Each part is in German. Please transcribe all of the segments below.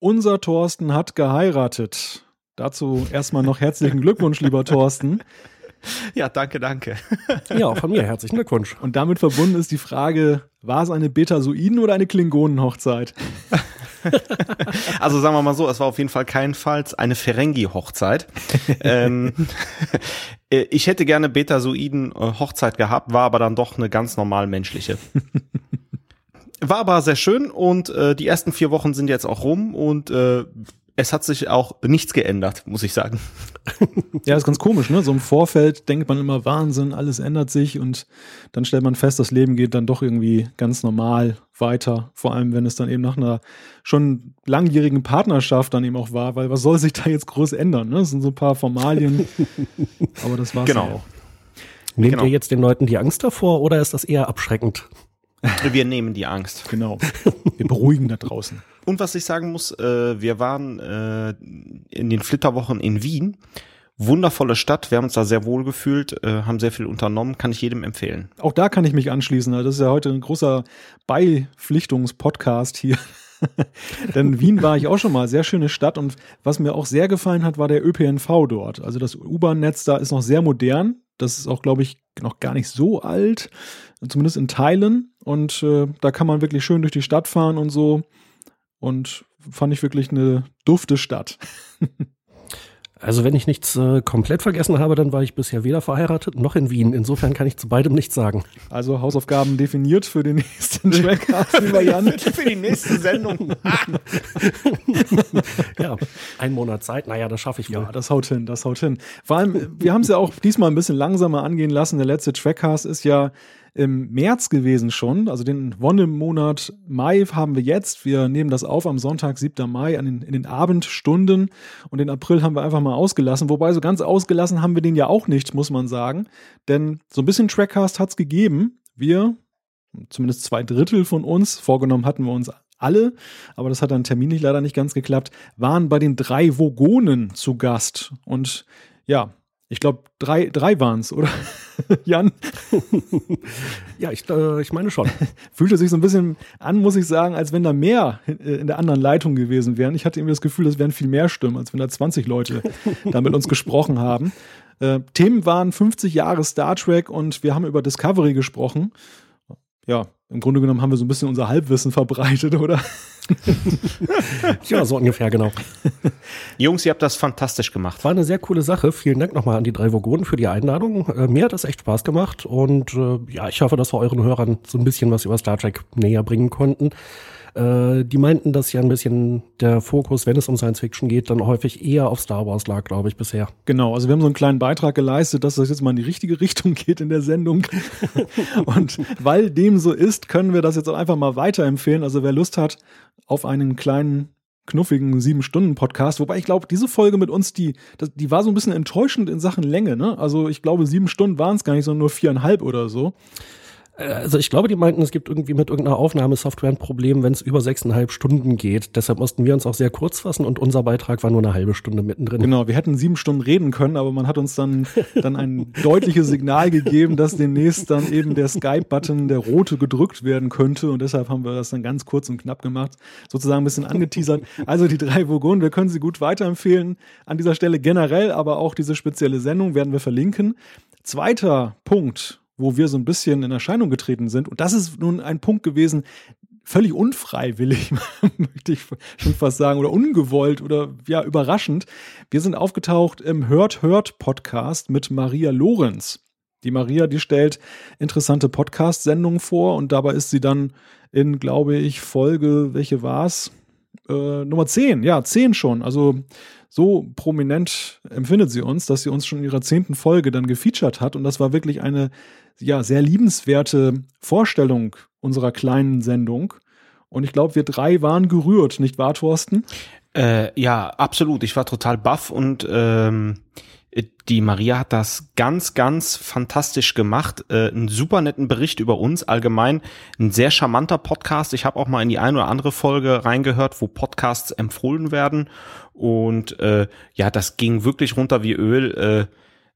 Unser Thorsten hat geheiratet. Dazu erstmal noch herzlichen Glückwunsch, lieber Thorsten. Ja, danke, danke. Ja, auch von mir herzlichen Glückwunsch. Und damit verbunden ist die Frage, war es eine Betasoiden- oder eine Klingonenhochzeit? Also sagen wir mal so, es war auf jeden Fall keinenfalls eine Ferengi-Hochzeit. ähm, äh, ich hätte gerne Betasoiden-Hochzeit gehabt, war aber dann doch eine ganz normal menschliche. War aber sehr schön und äh, die ersten vier Wochen sind jetzt auch rum und äh, es hat sich auch nichts geändert, muss ich sagen. Ja, ist ganz komisch, ne? So im Vorfeld denkt man immer Wahnsinn, alles ändert sich und dann stellt man fest, das Leben geht dann doch irgendwie ganz normal weiter. Vor allem, wenn es dann eben nach einer schon langjährigen Partnerschaft dann eben auch war, weil was soll sich da jetzt groß ändern? Ne? Das sind so ein paar Formalien, aber das war's Genau. dann auch. Nehmt Genau. ihr jetzt den Leuten die Angst davor oder ist das eher abschreckend? Wir nehmen die Angst. Genau. Wir beruhigen da draußen. Und was ich sagen muss, äh, wir waren äh, in den Flitterwochen in Wien. Wundervolle Stadt, wir haben uns da sehr wohl gefühlt, äh, haben sehr viel unternommen, kann ich jedem empfehlen. Auch da kann ich mich anschließen. Also Das ist ja heute ein großer Beipflichtungspodcast hier. Denn Wien war ich auch schon mal, sehr schöne Stadt und was mir auch sehr gefallen hat, war der ÖPNV dort. Also das U-Bahn-Netz da ist noch sehr modern. Das ist auch, glaube ich, noch gar nicht so alt, zumindest in Teilen. Und äh, da kann man wirklich schön durch die Stadt fahren und so. Und fand ich wirklich eine dufte Stadt. Also wenn ich nichts äh, komplett vergessen habe, dann war ich bisher weder verheiratet noch in Wien. Insofern kann ich zu beidem nichts sagen. Also Hausaufgaben definiert für den nächsten Trackcast, lieber Jan. Für die nächste Sendung. Ja, ein Monat Zeit, naja, das schaffe ich wohl. Ja, das haut hin, das haut hin. Vor allem, wir haben es ja auch diesmal ein bisschen langsamer angehen lassen. Der letzte Trackcast ist ja im März gewesen schon. Also den Wonnemonat Mai haben wir jetzt. Wir nehmen das auf am Sonntag, 7. Mai, den, in den Abendstunden. Und den April haben wir einfach mal ausgelassen. Wobei so ganz ausgelassen haben wir den ja auch nicht, muss man sagen. Denn so ein bisschen Trackcast hat's gegeben. Wir, zumindest zwei Drittel von uns, vorgenommen hatten wir uns alle, aber das hat dann terminlich leider nicht ganz geklappt, waren bei den drei Vogonen zu Gast. Und ja, ich glaube, drei, drei waren es, oder? Jan, Ja, ich, äh, ich meine schon. fühlte sich so ein bisschen an, muss ich sagen, als wenn da mehr äh, in der anderen Leitung gewesen wären. Ich hatte irgendwie das Gefühl, es wären viel mehr Stimmen, als wenn da 20 Leute da mit uns gesprochen haben. Äh, Themen waren 50 Jahre Star Trek und wir haben über Discovery gesprochen. Ja, im Grunde genommen haben wir so ein bisschen unser Halbwissen verbreitet, oder? Ja, so ungefähr, genau. Jungs, ihr habt das fantastisch gemacht. War eine sehr coole Sache. Vielen Dank nochmal an die drei Vogonen für die Einladung. Äh, mir hat das echt Spaß gemacht und äh, ja, ich hoffe, dass wir euren Hörern so ein bisschen was über Star Trek näher bringen konnten. Äh, die meinten, dass ja ein bisschen der Fokus, wenn es um Science Fiction geht, dann häufig eher auf Star Wars lag, glaube ich, bisher. Genau, also wir haben so einen kleinen Beitrag geleistet, dass das jetzt mal in die richtige Richtung geht in der Sendung. Und weil dem so ist, können wir das jetzt auch einfach mal weiterempfehlen. Also wer Lust hat auf einen kleinen knuffigen sieben Stunden Podcast, wobei ich glaube, diese Folge mit uns, die, die war so ein bisschen enttäuschend in Sachen Länge. Ne? Also ich glaube, sieben Stunden waren es gar nicht, sondern nur viereinhalb oder so. Also ich glaube, die meinten, es gibt irgendwie mit irgendeiner Aufnahmesoftware ein Problem, wenn es über sechseinhalb Stunden geht. Deshalb mussten wir uns auch sehr kurz fassen und unser Beitrag war nur eine halbe Stunde mittendrin. Genau, wir hätten sieben Stunden reden können, aber man hat uns dann, dann ein deutliches Signal gegeben, dass demnächst dann eben der Skype-Button, der rote, gedrückt werden könnte. Und deshalb haben wir das dann ganz kurz und knapp gemacht, sozusagen ein bisschen angeteasert. Also die drei Vogonen, wir können sie gut weiterempfehlen. An dieser Stelle generell, aber auch diese spezielle Sendung werden wir verlinken. Zweiter Punkt, wo wir so ein bisschen in Erscheinung getreten sind, und das ist nun ein Punkt gewesen, völlig unfreiwillig, möchte ich schon fast sagen, oder ungewollt oder ja, überraschend. Wir sind aufgetaucht im Hört Hört Podcast mit Maria Lorenz. Die Maria, die stellt interessante Podcast-Sendungen vor und dabei ist sie dann in, glaube ich, Folge, welche war's? Äh, Nummer 10, ja, 10 schon. Also so prominent empfindet sie uns, dass sie uns schon in ihrer zehnten Folge dann gefeatured hat. Und das war wirklich eine ja, sehr liebenswerte Vorstellung unserer kleinen Sendung. Und ich glaube, wir drei waren gerührt, nicht wahr, Thorsten? Äh, ja, absolut. Ich war total baff und ähm, die Maria hat das ganz, ganz fantastisch gemacht. Äh, einen super netten Bericht über uns allgemein. Ein sehr charmanter Podcast. Ich habe auch mal in die eine oder andere Folge reingehört, wo Podcasts empfohlen werden. Und äh, ja, das ging wirklich runter wie Öl. Äh,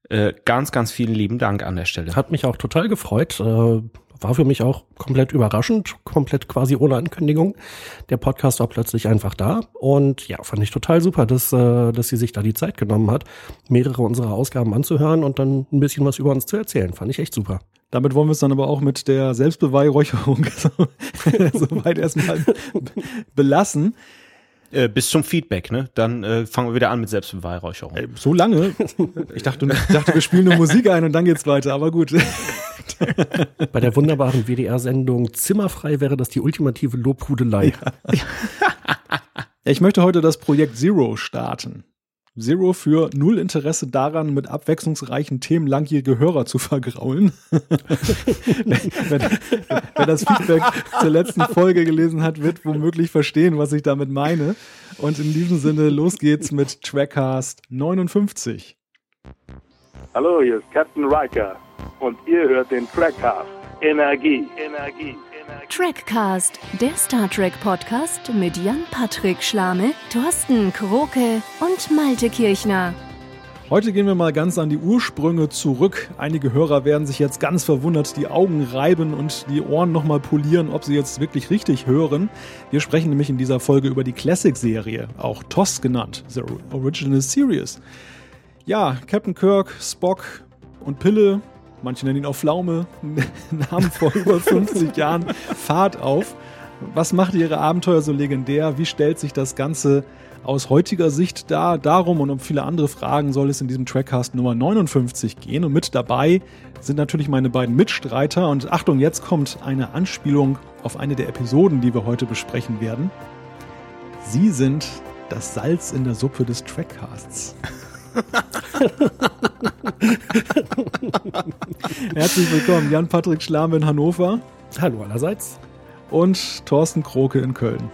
Äh, ganz, ganz vielen lieben Dank an der Stelle. Hat mich auch total gefreut. Äh, war für mich auch komplett überraschend, komplett quasi ohne Ankündigung. Der Podcast war plötzlich einfach da und ja, fand ich total super, dass, äh, dass sie sich da die Zeit genommen hat, mehrere unserer Ausgaben anzuhören und dann ein bisschen was über uns zu erzählen. Fand ich echt super. Damit wollen wir es dann aber auch mit der Selbstbeweihräucherung soweit erstmal belassen. Äh, bis zum Feedback, ne? Dann äh, fangen wir wieder an mit Selbstbeweihräucherung. Ey, so lange? Ich dachte, ich dachte, wir spielen nur Musik ein und dann geht's weiter, aber gut. Bei der wunderbaren WDR-Sendung Zimmerfrei wäre das die ultimative Lobhudelei. Ja. Ich möchte heute das Projekt Zero starten. Zero für null Interesse daran, mit abwechslungsreichen Themen langjährige Hörer zu vergraulen. wenn, wer das Feedback zur letzten Folge gelesen hat, wird womöglich verstehen, was ich damit meine. Und in diesem Sinne, los geht's mit Trackcast 59. Hallo, hier ist Captain Riker und ihr hört den Trackcast. Energie, Energie. Trackcast, der Star Trek Podcast mit Jan-Patrick Schlame, Thorsten Kroke und Malte Kirchner. Heute gehen wir mal ganz an die Ursprünge zurück. Einige Hörer werden sich jetzt ganz verwundert die Augen reiben und die Ohren nochmal polieren, ob sie jetzt wirklich richtig hören. Wir sprechen nämlich in dieser Folge über die Classic-Serie, auch TOS genannt, The Original Series. Ja, Captain Kirk, Spock und Pille manche nennen ihn auch Pflaume, nahmen vor über 50 Jahren Fahrt auf. Was macht ihre Abenteuer so legendär? Wie stellt sich das Ganze aus heutiger Sicht dar? Darum und um viele andere Fragen soll es in diesem Trackcast Nummer 59 gehen. Und mit dabei sind natürlich meine beiden Mitstreiter. Und Achtung, jetzt kommt eine Anspielung auf eine der Episoden, die wir heute besprechen werden. Sie sind das Salz in der Suppe des Trackcasts. Herzlich willkommen, Jan-Patrick Schlame in Hannover. Hallo allerseits. Und Thorsten Kroke in Köln.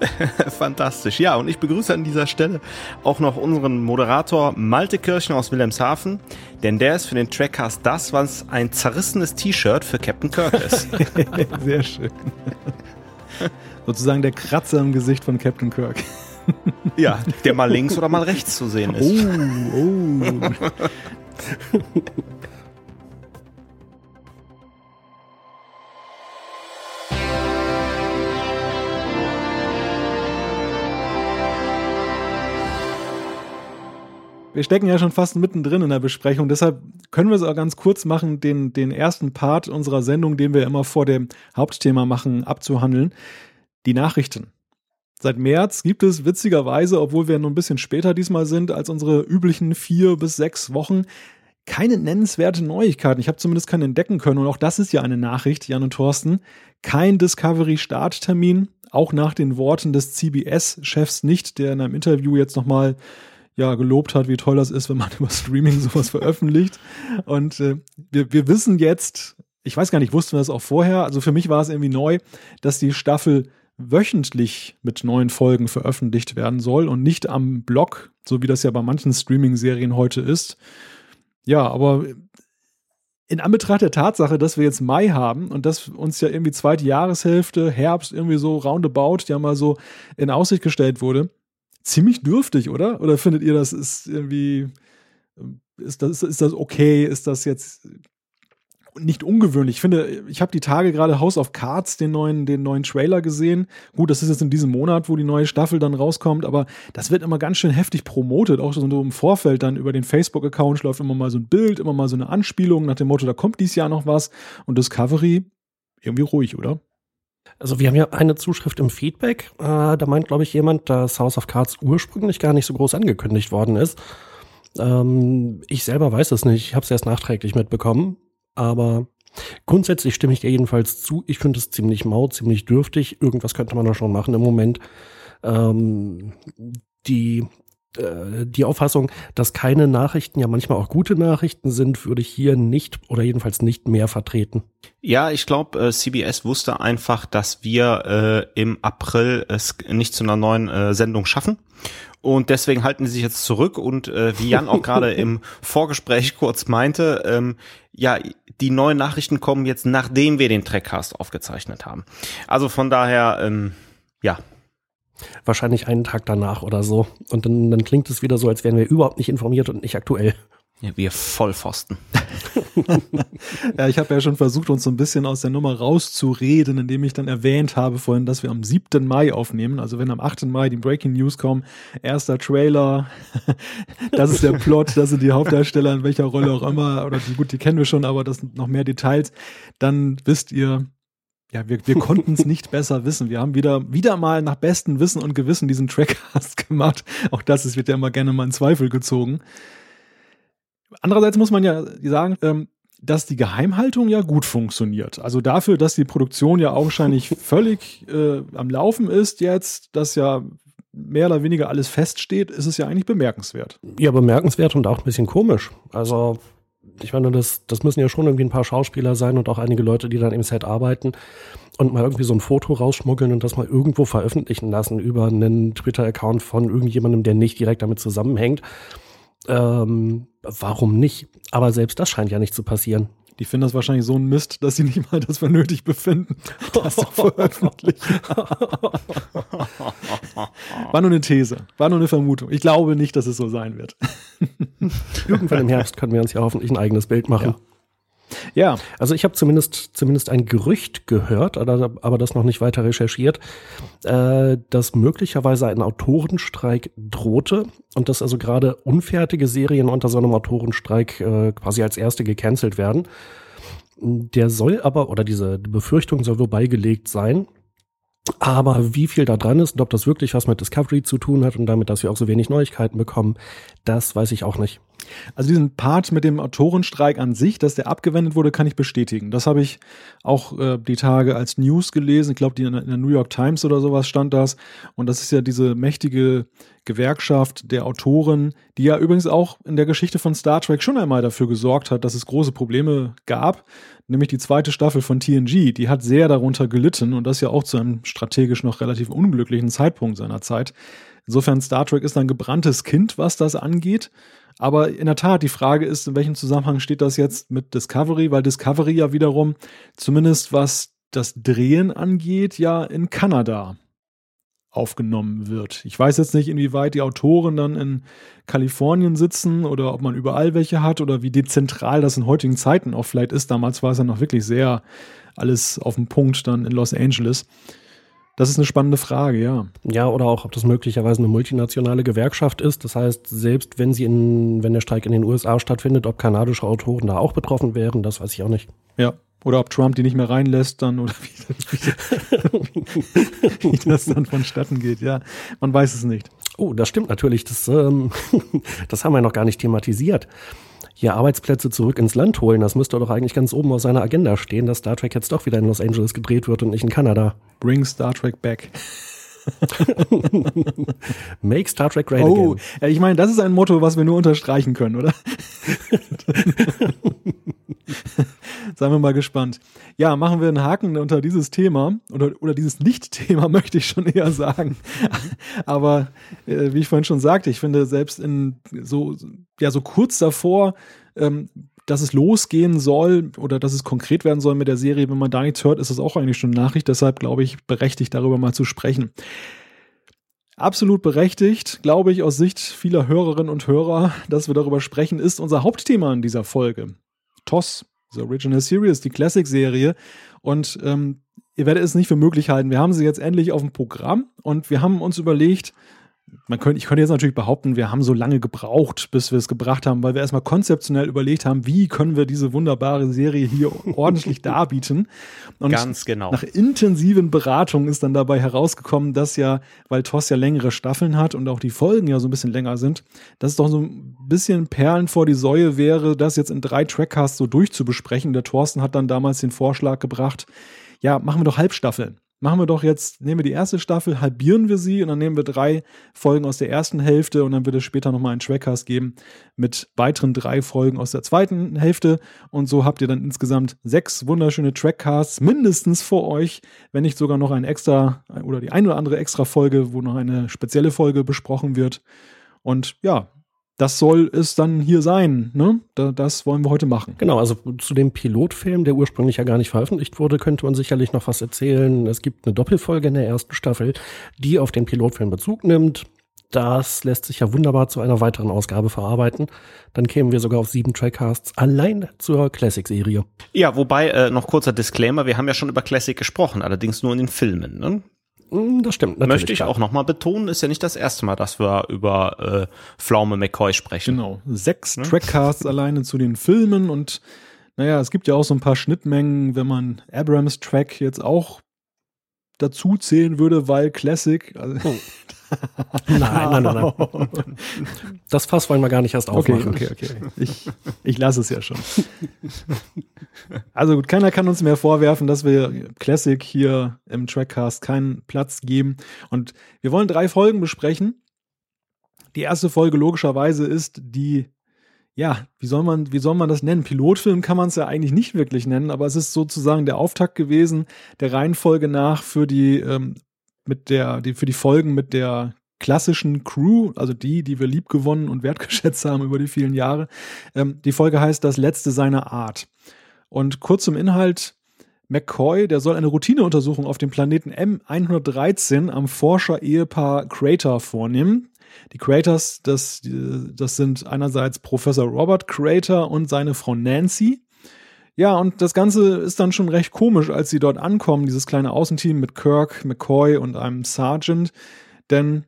Fantastisch. Ja, und ich begrüße an dieser Stelle auch noch unseren Moderator Malte Kirchner aus Wilhelmshaven, denn der ist für den Trackcast das, was ein zerrissenes T-Shirt für Captain Kirk ist. Sehr schön. Sozusagen der Kratzer im Gesicht von Captain Kirk. Ja, der mal links oder mal rechts zu sehen ist. Oh, oh. Wir stecken ja schon fast mittendrin in der Besprechung, deshalb können wir es auch ganz kurz machen, den, den ersten Part unserer Sendung, den wir immer vor dem Hauptthema machen, abzuhandeln. Die Nachrichten. Seit März gibt es witzigerweise, obwohl wir nur ein bisschen später diesmal sind als unsere üblichen vier bis sechs Wochen, keine nennenswerte Neuigkeiten. Ich habe zumindest keine entdecken können und auch das ist ja eine Nachricht, Jan und Thorsten. Kein Discovery-Starttermin, auch nach den Worten des CBS-Chefs nicht, der in einem Interview jetzt nochmal ja, gelobt hat, wie toll das ist, wenn man über Streaming sowas veröffentlicht. Und äh, wir, wir wissen jetzt, ich weiß gar nicht, wussten wir das auch vorher, also für mich war es irgendwie neu, dass die Staffel wöchentlich mit neuen Folgen veröffentlicht werden soll und nicht am Blog, so wie das ja bei manchen Streaming-Serien heute ist. Ja, aber in Anbetracht der Tatsache, dass wir jetzt Mai haben und dass uns ja irgendwie zweite Jahreshälfte, Herbst irgendwie so roundabout ja mal so in Aussicht gestellt wurde, ziemlich dürftig, oder? Oder findet ihr, das ist irgendwie, ist das, ist das okay? Ist das jetzt nicht ungewöhnlich. Ich finde, ich habe die Tage gerade House of Cards, den neuen, den neuen Trailer gesehen. Gut, das ist jetzt in diesem Monat, wo die neue Staffel dann rauskommt, aber das wird immer ganz schön heftig promotet. Auch so im Vorfeld dann über den Facebook-Account läuft immer mal so ein Bild, immer mal so eine Anspielung nach dem Motto, da kommt dieses Jahr noch was. Und Discovery irgendwie ruhig, oder? Also wir haben ja eine Zuschrift im Feedback. Äh, da meint, glaube ich, jemand, dass House of Cards ursprünglich gar nicht so groß angekündigt worden ist. Ähm, ich selber weiß es nicht. Ich habe es erst nachträglich mitbekommen. Aber grundsätzlich stimme ich dir jedenfalls zu. Ich finde es ziemlich mau, ziemlich dürftig. Irgendwas könnte man da schon machen im Moment. Ähm, die äh, die Auffassung, dass keine Nachrichten ja manchmal auch gute Nachrichten sind, würde ich hier nicht oder jedenfalls nicht mehr vertreten. Ja, ich glaube, äh, CBS wusste einfach, dass wir äh, im April es nicht zu einer neuen äh, Sendung schaffen. Und deswegen halten sie sich jetzt zurück und äh, wie Jan auch gerade im Vorgespräch kurz meinte, ähm, ja, die neuen Nachrichten kommen jetzt, nachdem wir den Trackcast aufgezeichnet haben. Also von daher, ähm, ja, Wahrscheinlich einen Tag danach oder so. Und dann, dann klingt es wieder so, als wären wir überhaupt nicht informiert und nicht aktuell. Ja, wir Vollpfosten. ja, ich habe ja schon versucht, uns so ein bisschen aus der Nummer rauszureden, indem ich dann erwähnt habe vorhin, dass wir am 7. Mai aufnehmen. Also wenn am 8. Mai die Breaking News kommen, erster Trailer, das ist der Plot, das sind die Hauptdarsteller, in welcher Rolle auch immer, oder die, gut, die kennen wir schon, aber das sind noch mehr Details, dann wisst ihr, ja, wir, wir konnten es nicht besser wissen. Wir haben wieder, wieder mal nach bestem Wissen und Gewissen diesen Trackcast gemacht. Auch das ist, wird ja immer gerne mal in Zweifel gezogen. Andererseits muss man ja sagen, ähm, dass die Geheimhaltung ja gut funktioniert. Also dafür, dass die Produktion ja augenscheinlich völlig äh, am Laufen ist jetzt, dass ja mehr oder weniger alles feststeht, ist es ja eigentlich bemerkenswert. Ja, bemerkenswert und auch ein bisschen komisch. Also ich meine, das, das müssen ja schon irgendwie ein paar Schauspieler sein und auch einige Leute, die dann im Set arbeiten und mal irgendwie so ein Foto rausschmuggeln und das mal irgendwo veröffentlichen lassen über einen Twitter-Account von irgendjemandem, der nicht direkt damit zusammenhängt. Ähm, warum nicht? Aber selbst das scheint ja nicht zu passieren. Die finden das wahrscheinlich so ein Mist, dass sie nicht mal das für nötig befinden, das zu veröffentlichen. War nur eine These, war nur eine Vermutung. Ich glaube nicht, dass es so sein wird. Irgendwann im Herbst können wir uns ja hoffentlich ein eigenes Bild machen. Ja. Ja. Also ich habe zumindest, zumindest ein Gerücht gehört, aber das noch nicht weiter recherchiert, äh, dass möglicherweise ein Autorenstreik drohte und dass also gerade unfertige Serien unter so einem Autorenstreik äh, quasi als erste gecancelt werden. Der soll aber, oder diese Befürchtung soll wohl beigelegt sein, aber wie viel da dran ist und ob das wirklich was mit Discovery zu tun hat und damit, dass wir auch so wenig Neuigkeiten bekommen, das weiß ich auch nicht. Also diesen Part mit dem Autorenstreik an sich, dass der abgewendet wurde, kann ich bestätigen. Das habe ich auch äh, die Tage als News gelesen. Ich glaube, in der New York Times oder sowas stand das. Und das ist ja diese mächtige Gewerkschaft der Autoren, die ja übrigens auch in der Geschichte von Star Trek schon einmal dafür gesorgt hat, dass es große Probleme gab nämlich die zweite Staffel von TNG, die hat sehr darunter gelitten und das ja auch zu einem strategisch noch relativ unglücklichen Zeitpunkt seiner Zeit. Insofern Star Trek ist ein gebranntes Kind, was das angeht. Aber in der Tat, die Frage ist, in welchem Zusammenhang steht das jetzt mit Discovery, weil Discovery ja wiederum, zumindest was das Drehen angeht, ja in Kanada aufgenommen wird. Ich weiß jetzt nicht, inwieweit die Autoren dann in Kalifornien sitzen oder ob man überall welche hat oder wie dezentral das in heutigen Zeiten auch vielleicht ist. Damals war es ja noch wirklich sehr alles auf dem Punkt dann in Los Angeles. Das ist eine spannende Frage, ja. Ja, oder auch, ob das möglicherweise eine multinationale Gewerkschaft ist. Das heißt, selbst wenn sie in, wenn der Streik in den USA stattfindet, ob kanadische Autoren da auch betroffen wären, das weiß ich auch nicht. Ja, oder ob Trump die nicht mehr reinlässt dann oder wie, wie, das dann vonstatten geht. Ja, man weiß es nicht. Oh, das stimmt natürlich. Das, ähm, das haben wir noch gar nicht thematisiert. Hier Arbeitsplätze zurück ins Land holen, das müsste doch eigentlich ganz oben auf seiner Agenda stehen, dass Star Trek jetzt doch wieder in Los Angeles gedreht wird und nicht in Kanada. Bring Star Trek back. Make Star Trek great oh, again. ich meine, das ist ein Motto, was wir nur unterstreichen können, oder? Seien wir mal gespannt. Ja, machen wir einen Haken unter dieses Thema oder, oder dieses Nicht-Thema, möchte ich schon eher sagen. Aber äh, wie ich vorhin schon sagte, ich finde, selbst in so, ja, so kurz davor, ähm, dass es losgehen soll oder dass es konkret werden soll mit der Serie, wenn man da nichts hört, ist das auch eigentlich schon eine Nachricht. Deshalb glaube ich, berechtigt darüber mal zu sprechen. Absolut berechtigt, glaube ich, aus Sicht vieler Hörerinnen und Hörer, dass wir darüber sprechen, ist unser Hauptthema in dieser Folge. TOS, The Original Series, die Classic-Serie. Und ähm, ihr werdet es nicht für möglich halten. Wir haben sie jetzt endlich auf dem Programm und wir haben uns überlegt, man könnte, ich könnte jetzt natürlich behaupten, wir haben so lange gebraucht, bis wir es gebracht haben, weil wir erstmal konzeptionell überlegt haben, wie können wir diese wunderbare Serie hier ordentlich darbieten. Und Ganz genau. Nach intensiven Beratungen ist dann dabei herausgekommen, dass ja, weil TOS ja längere Staffeln hat und auch die Folgen ja so ein bisschen länger sind, dass es doch so ein bisschen Perlen vor die Säue wäre, das jetzt in drei Trackcasts so durchzubesprechen. Der Thorsten hat dann damals den Vorschlag gebracht, ja, machen wir doch Halbstaffeln machen wir doch jetzt, nehmen wir die erste Staffel, halbieren wir sie und dann nehmen wir drei Folgen aus der ersten Hälfte und dann wird es später nochmal einen Trackcast geben mit weiteren drei Folgen aus der zweiten Hälfte und so habt ihr dann insgesamt sechs wunderschöne Trackcasts mindestens vor euch, wenn nicht sogar noch ein extra oder die ein oder andere extra Folge, wo noch eine spezielle Folge besprochen wird. Und ja, das soll es dann hier sein. Ne? das wollen wir heute machen. Genau, also zu dem Pilotfilm, der ursprünglich ja gar nicht veröffentlicht wurde, könnte man sicherlich noch was erzählen. Es gibt eine Doppelfolge in der ersten Staffel, die auf den Pilotfilm Bezug nimmt. das lässt sich ja wunderbar zu einer weiteren Ausgabe verarbeiten. Dann kämen wir sogar auf sieben Trackcasts allein zur Classic-Serie. Ja, wobei, äh, noch kurzer Disclaimer, wir haben ja schon über Classic gesprochen, allerdings nur in den Filmen. Ne? Mm, Das stimmt. Möchte ich klar. auch nochmal betonen, ist ja nicht das erste Mal, dass wir über äh, Pflaume McCoy sprechen. Genau. Sechs Trackcasts alleine zu den Filmen und naja, es gibt ja auch so ein paar Schnittmengen, wenn man Abrams Track jetzt auch dazu zählen würde, weil Classic. Also, Nein, nein, nein, nein. Das Fass wollen wir gar nicht erst okay, aufmachen. okay, okay. Ich, ich lasse es ja schon. Also gut, keiner kann uns mehr vorwerfen, dass wir Classic hier im Trackcast keinen Platz geben. Und wir wollen drei Folgen besprechen. Die erste Folge logischerweise ist die, ja, wie soll man, wie soll man das nennen? Pilotfilm kann man es ja eigentlich nicht wirklich nennen, aber es ist sozusagen der Auftakt gewesen, der Reihenfolge nach für die, ähm, mit der, die, für die Folgen mit der klassischen Crew, also die, die wir lieb gewonnen und wertgeschätzt haben über die vielen Jahre. Ähm, die Folge heißt Das Letzte seiner Art. Und kurz zum Inhalt. McCoy, der soll eine Routineuntersuchung auf dem Planeten M113 am Forscher-Ehepaar Crater vornehmen. Die Craters, das, das sind einerseits Professor Robert Crater und seine Frau Nancy. Ja, und das Ganze ist dann schon recht komisch, als sie dort ankommen, dieses kleine Außenteam mit Kirk, McCoy und einem Sergeant. Denn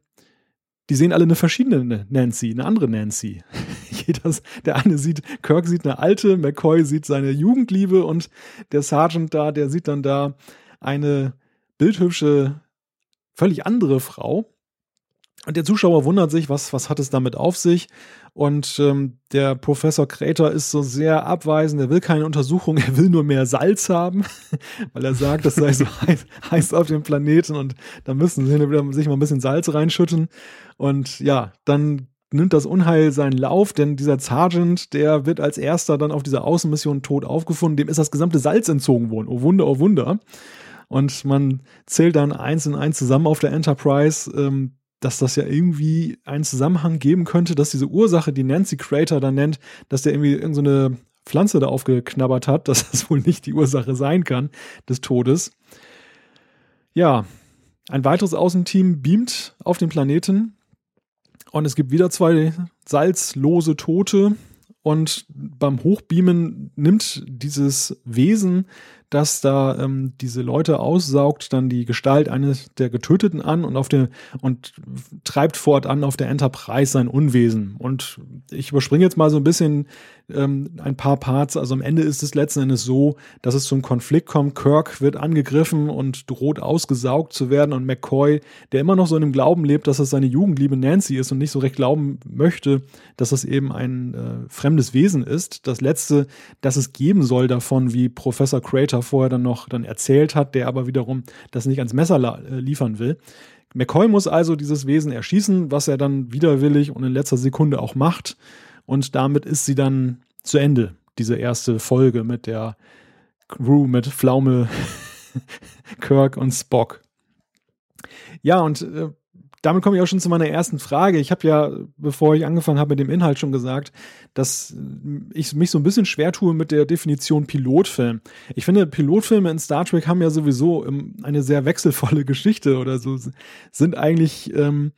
die sehen alle eine verschiedene Nancy, eine andere Nancy. Jeder, der eine sieht, Kirk sieht eine alte, McCoy sieht seine Jugendliebe und der Sergeant da, der sieht dann da eine bildhübsche, völlig andere Frau. Und der Zuschauer wundert sich, was, was hat es damit auf sich? Und ähm, der Professor Krater ist so sehr abweisend, er will keine Untersuchung, er will nur mehr Salz haben, weil er sagt, das sei so heiß, heiß auf dem Planeten und da müssen sie wieder sich mal ein bisschen Salz reinschütten. Und ja, dann nimmt das Unheil seinen Lauf, denn dieser Sergeant, der wird als erster dann auf dieser Außenmission tot aufgefunden, dem ist das gesamte Salz entzogen worden. Oh Wunder, oh Wunder. Und man zählt dann eins in eins zusammen auf der Enterprise, ähm, dass das ja irgendwie einen Zusammenhang geben könnte, dass diese Ursache, die Nancy Crater da nennt, dass der irgendwie irgendeine so Pflanze da aufgeknabbert hat, dass das wohl nicht die Ursache sein kann des Todes. Ja, ein weiteres Außenteam beamt auf den Planeten und es gibt wieder zwei salzlose Tote und beim Hochbeamen nimmt dieses Wesen dass da ähm, diese Leute aussaugt, dann die Gestalt eines der Getöteten an und auf der und treibt fortan auf der Enterprise sein Unwesen. Und ich überspringe jetzt mal so ein bisschen ähm, ein paar Parts. Also am Ende ist es letzten Endes so, dass es zum Konflikt kommt. Kirk wird angegriffen und droht ausgesaugt zu werden und McCoy, der immer noch so in dem Glauben lebt, dass es seine Jugendliebe Nancy ist und nicht so recht glauben möchte, dass es eben ein äh, fremdes Wesen ist. Das letzte, das es geben soll davon, wie Professor Crater vorher dann noch dann erzählt hat, der aber wiederum das nicht ans Messer äh, liefern will. McCoy muss also dieses Wesen erschießen, was er dann widerwillig und in letzter Sekunde auch macht. Und damit ist sie dann zu Ende, diese erste Folge mit der Crew, mit Pflaume, Kirk und Spock. Ja, und äh, damit komme ich auch schon zu meiner ersten Frage. Ich habe ja, bevor ich angefangen habe mit dem Inhalt, schon gesagt, dass ich mich so ein bisschen schwer tue mit der Definition Pilotfilm. Ich finde, Pilotfilme in Star Trek haben ja sowieso eine sehr wechselvolle Geschichte oder so, sind eigentlich, ähm,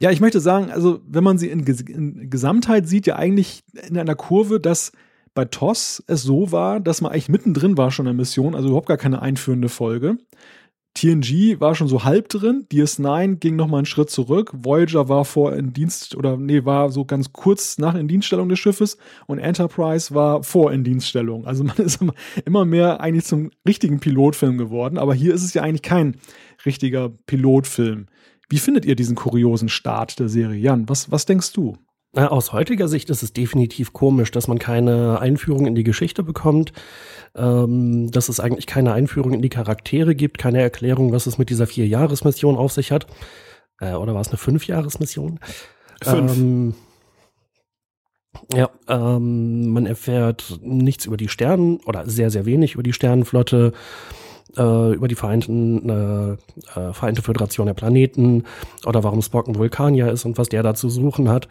ja, ich möchte sagen, also wenn man sie in, in Gesamtheit sieht, ja eigentlich in einer Kurve, dass bei TOS es so war, dass man eigentlich mittendrin war schon in der Mission, also überhaupt gar keine einführende Folge. TNG war schon so halb drin, DS9 ging noch mal einen Schritt zurück, Voyager war vor in Dienst oder nee, war so ganz kurz nach Indienststellung des Schiffes und Enterprise war vor Indienststellung. Also man ist immer mehr eigentlich zum richtigen Pilotfilm geworden, aber hier ist es ja eigentlich kein richtiger Pilotfilm. Wie findet ihr diesen kuriosen Start der Serie? Jan, was, was denkst du? Aus heutiger Sicht ist es definitiv komisch, dass man keine Einführung in die Geschichte bekommt, ähm, dass es eigentlich keine Einführung in die Charaktere gibt, keine Erklärung, was es mit dieser Vier-Jahres-Mission auf sich hat. Äh, oder war es eine Fünf-Jahres-Mission? Fünf. Ähm, ja, ähm, man erfährt nichts über die Sternen oder sehr, sehr wenig über die Sternenflotte äh, über die Vereinten, äh, äh, Vereinte Föderation der Planeten oder warum Spock ein Vulkanier ist und was der da zu suchen hat.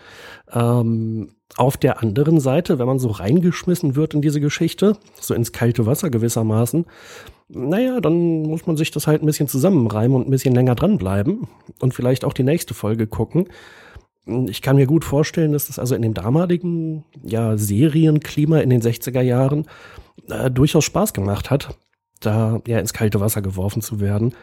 Ähm, auf der anderen Seite, wenn man so reingeschmissen wird in diese Geschichte, so ins kalte Wasser gewissermaßen, naja, dann muss man sich das halt ein bisschen zusammenreimen und ein bisschen länger dranbleiben und vielleicht auch die nächste Folge gucken. Ich kann mir gut vorstellen, dass das also in dem damaligen ja, Serienklima in den 60er Jahren äh, durchaus Spaß gemacht hat, da ja ins kalte Wasser geworfen zu werden.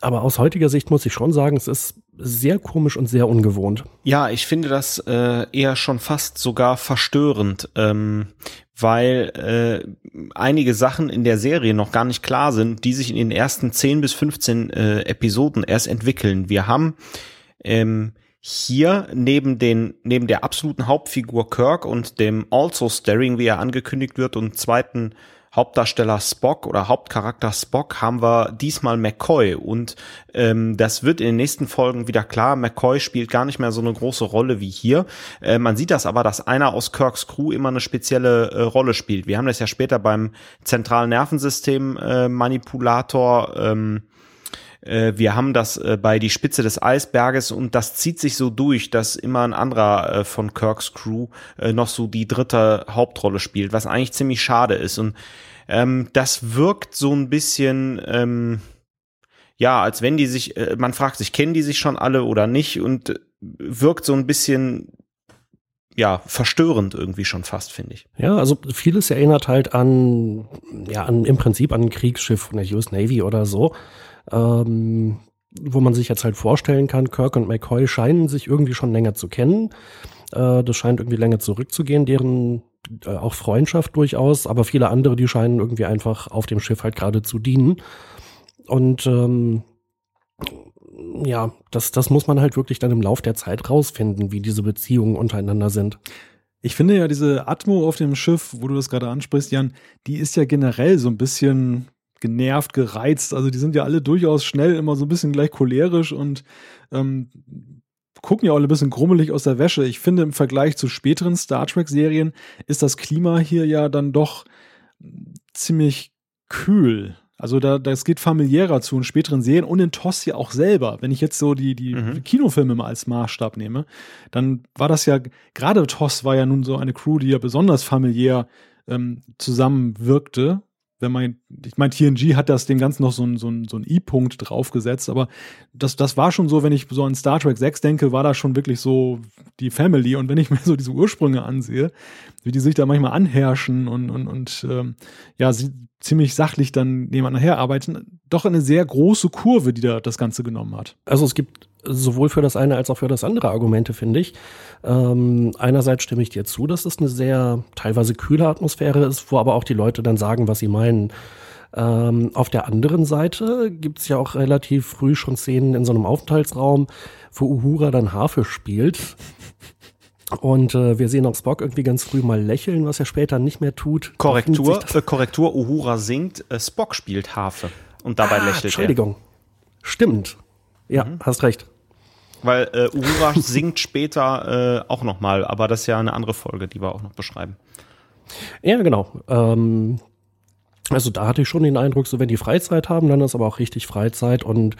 Aber aus heutiger Sicht muss ich schon sagen, es ist sehr komisch und sehr ungewohnt. Ja, ich finde das äh, eher schon fast sogar verstörend, ähm, weil äh, einige Sachen in der Serie noch gar nicht klar sind, die sich in den ersten 10 bis 15 äh, Episoden erst entwickeln. Wir haben ähm, hier neben den neben der absoluten Hauptfigur Kirk und dem also Staring, wie er angekündigt wird, und zweiten Hauptdarsteller Spock oder Hauptcharakter Spock haben wir diesmal McCoy und ähm, das wird in den nächsten Folgen wieder klar. McCoy spielt gar nicht mehr so eine große Rolle wie hier. Äh, man sieht das aber, dass einer aus Kirks Crew immer eine spezielle äh, Rolle spielt. Wir haben das ja später beim zentralen Nervensystem äh, Manipulator ähm, äh, wir haben das äh, bei die Spitze des Eisberges und das zieht sich so durch, dass immer ein anderer äh, von Kirks Crew äh, noch so die dritte Hauptrolle spielt, was eigentlich ziemlich schade ist. Und ähm, das wirkt so ein bisschen, ähm, ja, als wenn die sich, äh, man fragt sich, kennen die sich schon alle oder nicht und wirkt so ein bisschen ja, verstörend irgendwie schon fast, finde ich. Ja, also vieles erinnert halt an, ja, an, im Prinzip an ein Kriegsschiff von der US Navy oder so ähm, wo man sich jetzt halt vorstellen kann, Kirk und McCoy scheinen sich irgendwie schon länger zu kennen. Äh, das scheint irgendwie länger zurückzugehen, deren äh, auch Freundschaft durchaus, aber viele andere, die scheinen irgendwie einfach auf dem Schiff halt gerade zu dienen. Und ähm, ja, das, das muss man halt wirklich dann im Lauf der Zeit rausfinden, wie diese Beziehungen untereinander sind. Ich finde ja diese Atmo auf dem Schiff, wo du das gerade ansprichst, Jan, die ist ja generell so ein bisschen genervt, gereizt. Also die sind ja alle durchaus schnell immer so ein bisschen gleich cholerisch und ähm, gucken ja auch ein bisschen grummelig aus der Wäsche. Ich finde, im Vergleich zu späteren Star Trek-Serien ist das Klima hier ja dann doch ziemlich kühl. Also da, das geht familiärer zu in späteren Serien und in TOS ja auch selber. Wenn ich jetzt so die, die mhm. Kinofilme mal als Maßstab nehme, dann war das ja, gerade TOS war ja nun so eine Crew, die ja besonders familiär ähm, zusammenwirkte wenn man, ich meine, TNG hat das dem Ganzen noch so ein, so so ein I-Punkt draufgesetzt, aber das, das war schon so, wenn ich so an Star Trek 6 denke, war das schon wirklich so die Family. Und wenn ich mir so diese Ursprünge ansehe, wie die sich da manchmal anherrschen und, und, und ähm, ja, sie ziemlich sachlich dann nebeneinander herarbeiten, doch eine sehr große Kurve, die da das Ganze genommen hat. Also es gibt sowohl für das eine als auch für das andere Argumente, finde ich. Ähm, einerseits stimme ich dir zu, dass es eine sehr teilweise kühle Atmosphäre ist, wo aber auch die Leute dann sagen, was sie meinen. Ähm, auf der anderen Seite gibt es ja auch relativ früh schon Szenen in so einem Aufenthaltsraum, wo Uhura dann Harfe spielt. Und äh, wir sehen auch Spock irgendwie ganz früh mal lächeln, was er später nicht mehr tut. Korrektur, äh, Korrektur, Uhura singt, äh, Spock spielt Harfe. Und dabei ah, lächelt Entschuldigung. er. Entschuldigung. Stimmt. Ja, mhm. hast recht. Weil äh, Uhura singt später äh, auch nochmal, aber das ist ja eine andere Folge, die wir auch noch beschreiben. Ja, genau. Ähm, also da hatte ich schon den Eindruck, so wenn die Freizeit haben, dann ist aber auch richtig Freizeit und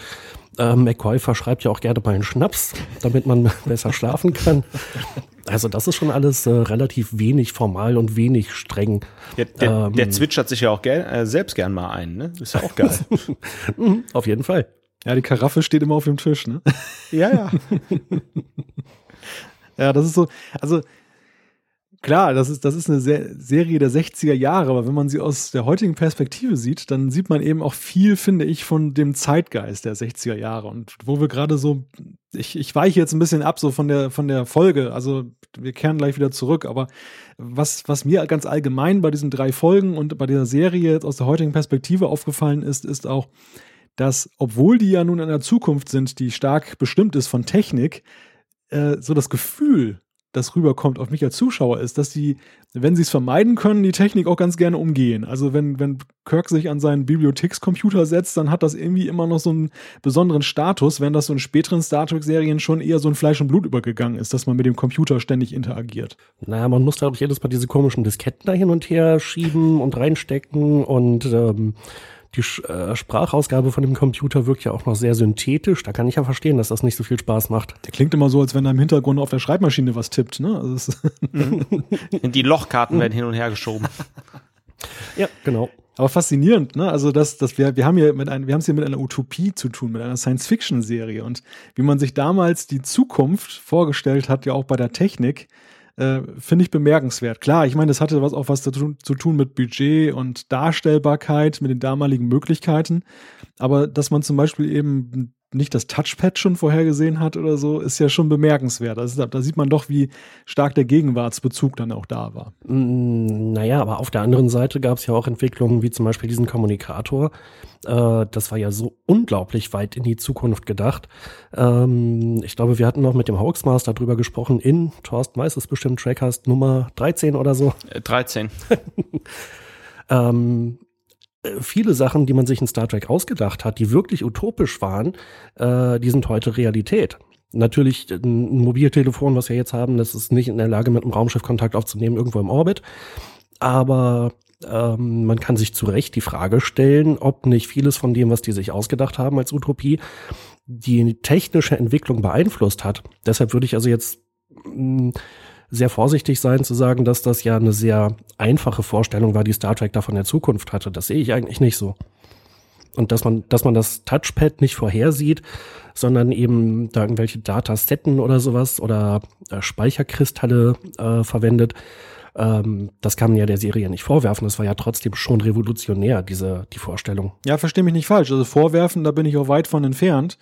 äh, McCoy verschreibt ja auch gerne mal einen Schnaps, damit man besser schlafen kann. Also das ist schon alles äh, relativ wenig formal und wenig streng. Der, der, ähm, der zwitschert sich ja auch gern, äh, selbst gern mal ein, ne? Ist ja auch geil. Mhm, auf jeden Fall. Ja, die Karaffe steht immer auf dem Tisch, ne? Ja, ja. ja, das ist so, also klar, das ist, das ist eine Serie der 60er Jahre, aber wenn man sie aus der heutigen Perspektive sieht, dann sieht man eben auch viel, finde ich, von dem Zeitgeist der 60er Jahre. Und wo wir gerade so, ich, ich weiche jetzt ein bisschen ab so von der, von der Folge, also wir kehren gleich wieder zurück, aber was, was mir ganz allgemein bei diesen drei Folgen und bei dieser Serie jetzt aus der heutigen Perspektive aufgefallen ist, ist auch, dass, obwohl die ja nun in einer Zukunft sind, die stark bestimmt ist von Technik, äh, so das Gefühl, das rüberkommt auf mich als Zuschauer, ist, dass die, wenn sie es vermeiden können, die Technik auch ganz gerne umgehen. Also wenn, wenn Kirk sich an seinen Bibliothekscomputer setzt, dann hat das irgendwie immer noch so einen besonderen Status, wenn das so in späteren Star Trek-Serien schon eher so ein Fleisch und Blut übergegangen ist, dass man mit dem Computer ständig interagiert. Naja, man muss, glaube ich, jedes Mal diese komischen Disketten da hin und her schieben und reinstecken und ähm die äh, Sprachausgabe von dem Computer wirkt ja auch noch sehr synthetisch. Da kann ich ja verstehen, dass das nicht so viel Spaß macht. Der klingt immer so, als wenn er im Hintergrund auf der Schreibmaschine was tippt. Ne? Also die Lochkarten werden hin und her geschoben. Ja, genau. Aber faszinierend, ne? Also das, das wir, wir haben hier mit ein, wir haben es hier mit einer Utopie zu tun, mit einer Science-Fiction-Serie und wie man sich damals die Zukunft vorgestellt hat, ja auch bei der Technik, äh, finde ich bemerkenswert. Klar, ich meine, das hatte was auch was zu zu tun mit Budget und Darstellbarkeit, mit den damaligen Möglichkeiten. Aber dass man zum Beispiel eben nicht das Touchpad schon vorhergesehen hat oder so, ist ja schon bemerkenswert. Also, da sieht man doch, wie stark der Gegenwartsbezug dann auch da war. Mm, naja, aber auf der anderen Seite gab es ja auch Entwicklungen wie zum Beispiel diesen Kommunikator. Äh, das war ja so unglaublich weit in die Zukunft gedacht. Ähm, ich glaube, wir hatten noch mit dem Hoaxmaster drüber gesprochen in Thorsten weiß es bestimmt, Trackcast Nummer 13 oder so. 13. ähm, viele Sachen, die man sich in Star Trek ausgedacht hat, die wirklich utopisch waren, äh, die sind heute Realität. Natürlich ein Mobiltelefon, was wir jetzt haben, das ist nicht in der Lage, mit einem Raumschiff Kontakt aufzunehmen, irgendwo im Orbit. Aber ähm, man kann sich zu Recht die Frage stellen, ob nicht vieles von dem, was die sich ausgedacht haben als Utopie, die technische Entwicklung beeinflusst hat. Deshalb würde ich also jetzt mh, mm, sehr vorsichtig sein zu sagen, dass das ja eine sehr einfache Vorstellung war, die Star Trek da von der Zukunft hatte. Das sehe ich eigentlich nicht so. Und dass man, dass man das Touchpad nicht vorhersieht, sondern eben da irgendwelche Datasetten oder sowas oder äh, Speicherkristalle äh, verwendet, ähm, das kann man ja der Serie nicht vorwerfen. Das war ja trotzdem schon revolutionär, diese, die Vorstellung. Ja, verstehe mich nicht falsch. Also vorwerfen, da bin ich auch weit von entfernt.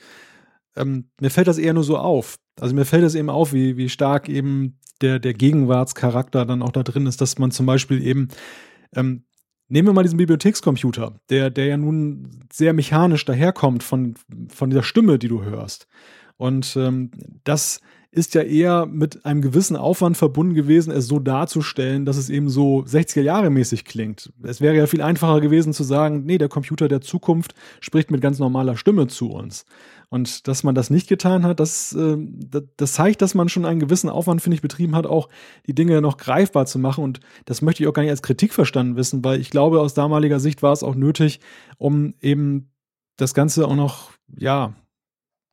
Ähm, mir fällt das eher nur so auf. Also mir fällt es eben auf, wie, wie stark eben der, der Gegenwartscharakter dann auch da drin ist, dass man zum Beispiel eben, ähm, nehmen wir mal diesen Bibliothekscomputer, der, der ja nun sehr mechanisch daherkommt von, von dieser Stimme, die du hörst. Und ähm, das ist ja eher mit einem gewissen Aufwand verbunden gewesen, es so darzustellen, dass es eben so 60er Jahre mäßig klingt. Es wäre ja viel einfacher gewesen zu sagen, nee, der Computer der Zukunft spricht mit ganz normaler Stimme zu uns. Und dass man das nicht getan hat, das, äh, das zeigt, dass man schon einen gewissen Aufwand, finde ich, betrieben hat, auch die Dinge noch greifbar zu machen. Und das möchte ich auch gar nicht als Kritik verstanden wissen, weil ich glaube, aus damaliger Sicht war es auch nötig, um eben das Ganze auch noch, ja,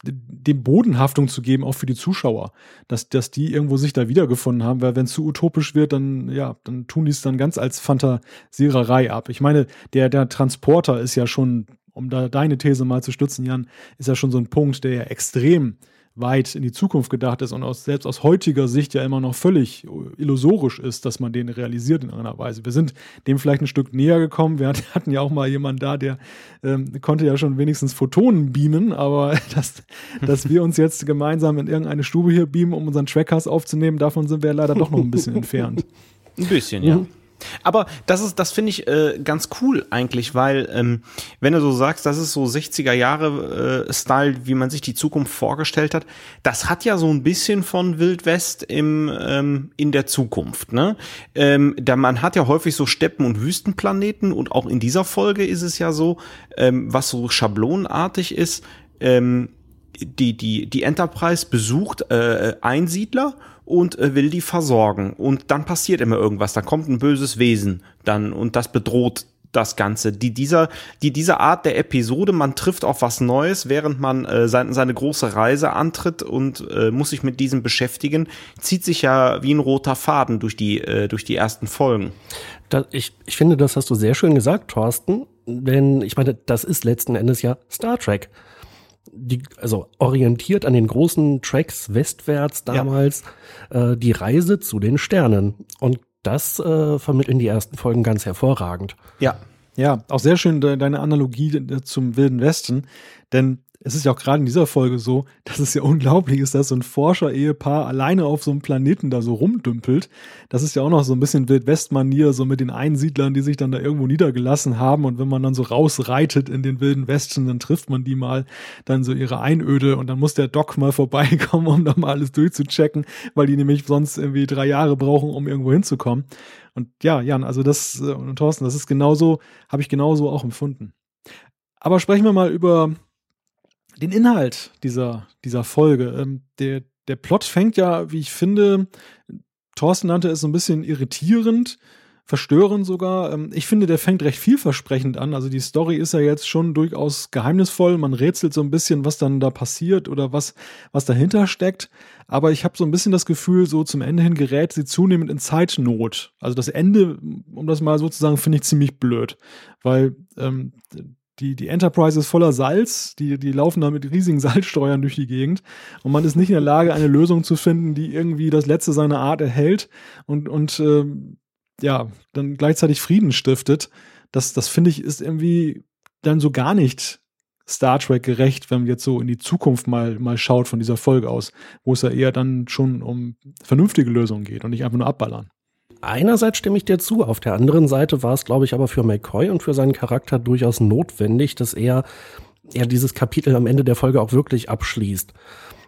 dem Bodenhaftung zu geben, auch für die Zuschauer, dass, dass die irgendwo sich da wiedergefunden haben, weil wenn es zu utopisch wird, dann, ja, dann tun die es dann ganz als Fantasiererei ab. Ich meine, der, der Transporter ist ja schon um da deine These mal zu stützen, Jan, ist ja schon so ein Punkt, der ja extrem weit in die Zukunft gedacht ist und aus, selbst aus heutiger Sicht ja immer noch völlig illusorisch ist, dass man den realisiert in einer Weise. Wir sind dem vielleicht ein Stück näher gekommen. Wir hatten ja auch mal jemanden da, der ähm, konnte ja schon wenigstens Photonen beamen, aber dass, dass wir uns jetzt gemeinsam in irgendeine Stube hier beamen, um unseren Trackcast aufzunehmen, davon sind wir leider doch noch ein bisschen entfernt. Ein bisschen, ja. Mhm. Aber das ist, das finde ich äh, ganz cool eigentlich, weil ähm, wenn du so sagst, das ist so 60er Jahre äh, Style, wie man sich die Zukunft vorgestellt hat, das hat ja so ein bisschen von Wild West im ähm, in der Zukunft. Ne, ähm, da man hat ja häufig so Steppen und Wüstenplaneten und auch in dieser Folge ist es ja so, ähm, was so schablonenartig ist. Ähm, die die die Enterprise besucht äh, Einsiedler und äh, will die versorgen. Und dann passiert immer irgendwas. Da kommt ein böses Wesen dann und das bedroht das Ganze. Die dieser, die diese Art der Episode, man trifft auf was Neues, während man äh, seine, seine große Reise antritt und äh, muss sich mit diesem beschäftigen, zieht sich ja wie ein roter Faden durch die, äh, durch die ersten Folgen. Da, ich, ich finde, das hast du sehr schön gesagt, Thorsten. Denn ich meine, das ist letzten Endes ja Star Trek die, also orientiert an den großen Tracks westwärts damals, ja. äh, die Reise zu den Sternen. Und das äh, vermitteln die ersten Folgen ganz hervorragend. Ja. Ja, auch sehr schön deine Analogie zum Wilden Westen, denn es ist ja auch gerade in dieser Folge so, dass es ja unglaublich ist, dass so ein Forscher-Ehepaar alleine auf so einem Planeten da so rumdümpelt. Das ist ja auch noch so ein bisschen Wildwest-Manier, so mit den Einsiedlern, die sich dann da irgendwo niedergelassen haben. Und wenn man dann so rausreitet in den wilden Westen, dann trifft man die mal dann so ihre Einöde und dann muss der Doc mal vorbeikommen, um da mal alles durchzuchecken, weil die nämlich sonst irgendwie drei Jahre brauchen, um irgendwo hinzukommen. Und ja, Jan, also das, äh, und Thorsten, das ist genauso, habe ich genauso auch empfunden. Aber sprechen wir mal über den Inhalt dieser, dieser Folge. Ähm, der, der Plot fängt ja, wie ich finde, Thorsten nannte es so ein bisschen irritierend, verstörend sogar. Ähm, ich finde, der fängt recht vielversprechend an. Also die Story ist ja jetzt schon durchaus geheimnisvoll. Man rätselt so ein bisschen, was dann da passiert oder was, was dahinter steckt. Aber ich habe so ein bisschen das Gefühl, so zum Ende hin gerät sie zunehmend in Zeitnot. Also das Ende, um das mal so zu sagen, finde ich ziemlich blöd. Weil ähm, die, die Enterprise ist voller Salz, die, die laufen da mit riesigen Salzsteuern durch die Gegend. Und man ist nicht in der Lage, eine Lösung zu finden, die irgendwie das Letzte seiner Art erhält und, und ähm, ja, dann gleichzeitig Frieden stiftet, das, das finde ich ist irgendwie dann so gar nicht Star Trek gerecht, wenn man jetzt so in die Zukunft mal, mal schaut von dieser Folge aus, wo es ja eher dann schon um vernünftige Lösungen geht und nicht einfach nur abballern. Einerseits stimme ich dir zu, auf der anderen Seite war es, glaube ich, aber für McCoy und für seinen Charakter durchaus notwendig, dass er, er dieses Kapitel am Ende der Folge auch wirklich abschließt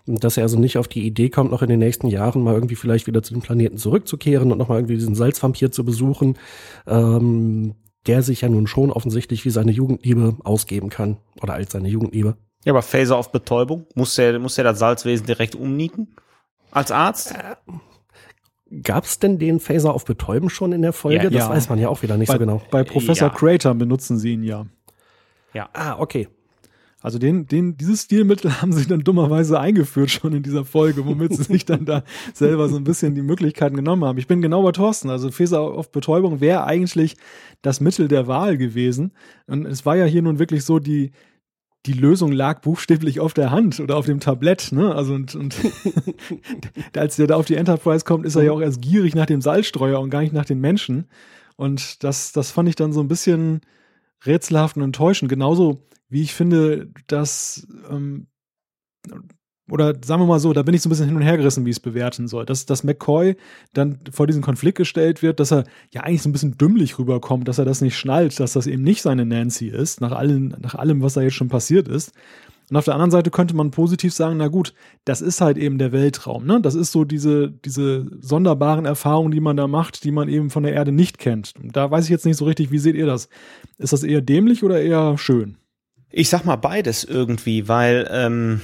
dass er also nicht auf die Idee kommt, noch in den nächsten Jahren mal irgendwie vielleicht wieder zu dem Planeten zurückzukehren und nochmal irgendwie diesen Salzvampir zu besuchen, ähm, der sich ja nun schon offensichtlich wie seine Jugendliebe ausgeben kann oder als seine Jugendliebe. Ja, aber Phaser auf Betäubung, muss der, muss der das Salzwesen direkt umnieten? Als Arzt? Äh, Gab es denn den Phaser auf Betäuben schon in der Folge? Ja, das ja. weiß man ja auch wieder nicht bei, so genau. Bei Professor ja. Crater benutzen sie ihn ja. Ja. Ah, okay. Also den, den, dieses Stilmittel haben sie dann dummerweise eingeführt schon in dieser Folge, womit sie sich dann da selber so ein bisschen die Möglichkeiten genommen haben. Ich bin genau bei Thorsten. Also Feser auf Betäubung wäre eigentlich das Mittel der Wahl gewesen. Und es war ja hier nun wirklich so, die, die Lösung lag buchstäblich auf der Hand oder auf dem Tablett, ne? Also und, und als der da auf die Enterprise kommt, ist er ja auch erst gierig nach dem Salzstreuer und gar nicht nach den Menschen. Und das, das fand ich dann so ein bisschen rätselhaft und enttäuschend. Genauso wie ich finde, dass, ähm, oder sagen wir mal so, da bin ich so ein bisschen hin und her gerissen, wie ich es bewerten soll. Dass, dass McCoy dann vor diesen Konflikt gestellt wird, dass er ja eigentlich so ein bisschen dümmlich rüberkommt, dass er das nicht schnallt, dass das eben nicht seine Nancy ist, nach allem, nach allem, was da jetzt schon passiert ist. Und auf der anderen Seite könnte man positiv sagen, na gut, das ist halt eben der Weltraum, ne? Das ist so diese, diese sonderbaren Erfahrungen, die man da macht, die man eben von der Erde nicht kennt. Da weiß ich jetzt nicht so richtig, wie seht ihr das? Ist das eher dämlich oder eher schön? Ich sag mal beides irgendwie, weil ähm,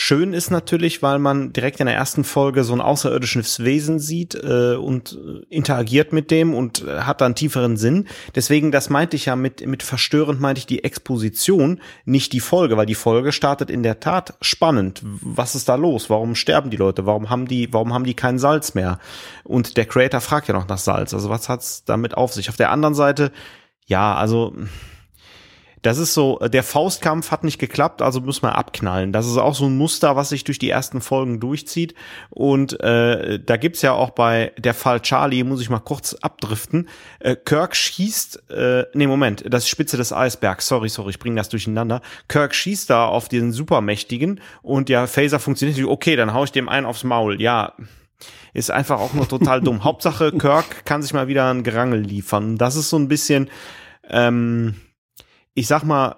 schön ist natürlich, weil man direkt in der ersten Folge so ein außerirdisches Wesen sieht äh, und äh, interagiert mit dem und äh, hat dann tieferen Sinn. Deswegen, das meinte ich ja mit, mit verstörend, meinte ich die Exposition, nicht die Folge, weil die Folge startet in der Tat spannend. Was ist da los? Warum sterben die Leute? Warum haben die, warum haben die kein Salz mehr? Und der Creator fragt ja noch nach Salz. Also was hat's damit auf sich? Auf der anderen Seite, ja, also das ist so, der Faustkampf hat nicht geklappt, also muss man abknallen. Das ist auch so ein Muster, was sich durch die ersten Folgen durchzieht. Und äh, da gibt's ja auch bei der Fall Charlie, muss ich mal kurz abdriften. Äh, Kirk schießt, äh, nee, Moment, das ist Spitze des Eisbergs, sorry, sorry, ich bringe das durcheinander. Kirk schießt da auf den Supermächtigen und der Phaser funktioniert nicht. Okay, dann hau ich dem einen aufs Maul. Ja, ist einfach auch nur total dumm. Hauptsache, Kirk kann sich mal wieder ein Gerangel liefern. Das ist so ein bisschen, ähm, ich sag mal,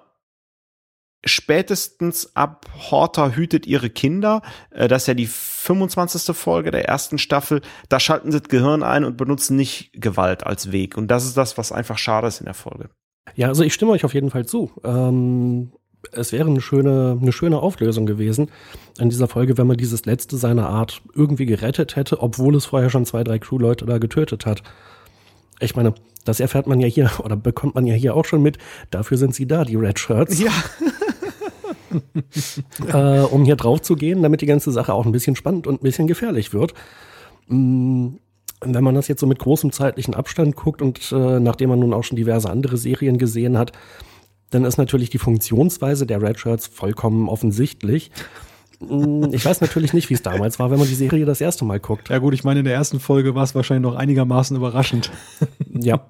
spätestens ab Horter hütet ihre Kinder, äh, das ist ja die 25. Folge der ersten Staffel, da schalten sie das Gehirn ein und benutzen nicht Gewalt als Weg. Und das ist das, was einfach schade ist in der Folge. Ja, also ich stimme euch auf jeden Fall zu. Ähm, es wäre eine schöne, eine schöne Auflösung gewesen in dieser Folge, wenn man dieses letzte seiner Art irgendwie gerettet hätte, obwohl es vorher schon zwei, drei Crewleute da getötet hat. Ich meine, das erfährt man ja hier oder bekommt man ja hier auch schon mit. Dafür sind sie da, die Red Shirts. Ja. äh, um hier drauf zu gehen, damit die ganze Sache auch ein bisschen spannend und ein bisschen gefährlich wird. Mm, wenn man das jetzt so mit großem zeitlichen Abstand guckt und äh, nachdem man nun auch schon diverse andere Serien gesehen hat, dann ist natürlich die Funktionsweise der Red Shirts vollkommen offensichtlich. Mm, ich weiß natürlich nicht, wie es damals war, wenn man die Serie das erste Mal guckt. Ja gut, ich meine, in der ersten Folge war es wahrscheinlich noch einigermaßen überraschend. Ja.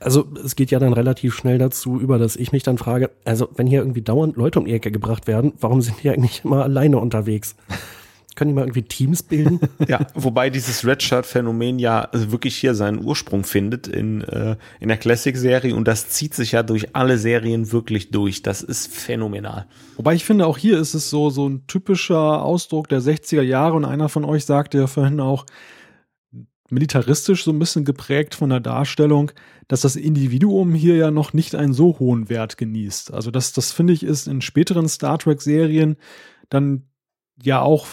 Also es geht ja dann relativ schnell dazu über, dass ich mich dann frage, also wenn hier irgendwie dauernd Leute um die Ecke gebracht werden, warum sind die eigentlich immer alleine unterwegs? Können die mal irgendwie Teams bilden? Ja, wobei dieses Redshirt-Phänomen ja wirklich hier seinen Ursprung findet in, äh, in der Classic-Serie und das zieht sich ja durch alle Serien wirklich durch. Das ist phänomenal. Wobei ich finde, auch hier ist es so, so ein typischer Ausdruck der 60er Jahre und einer von euch sagte ja vorhin auch, militaristisch so ein bisschen geprägt von der Darstellung, dass das Individuum hier ja noch nicht einen so hohen Wert genießt. Also das, das finde ich ist in späteren Star Trek Serien dann ja auch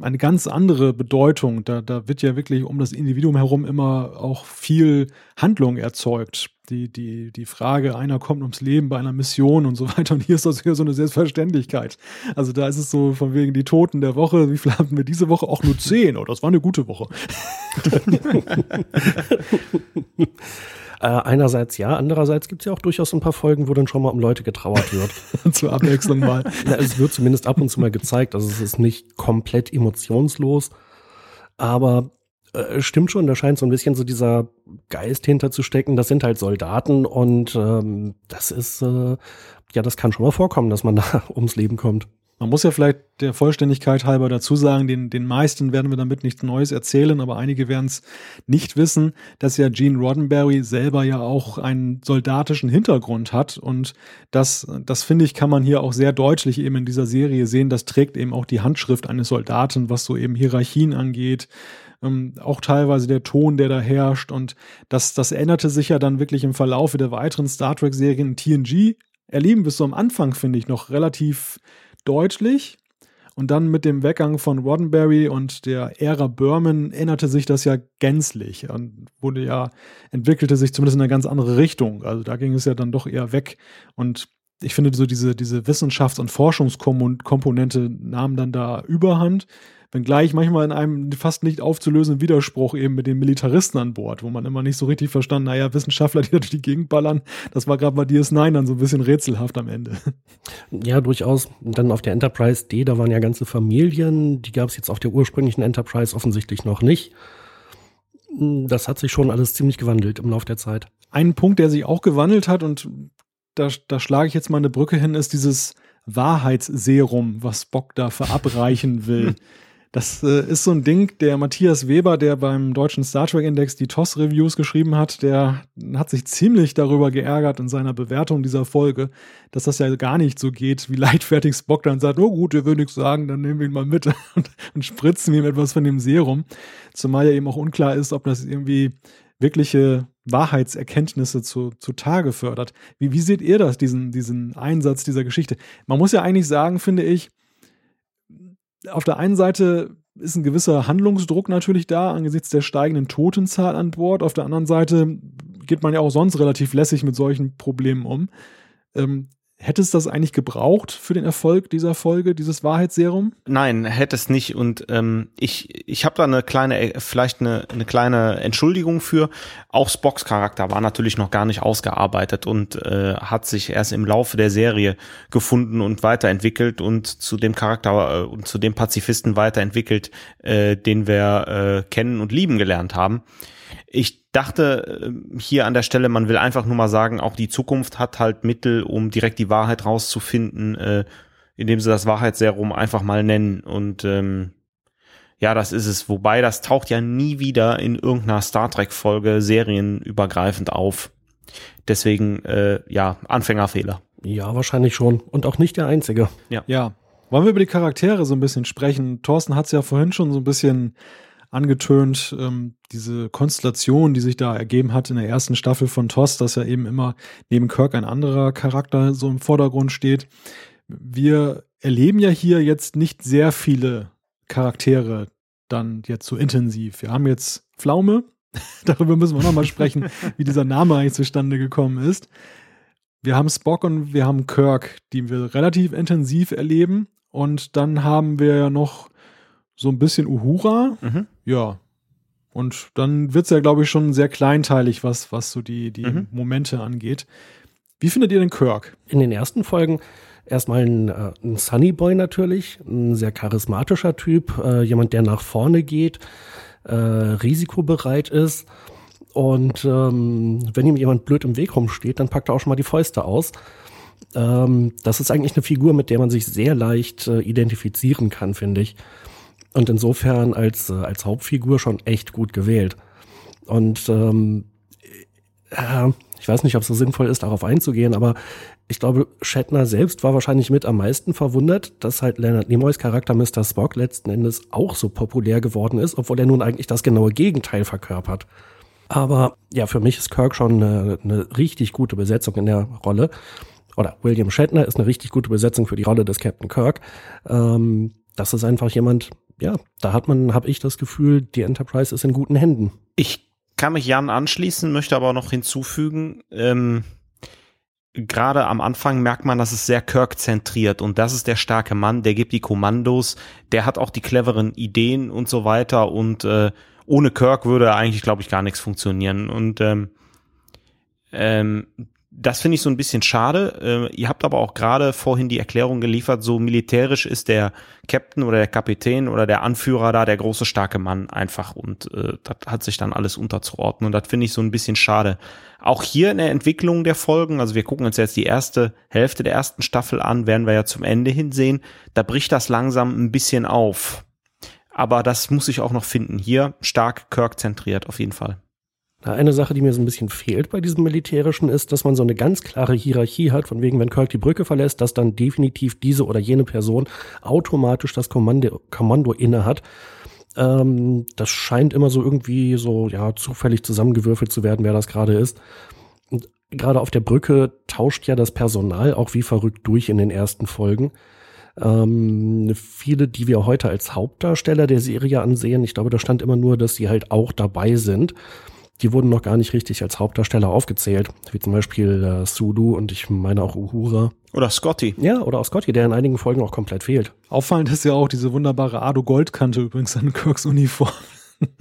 eine ganz andere Bedeutung. Da, da wird ja wirklich um das Individuum herum immer auch viel Handlung erzeugt. Die, die, die Frage, einer kommt ums Leben bei einer Mission und so weiter. Und hier ist das ja so eine Selbstverständlichkeit. Also da ist es so von wegen die Toten der Woche. Wie viel hatten wir diese Woche? Auch nur zehn. Oh, das war eine gute Woche. Äh, einerseits ja, andererseits gibt es ja auch durchaus ein paar Folgen, wo dann schon mal um Leute getrauert wird. Zur Abwechslung mal. Na, es wird zumindest ab und zu mal gezeigt. Also es ist nicht komplett emotionslos, aber äh, stimmt schon, da scheint so ein bisschen so dieser Geist hinterzustecken. Das sind halt Soldaten und ähm, das ist, äh, ja, das kann schon mal vorkommen, dass man da ums Leben kommt. Man muss ja vielleicht der Vollständigkeit halber dazu sagen, den, den meisten werden wir damit nichts Neues erzählen, aber einige werden es nicht wissen, dass ja Gene Roddenberry selber ja auch einen soldatischen Hintergrund hat. Und das, das finde ich, kann man hier auch sehr deutlich eben in dieser Serie sehen. Das trägt eben auch die Handschrift eines Soldaten, was so eben Hierarchien angeht. Ähm, auch teilweise der Ton, der da herrscht. Und das, das änderte sich ja dann wirklich im Verlauf der weiteren Star Trek-Serien TNG. Erleben wir es so am Anfang, finde ich, noch relativ deutlich. Und dann mit dem Weggang von Roddenberry und der Ära Berman änderte sich das ja gänzlich und wurde ja, entwickelte sich zumindest in eine ganz andere Richtung. Also da ging es ja dann doch eher weg. Und ich finde, so diese, diese Wissenschafts- und Forschungskomponente nahm dann da überhand wenngleich manchmal in einem fast nicht aufzulösenden Widerspruch eben mit den Militaristen an Bord, wo man immer nicht so richtig verstanden, naja, Wissenschaftler, die durch die Gegend ballern, das war gerade bei DS9 dann so ein bisschen rätselhaft am Ende. Ja, durchaus. Und dann auf der Enterprise D, da waren ja ganze Familien, die gab es jetzt auf der ursprünglichen Enterprise offensichtlich noch nicht. Das hat sich schon alles ziemlich gewandelt im Laufe der Zeit. Ein Punkt, der sich auch gewandelt hat und da, da schlage ich jetzt mal eine Brücke hin, ist dieses Wahrheitsserum, was Spock da verabreichen will. Das äh, ist so ein Ding, der Matthias Weber, der beim deutschen Star Trek Index die TOS-Reviews geschrieben hat, der hat sich ziemlich darüber geärgert in seiner Bewertung dieser Folge, dass das ja gar nicht so geht, wie leichtfertig Spock dann sagt, oh gut, ihr will nichts sagen, dann nehmen wir ihn mal mit und, und spritzen ihm etwas von dem Serum. Zumal ja eben auch unklar ist, ob das irgendwie wirkliche Wahrheitserkenntnisse zu, zu Tage fördert. Wie, wie seht ihr das, diesen, diesen Einsatz dieser Geschichte? Man muss ja eigentlich sagen, finde ich, auf der einen Seite ist ein gewisser Handlungsdruck natürlich da angesichts der steigenden Totenzahl an Bord. Auf der anderen Seite geht man ja auch sonst relativ lässig mit solchen Problemen um. Ähm, Hätte es das eigentlich gebraucht für den Erfolg dieser Folge, dieses Wahrheitsserum? Nein, hätte es nicht. Und ähm, ich, ich habe da eine kleine, vielleicht eine, eine kleine Entschuldigung für. Auch Spocks Charakter war natürlich noch gar nicht ausgearbeitet und äh, hat sich erst im Laufe der Serie gefunden und weiterentwickelt und zu dem Charakter äh, und zu dem Pazifisten weiterentwickelt, äh, den wir äh, kennen und lieben gelernt haben. Ich dachte äh, hier an der Stelle, man will einfach nur mal sagen, auch die Zukunft hat halt Mittel, um direkt die Wahrheit rauszufinden, äh, indem sie das Wahrheitsserum einfach mal nennen. Und ähm, ja, das ist es. Wobei, das taucht ja nie wieder in irgendeiner Star Trek-Folge serienübergreifend auf. Deswegen, äh, ja, Anfängerfehler. Ja, wahrscheinlich schon. Und auch nicht der einzige. Ja. Ja. Wollen wir über die Charaktere so ein bisschen sprechen? Thorsten hat es ja vorhin schon so ein bisschen angetönt, ähm, diese Konstellation, die sich da ergeben hat in der ersten Staffel von TOS, dass ja eben immer neben Kirk ein anderer Charakter so im Vordergrund steht. Wir erleben ja hier jetzt nicht sehr viele Charaktere dann jetzt so intensiv. Wir haben jetzt Pflaume, darüber müssen wir nochmal sprechen, wie dieser Name eigentlich zustande gekommen ist. Wir haben Spock und wir haben Kirk, die wir relativ intensiv erleben. Und dann haben wir ja noch so ein bisschen Uhura. Mhm. Ja. Und dann wird es ja, glaube ich, schon sehr kleinteilig, was, was so die, die mhm. Momente angeht. Wie findet ihr den Kirk? In den ersten Folgen erstmal ein, äh, ein Sunny Boy natürlich, ein sehr charismatischer Typ, äh, jemand, der nach vorne geht, äh, risikobereit ist. Und ähm, wenn ihm jemand blöd im Weg rumsteht, dann packt er auch schon mal die Fäuste aus. Ähm, das ist eigentlich eine Figur, mit der man sich sehr leicht äh, identifizieren kann, finde ich. Und insofern als, äh, als Hauptfigur schon echt gut gewählt. Und ähm, äh, ich weiß nicht, ob es so sinnvoll ist, darauf einzugehen, aber ich glaube, Shatner selbst war wahrscheinlich mit am meisten verwundert, dass halt Leonard Nimoys Charakter Mr. Spock letzten Endes auch so populär geworden ist, obwohl er nun eigentlich das genaue Gegenteil verkörpert. Aber ja, für mich ist Kirk schon eine, eine richtig gute Besetzung in der Rolle. Oder William Shatner ist eine richtig gute Besetzung für die Rolle des Captain Kirk. Ähm, das ist einfach jemand, ja, da hat man, habe ich das Gefühl, die Enterprise ist in guten Händen. Ich kann mich Jan anschließen, möchte aber noch hinzufügen, ähm, gerade am Anfang merkt man, dass es sehr Kirk-zentriert und das ist der starke Mann, der gibt die Kommandos, der hat auch die cleveren Ideen und so weiter und äh, ohne Kirk würde eigentlich, glaube ich, gar nichts funktionieren und ähm, ähm, das finde ich so ein bisschen schade. Äh, ihr habt aber auch gerade vorhin die Erklärung geliefert, so militärisch ist der Captain oder der Kapitän oder der Anführer da der große starke Mann einfach und äh, das hat sich dann alles unterzuordnen und das finde ich so ein bisschen schade. Auch hier in der Entwicklung der Folgen, also wir gucken uns jetzt die erste Hälfte der ersten Staffel an, werden wir ja zum Ende hin sehen, da bricht das langsam ein bisschen auf. Aber das muss ich auch noch finden. Hier stark Kirk zentriert auf jeden Fall. Eine Sache, die mir so ein bisschen fehlt bei diesem Militärischen, ist, dass man so eine ganz klare Hierarchie hat, von wegen, wenn Kirk die Brücke verlässt, dass dann definitiv diese oder jene Person automatisch das Kommando, Kommando inne hat. Ähm, das scheint immer so irgendwie so, ja, zufällig zusammengewürfelt zu werden, wer das gerade ist. Und gerade auf der Brücke tauscht ja das Personal auch wie verrückt durch in den ersten Folgen. Ähm, viele, die wir heute als Hauptdarsteller der Serie ansehen, ich glaube, da stand immer nur, dass sie halt auch dabei sind die wurden noch gar nicht richtig als Hauptdarsteller aufgezählt, wie zum Beispiel äh, Sulu und ich meine auch Uhura. Oder Scotty. Ja, oder auch Scotty, der in einigen Folgen auch komplett fehlt. Auffallend ist ja auch diese wunderbare Ado Goldkante übrigens an Kirks Uniform.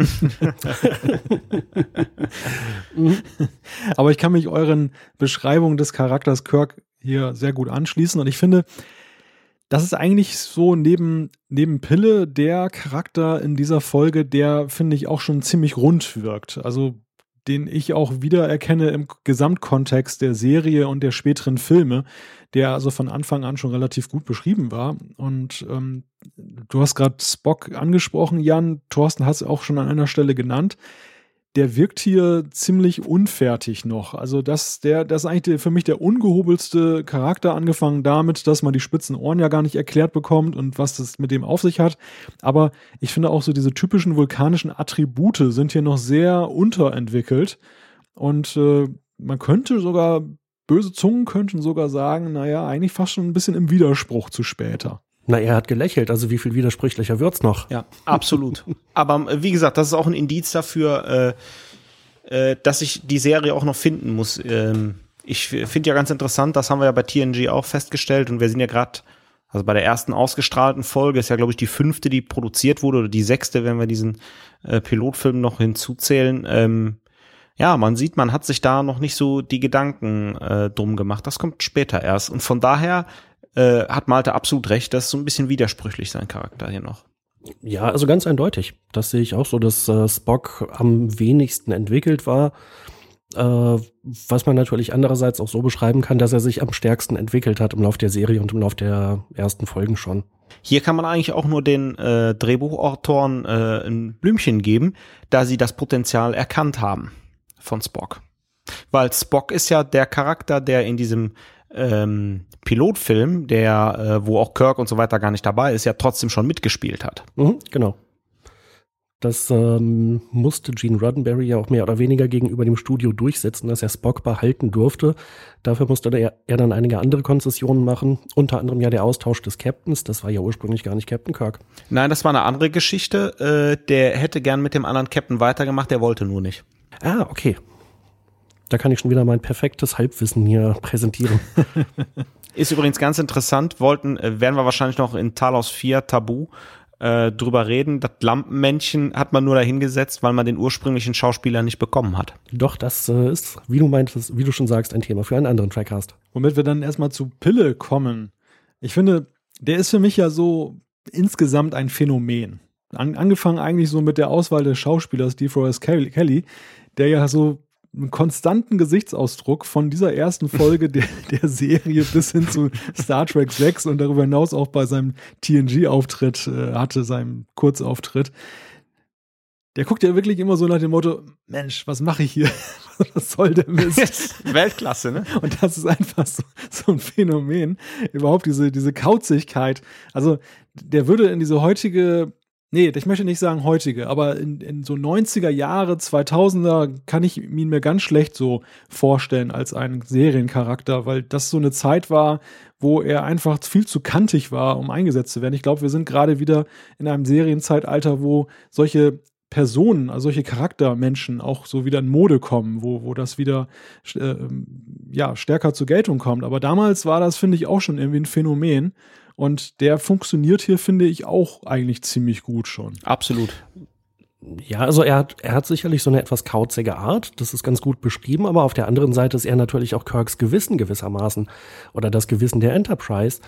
Aber ich kann mich euren Beschreibungen des Charakters Kirk hier sehr gut anschließen und ich finde, das ist eigentlich so neben, neben Pille der Charakter in dieser Folge, der finde ich auch schon ziemlich rund wirkt. Also den ich auch wiedererkenne im Gesamtkontext der Serie und der späteren Filme, der also von Anfang an schon relativ gut beschrieben war. Und ähm, du hast gerade Spock angesprochen, Jan, Thorsten es auch schon an einer Stelle genannt der wirkt hier ziemlich unfertig noch. Also das, der, das ist eigentlich der, für mich der ungehobelste Charakter, angefangen damit, dass man die spitzen Ohren ja gar nicht erklärt bekommt und was das mit dem auf sich hat. Aber ich finde auch so diese typischen vulkanischen Attribute sind hier noch sehr unterentwickelt. Und äh, man könnte sogar, böse Zungen könnten sogar sagen, naja, eigentlich fast schon ein bisschen im Widerspruch zu später. Na, er hat gelächelt, also wie viel widersprüchlicher wird's noch? Ja, absolut. Aber äh, wie gesagt, das ist auch ein Indiz dafür, äh, äh, dass ich die Serie auch noch finden muss. Ähm, ich finde ja ganz interessant, das haben wir ja bei TNG auch festgestellt und wir sind ja gerade, also bei der ersten ausgestrahlten Folge ist ja, glaube ich, die fünfte, die produziert wurde oder die sechste, wenn wir diesen äh, Pilotfilm noch hinzuzählen. Ähm, ja, man sieht, man hat sich da noch nicht so die Gedanken äh, drum gemacht. Das kommt später erst. Und von daher äh, hat Malte absolut recht, das ist so ein bisschen widersprüchlich sein Charakter hier noch. Ja, also ganz eindeutig. Das sehe ich auch so, dass äh, Spock am wenigsten entwickelt war. Äh, was man natürlich andererseits auch so beschreiben kann, dass er sich am stärksten entwickelt hat im Lauf der Serie und im Lauf der ersten Folgen schon. Hier kann man eigentlich auch nur den äh, Drehbuchautoren äh, ein Blümchen geben, da sie das Potenzial erkannt haben von Spock. Weil Spock ist ja der Charakter, der in diesem ähm, Pilotfilm, der, äh, wo auch Kirk und so weiter gar nicht dabei ist, ja trotzdem schon mitgespielt hat. Mhm, genau. Das ähm, musste Gene Roddenberry ja auch mehr oder weniger gegenüber dem Studio durchsetzen, dass er Spock behalten durfte. Dafür musste er, er dann einige andere Konzessionen machen, unter anderem ja der Austausch des Captains. Das war ja ursprünglich gar nicht Captain Kirk. Nein, das war eine andere Geschichte. Äh, der hätte gern mit dem anderen Captain weitergemacht, der wollte nur nicht. Ah, okay. Da kann ich schon wieder mein perfektes Halbwissen hier präsentieren. Ist übrigens ganz interessant, wollten, äh, werden wir wahrscheinlich noch in Talos 4 Tabu äh, drüber reden. Das Lampenmännchen hat man nur dahingesetzt, weil man den ursprünglichen Schauspieler nicht bekommen hat. Doch, das äh, ist, wie du meintest, wie du schon sagst, ein Thema für einen anderen Trackcast. Womit wir dann erstmal zu Pille kommen. Ich finde, der ist für mich ja so insgesamt ein Phänomen. An, angefangen eigentlich so mit der Auswahl des Schauspielers DeForest Kelly, der ja so einen konstanten Gesichtsausdruck von dieser ersten Folge der, der Serie bis hin zu Star Trek 6 und darüber hinaus auch bei seinem TNG-Auftritt äh, hatte, seinem Kurzauftritt. Der guckt ja wirklich immer so nach dem Motto, Mensch, was mache ich hier? was soll der Mist? Weltklasse, ne? Und das ist einfach so, so ein Phänomen. Überhaupt diese, diese Kauzigkeit. Also, der würde in diese heutige Nee, ich möchte nicht sagen heutige, aber in, in so 90er Jahre, 2000er kann ich ihn mir ganz schlecht so vorstellen als einen Seriencharakter, weil das so eine Zeit war, wo er einfach viel zu kantig war, um eingesetzt zu werden. Ich glaube, wir sind gerade wieder in einem Serienzeitalter, wo solche Personen, also solche Charaktermenschen auch so wieder in Mode kommen, wo, wo das wieder äh, ja, stärker zur Geltung kommt. Aber damals war das, finde ich, auch schon irgendwie ein Phänomen. Und der funktioniert hier, finde ich, auch eigentlich ziemlich gut schon. Absolut. Ja, also er hat, er hat sicherlich so eine etwas kauzige Art, das ist ganz gut beschrieben, aber auf der anderen Seite ist er natürlich auch Kirks Gewissen gewissermaßen oder das Gewissen der Enterprise.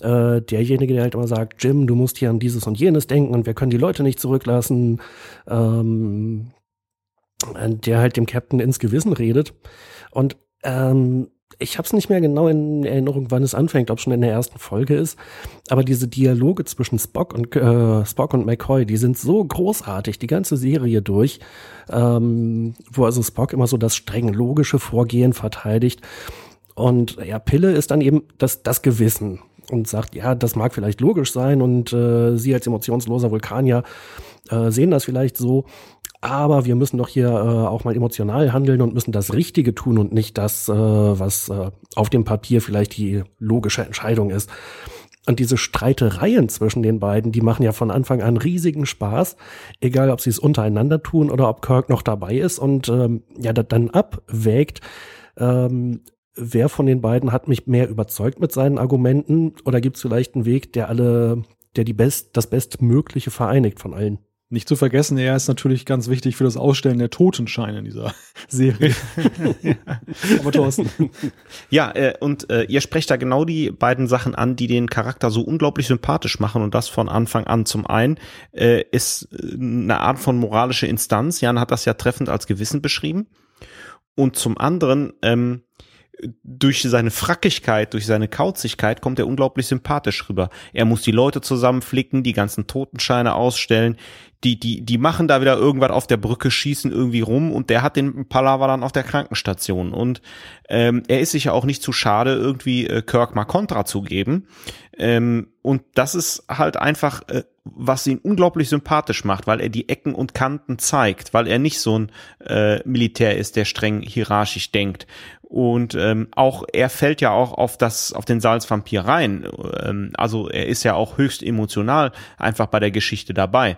Äh, derjenige, der halt immer sagt, Jim, du musst hier an dieses und jenes denken und wir können die Leute nicht zurücklassen, ähm, der halt dem Captain ins Gewissen redet. Und ähm, ich habe es nicht mehr genau in Erinnerung, wann es anfängt, ob schon in der ersten Folge ist. Aber diese Dialoge zwischen Spock und äh, Spock und McCoy, die sind so großartig, die ganze Serie durch, ähm, wo also Spock immer so das streng logische Vorgehen verteidigt. Und ja, Pille ist dann eben das, das Gewissen und sagt, ja, das mag vielleicht logisch sein und äh, Sie als emotionsloser Vulkanier äh, sehen das vielleicht so, aber wir müssen doch hier äh, auch mal emotional handeln und müssen das Richtige tun und nicht das, äh, was äh, auf dem Papier vielleicht die logische Entscheidung ist. Und diese Streitereien zwischen den beiden, die machen ja von Anfang an riesigen Spaß, egal ob sie es untereinander tun oder ob Kirk noch dabei ist und ähm, ja, dann abwägt, ähm, wer von den beiden hat mich mehr überzeugt mit seinen Argumenten oder gibt es vielleicht einen Weg, der alle, der die best, das Bestmögliche vereinigt von allen? Nicht zu vergessen, er ist natürlich ganz wichtig für das Ausstellen der Totenscheine in dieser Serie. Aber Thorsten. Ja, äh, und äh, ihr sprecht da genau die beiden Sachen an, die den Charakter so unglaublich sympathisch machen und das von Anfang an. Zum einen äh, ist äh, eine Art von moralische Instanz. Jan hat das ja treffend als Gewissen beschrieben. Und zum anderen ähm, durch seine Frackigkeit, durch seine Kauzigkeit kommt er unglaublich sympathisch rüber. Er muss die Leute zusammenflicken, die ganzen Totenscheine ausstellen, die, die, die machen da wieder irgendwas auf der Brücke, schießen irgendwie rum und der hat den Palaver dann auf der Krankenstation. Und ähm, er ist sich ja auch nicht zu schade, irgendwie äh, Kirk mal Kontra zu geben. Ähm, und das ist halt einfach, äh, was ihn unglaublich sympathisch macht, weil er die Ecken und Kanten zeigt, weil er nicht so ein äh, Militär ist, der streng hierarchisch denkt. Und ähm, auch er fällt ja auch auf das, auf den Salzvampir rein. Ähm, also er ist ja auch höchst emotional einfach bei der Geschichte dabei.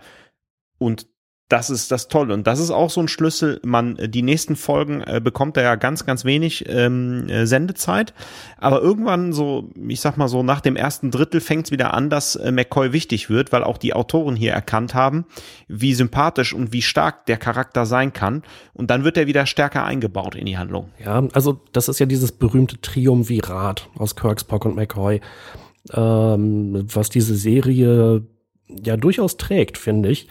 Und das ist das Tolle. Und das ist auch so ein Schlüssel. Man, die nächsten Folgen äh, bekommt er ja ganz, ganz wenig ähm, äh, Sendezeit. Aber irgendwann so, ich sag mal so, nach dem ersten Drittel fängt es wieder an, dass äh, McCoy wichtig wird, weil auch die Autoren hier erkannt haben, wie sympathisch und wie stark der Charakter sein kann. Und dann wird er wieder stärker eingebaut in die Handlung. Ja, also das ist ja dieses berühmte Triumvirat aus Kirk, Spock und McCoy, ähm, was diese Serie ja durchaus trägt, finde ich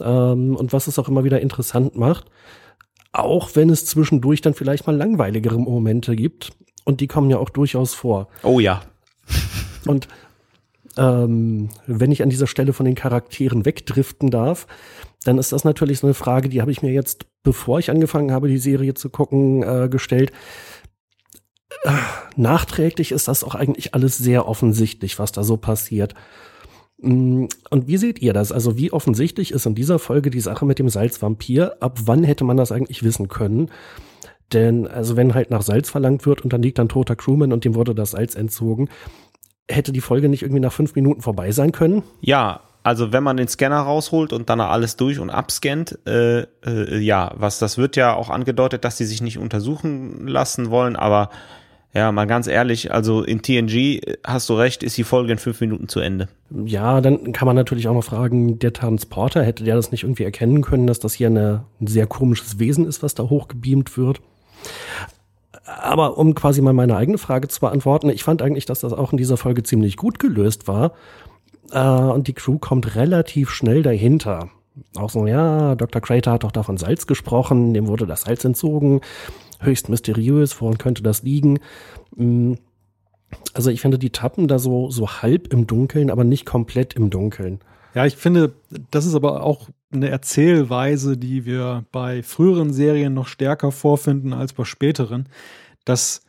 ähm, und was es auch immer wieder interessant macht. Auch wenn es zwischendurch dann vielleicht mal langweiligere Momente gibt. Und die kommen ja auch durchaus vor. Oh ja. Und ähm, wenn ich an dieser Stelle von den Charakteren wegdriften darf, dann ist das natürlich so eine Frage, die habe ich mir jetzt, bevor ich angefangen habe, die Serie zu gucken, äh, gestellt. Äh, nachträglich ist das auch eigentlich alles sehr offensichtlich, was da so passiert. Mm, und wie seht ihr das? Also wie offensichtlich ist in dieser Folge die Sache mit dem Salzvampir? Ab wann hätte man das eigentlich wissen können? Denn also wenn halt nach Salz verlangt wird und dann liegt dann toter Crewman und dem wurde das Salz entzogen, hätte die Folge nicht irgendwie nach fünf Minuten vorbei sein können? Ja, also wenn man den Scanner rausholt und dann alles durch und abscannt, äh, äh, ja, was das wird ja auch angedeutet, dass sie sich nicht untersuchen lassen wollen, aber ja, mal ganz ehrlich, also in TNG hast du recht, ist die Folge in fünf Minuten zu Ende. Ja, dann kann man natürlich auch noch fragen, der Transporter, hätte der das nicht irgendwie erkennen können, dass das hier eine, ein sehr komisches Wesen ist, was da hochgebeamt wird? Aber um quasi mal meine eigene Frage zu beantworten, ich fand eigentlich, dass das auch in dieser Folge ziemlich gut gelöst war. Äh, und die Crew kommt relativ schnell dahinter. Auch so, ja, Dr. Crater hat doch davon Salz gesprochen, dem wurde das Salz entzogen höchst mysteriös, woran könnte das liegen? Mm, also ich finde, die tappen da so, so halb im Dunkeln, aber nicht komplett im Dunkeln. Ja, ich finde, das ist aber auch eine Erzählweise, die wir bei früheren Serien noch stärker vorfinden als bei späteren, dass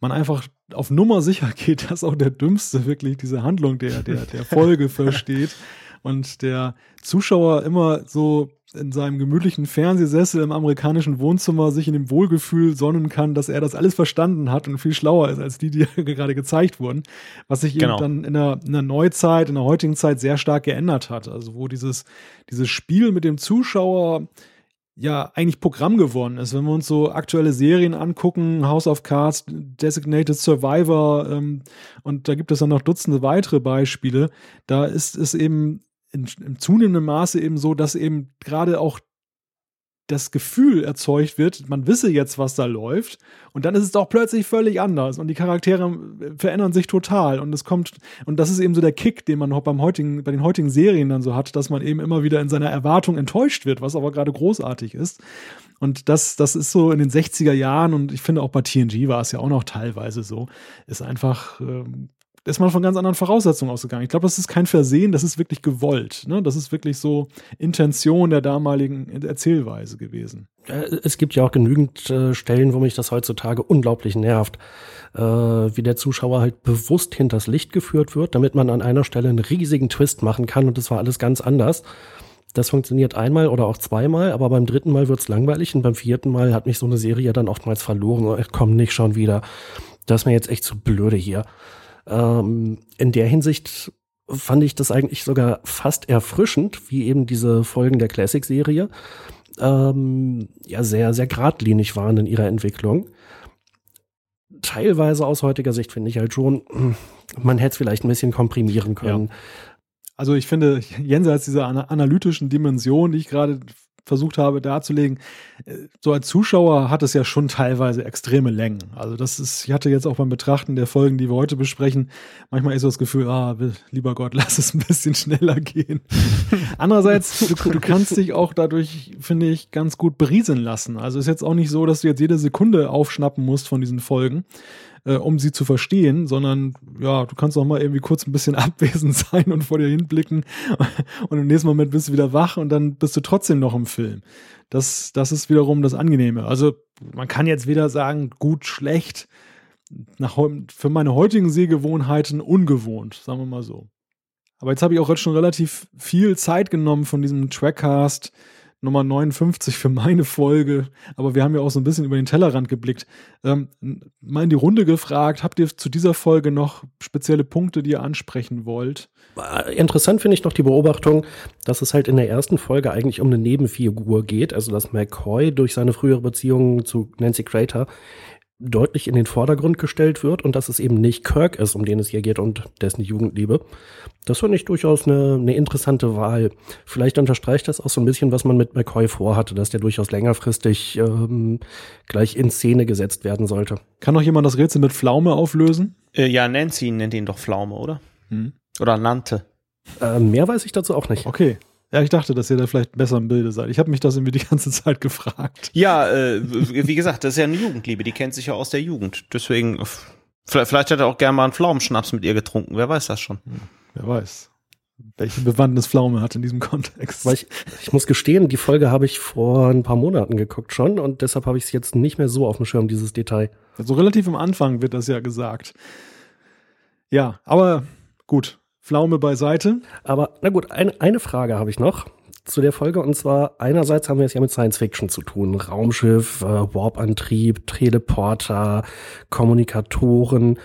man einfach auf Nummer sicher geht, dass auch der Dümmste wirklich diese Handlung der, der, der Folge versteht. Und der Zuschauer immer so in seinem gemütlichen Fernsehsessel im amerikanischen Wohnzimmer sich in dem Wohlgefühl sonnen kann, dass er das alles verstanden hat und viel schlauer ist als die, die gerade gezeigt wurden. Was sich Genau. eben dann in der, in der Neuzeit, in der heutigen Zeit sehr stark geändert hat. Also wo dieses, dieses Spiel mit dem Zuschauer ja eigentlich Programm geworden ist. Wenn wir uns so aktuelle Serien angucken, House of Cards, Designated Survivor ähm, und da gibt es dann noch Dutzende weitere Beispiele, da ist es eben in, im zunehmenden Maße eben so, dass eben gerade auch das Gefühl erzeugt wird, man wisse jetzt, was da läuft, und dann ist es doch plötzlich völlig anders und die Charaktere verändern sich total und es kommt, und das ist eben so der Kick, den man auch beim heutigen, bei den heutigen Serien dann so hat, dass man eben immer wieder in seiner Erwartung enttäuscht wird, was aber gerade großartig ist. Und das, das ist so in den 60er Jahren und ich finde auch bei TNG war es ja auch noch teilweise so, ist einfach, ähm, ist man von ganz anderen Voraussetzungen ausgegangen. Ich glaube, das ist kein Versehen, das ist wirklich gewollt. Ne? Das ist wirklich so Intention der damaligen Erzählweise gewesen. Es gibt ja auch genügend äh, Stellen, wo mich das heutzutage unglaublich nervt, äh, wie der Zuschauer halt bewusst hinters Licht geführt wird, damit man an einer Stelle einen riesigen Twist machen kann und das war alles ganz anders. Das funktioniert einmal oder auch zweimal, aber beim dritten Mal wird's langweilig und beim vierten Mal hat mich so eine Serie dann oftmals verloren. Oh, Komm nicht schon wieder. Das ist mir jetzt echt zu blöde hier. Ähm, in der Hinsicht fand ich das eigentlich sogar fast erfrischend, wie eben diese Folgen der Classic-Serie ähm, ja sehr, sehr geradlinig waren in ihrer Entwicklung. Teilweise aus heutiger Sicht finde ich halt schon, man hätte es vielleicht ein bisschen komprimieren können. Also ich finde, jenseits dieser ana analytischen Dimension, die ich gerade versucht habe darzulegen, äh, so als Zuschauer hat es ja schon teilweise extreme Längen. Also das ist, ich hatte jetzt auch beim Betrachten der Folgen, die wir heute besprechen, manchmal ist so das Gefühl, ah, lieber Gott, lass es ein bisschen schneller gehen. Andererseits, du, du kannst dich auch dadurch, finde ich, ganz gut berieseln lassen. Also ist jetzt auch nicht so, dass du jetzt jede Sekunde aufschnappen musst von diesen Folgen äh, um sie zu verstehen, sondern ja, du kannst auch mal irgendwie kurz ein bisschen abwesend sein und vor dir hinblicken und im nächsten Moment bist du wieder wach und dann bist du trotzdem noch im Film. Das, das ist wiederum das Angenehme. Also man kann jetzt weder sagen, gut, schlecht, nach, für meine heutigen Sehgewohnheiten ungewohnt, sagen wir mal so. Aber jetzt habe ich auch schon relativ viel Zeit genommen von diesem Trackcast Nummer 59 für meine Folge. Aber wir haben ja auch so ein bisschen über den Tellerrand geblickt. Ähm, mal in die Runde gefragt, habt ihr zu dieser Folge noch spezielle Punkte, die ihr ansprechen wollt? Äh, Interessant finde ich noch die Beobachtung, dass es halt in der ersten Folge eigentlich um eine Nebenfigur geht, also dass McCoy durch seine frühere Beziehung zu Nancy Crater deutlich in den Vordergrund gestellt wird und dass es eben nicht Kirk ist, um den es hier geht und dessen Jugendliebe. Das finde ich durchaus eine, eine interessante Wahl. Vielleicht unterstreicht das auch so ein bisschen, was man mit McCoy vorhatte, dass der durchaus längerfristig ähm, gleich in Szene gesetzt werden sollte. Kann noch jemand das Rätsel mit Pflaume auflösen? Äh, ja, Nancy nennt ihn doch Pflaume, oder? Hm. Oder nannte. Äh, mehr weiß ich dazu auch nicht. Okay. Ja, ich dachte, dass ihr da vielleicht besser im Bilde seid. Ich habe mich das irgendwie die ganze Zeit gefragt. Ja, äh, wie gesagt, das ist ja eine Jugendliebe, die kennt sich ja aus der Jugend. Deswegen, vielleicht, vielleicht hat er auch gerne mal einen Pflaumenschnaps mit ihr getrunken, wer weiß das schon. Wer weiß, welche Bewandtnis Pflaume hat in diesem Kontext. Weil ich, ich muss gestehen, die Folge habe ich vor ein paar Monaten geguckt schon und deshalb habe ich es jetzt nicht mehr so auf dem Schirm, dieses Detail. Also relativ am Anfang wird das ja gesagt. Ja, aber gut. Pflaume beiseite. Aber na gut, ein, eine Frage habe ich noch zu der Folge und zwar einerseits haben wir es ja mit Science Fiction zu tun. Raumschiff, äh, Warp-Antrieb, Teleporter, Kommunikatoren.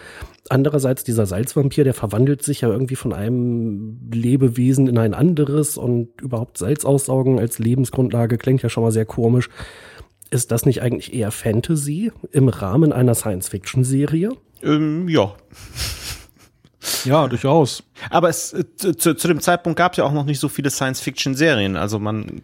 Andererseits dieser Salzvampir, der verwandelt sich ja irgendwie von einem Lebewesen in ein anderes und überhaupt Salz aussaugen als Lebensgrundlage klingt ja schon mal sehr komisch. Ist das nicht eigentlich eher Fantasy im Rahmen einer Science-Fiction-Serie? Ähm, ja. Ja, durchaus. Aber es, äh, zu, zu dem Zeitpunkt gab es ja auch noch nicht so viele Science-Fiction-Serien. Also man,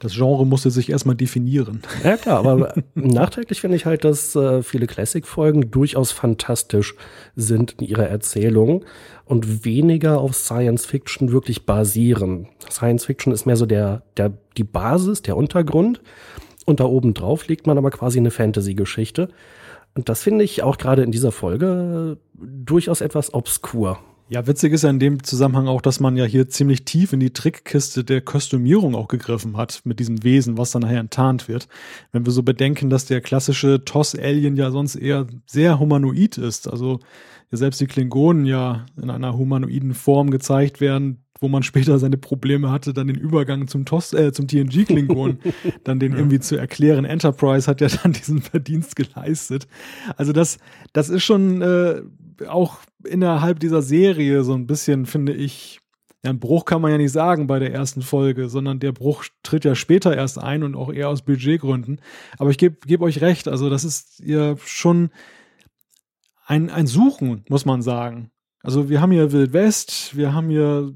Das Genre musste sich erstmal definieren. Ja klar, aber nachträglich finde ich halt, dass äh, viele Classic-Folgen durchaus fantastisch sind in ihrer Erzählung und weniger auf Science-Fiction wirklich basieren. Science-Fiction ist mehr so der, der, die Basis, der Untergrund und da oben drauf legt man aber quasi eine Fantasy-Geschichte. Und das finde ich auch gerade in dieser Folge äh, durchaus etwas obskur. Ja, witzig ist ja in dem Zusammenhang auch, dass man ja hier ziemlich tief in die Trickkiste der Kostümierung auch gegriffen hat mit diesem Wesen, was dann nachher enttarnt wird. Wenn wir so bedenken, dass der klassische TOS-Alien ja sonst eher sehr humanoid ist, also selbst die Klingonen ja in einer humanoiden Form gezeigt werden, wo man später seine Probleme hatte, dann den Übergang zum, TOS, äh, zum TNG-Klingon dann den irgendwie zu erklären. Enterprise hat ja dann diesen Verdienst geleistet. Also das, das ist schon äh, auch innerhalb dieser Serie so ein bisschen, finde ich, ja, ein Bruch kann man ja nicht sagen bei der ersten Folge, sondern der Bruch tritt ja später erst ein und auch eher aus Budgetgründen. Aber ich gebe geb euch recht, also das ist ja schon ein, ein Suchen, muss man sagen. Also wir haben hier Wild West, wir haben hier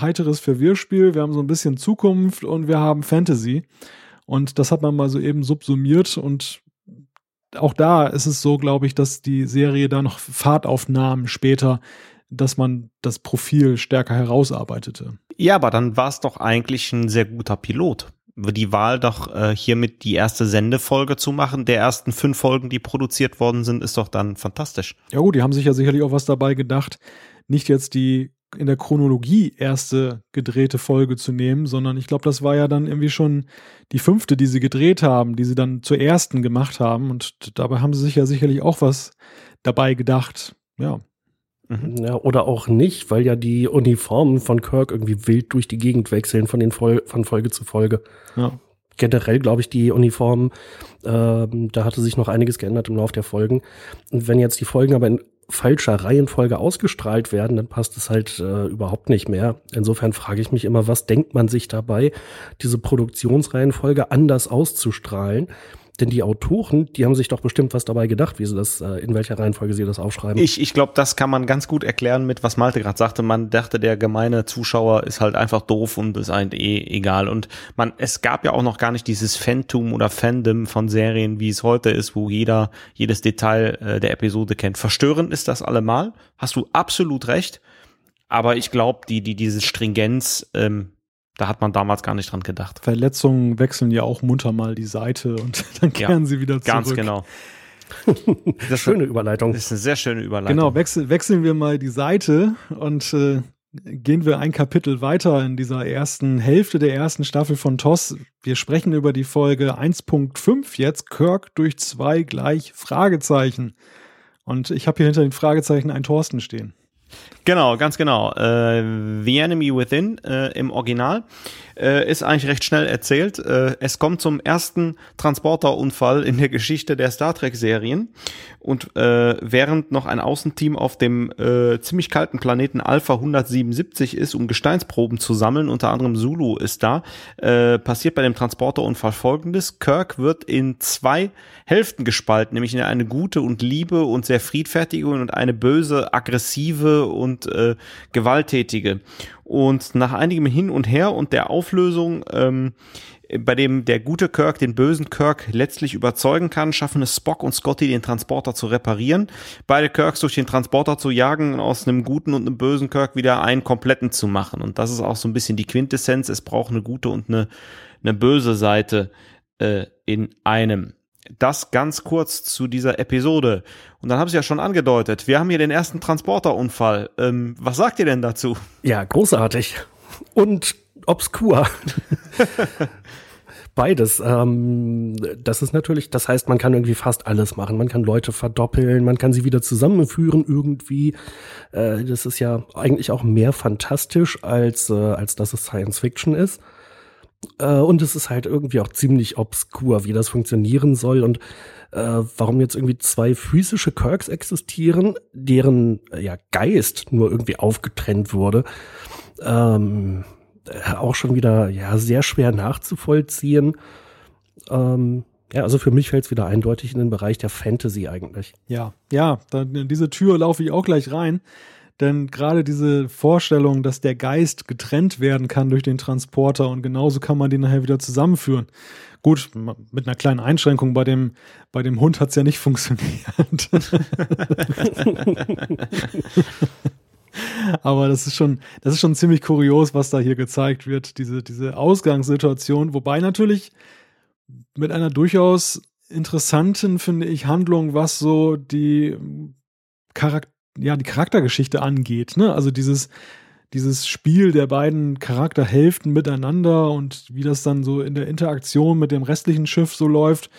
heiteres Verwirrspiel, wir haben so ein bisschen Zukunft und wir haben Fantasy. Und das hat man mal so eben subsumiert und auch da ist es so, glaube ich, dass die Serie da noch Fahrt aufnahm später, dass man das Profil stärker herausarbeitete. Ja, aber dann war es doch eigentlich ein sehr guter Pilot. Die Wahl doch äh, hiermit die erste Sendefolge zu machen, der ersten fünf Folgen, die produziert worden sind, ist doch dann fantastisch. Ja gut, die haben sich ja sicherlich auch was dabei gedacht, nicht jetzt die in der Chronologie erste gedrehte Folge zu nehmen, sondern ich glaube, das war ja dann irgendwie schon die fünfte, die sie gedreht haben, die sie dann zur ersten gemacht haben. Und dabei haben sie sich ja sicherlich auch was dabei gedacht. Ja. Mhm. Ja, oder auch nicht, weil ja die Uniformen von Kirk irgendwie wild durch die Gegend wechseln von, den Vol von Folge zu Folge. Ja. Generell glaube ich, die Uniformen, ähm, da hatte sich noch einiges geändert im Laufe der Folgen. Und wenn jetzt die Folgen aber in falscher Reihenfolge ausgestrahlt werden, dann passt es halt äh, überhaupt nicht mehr. Insofern frage ich mich immer, was denkt man sich dabei, diese Produktionsreihenfolge anders auszustrahlen? Denn die Autoren, die haben sich doch bestimmt was dabei gedacht, wie sie das, äh, in welcher Reihenfolge sie das aufschreiben. Ich, ich glaube, das kann man ganz gut erklären mit, was Malte gerade sagte. Man dachte, der gemeine Zuschauer ist halt einfach doof und ist eigentlich eh egal. Und man, es gab ja auch noch gar nicht dieses Phantom oder Fandom von Serien, wie es heute ist, wo jeder jedes Detail äh, der Episode kennt. Verstörend ist das allemal. Hast du absolut recht. Aber ich glaube, die, die, diese Stringenz, ähm, da hat man damals gar nicht dran gedacht. Verletzungen wechseln ja auch munter mal die Seite und dann kehren ja, sie wieder zurück. Ganz genau. Das schöne Überleitung. Das ist eine sehr schöne Überleitung. Genau, wechsel, wechseln wir mal die Seite und äh, gehen wir ein Kapitel weiter in dieser ersten Hälfte der ersten Staffel von TOS. Wir sprechen über die Folge 1.5 jetzt, Kirk durch zwei gleich Fragezeichen. Und ich habe hier hinter den Fragezeichen ein Thorsten stehen. Genau, ganz genau. Äh, The Enemy Within äh, im Original äh, ist eigentlich recht schnell erzählt. Äh, es kommt zum ersten Transporterunfall in der Geschichte der Star Trek-Serien. Und äh, während noch ein Außenteam auf dem äh, ziemlich kalten Planeten Alpha 177 ist, um Gesteinsproben zu sammeln, unter anderem Zulu ist da, äh, passiert bei dem Transporterunfall folgendes. Kirk wird in zwei Hälften gespalten, nämlich in eine gute und liebe und sehr friedfertige und eine böse, aggressive und äh, gewalttätige. Und nach einigem Hin und Her und der Auflösung, ähm, bei dem der gute Kirk den bösen Kirk letztlich überzeugen kann, schaffen es Spock und Scotty, den Transporter zu reparieren, beide Kirks durch den Transporter zu jagen und aus einem guten und einem bösen Kirk wieder einen kompletten zu machen. Und das ist auch so ein bisschen die Quintessenz. Es braucht eine gute und eine, eine böse Seite äh, in einem. Das ganz kurz zu dieser Episode. Und dann habe ich ja schon angedeutet, wir haben hier den ersten Transporterunfall. Ähm, was sagt ihr denn dazu? Ja, großartig. Und obskur. Beides. Ähm, das ist natürlich, das heißt, man kann irgendwie fast alles machen. Man kann Leute verdoppeln, man kann sie wieder zusammenführen irgendwie. Äh, das ist ja eigentlich auch mehr fantastisch, als, äh, als dass es Science Fiction ist. Äh, und es ist halt irgendwie auch ziemlich obskur, wie das funktionieren soll und äh, warum jetzt irgendwie zwei physische Kirks existieren, deren äh, ja, Geist nur irgendwie aufgetrennt wurde. Ähm, äh, auch schon wieder ja sehr schwer nachzuvollziehen. Ähm, ja, also für mich fällt es wieder eindeutig in den Bereich der Fantasy eigentlich. Ja, ja, dann in diese Tür laufe ich auch gleich rein. Denn gerade diese Vorstellung, dass der Geist getrennt werden kann durch den Transporter und genauso kann man den nachher wieder zusammenführen. Gut, mit einer kleinen Einschränkung bei dem, bei dem Hund hat's ja nicht funktioniert. Aber das ist schon, das ist schon ziemlich kurios, was da hier gezeigt wird, diese, diese Ausgangssituation, wobei natürlich mit einer durchaus interessanten, finde ich, Handlung, was so die Charakter ja, die Charaktergeschichte angeht. Ne? Also dieses, dieses Spiel der beiden Charakterhälften miteinander und wie das dann so in der Interaktion mit dem restlichen Schiff so läuft,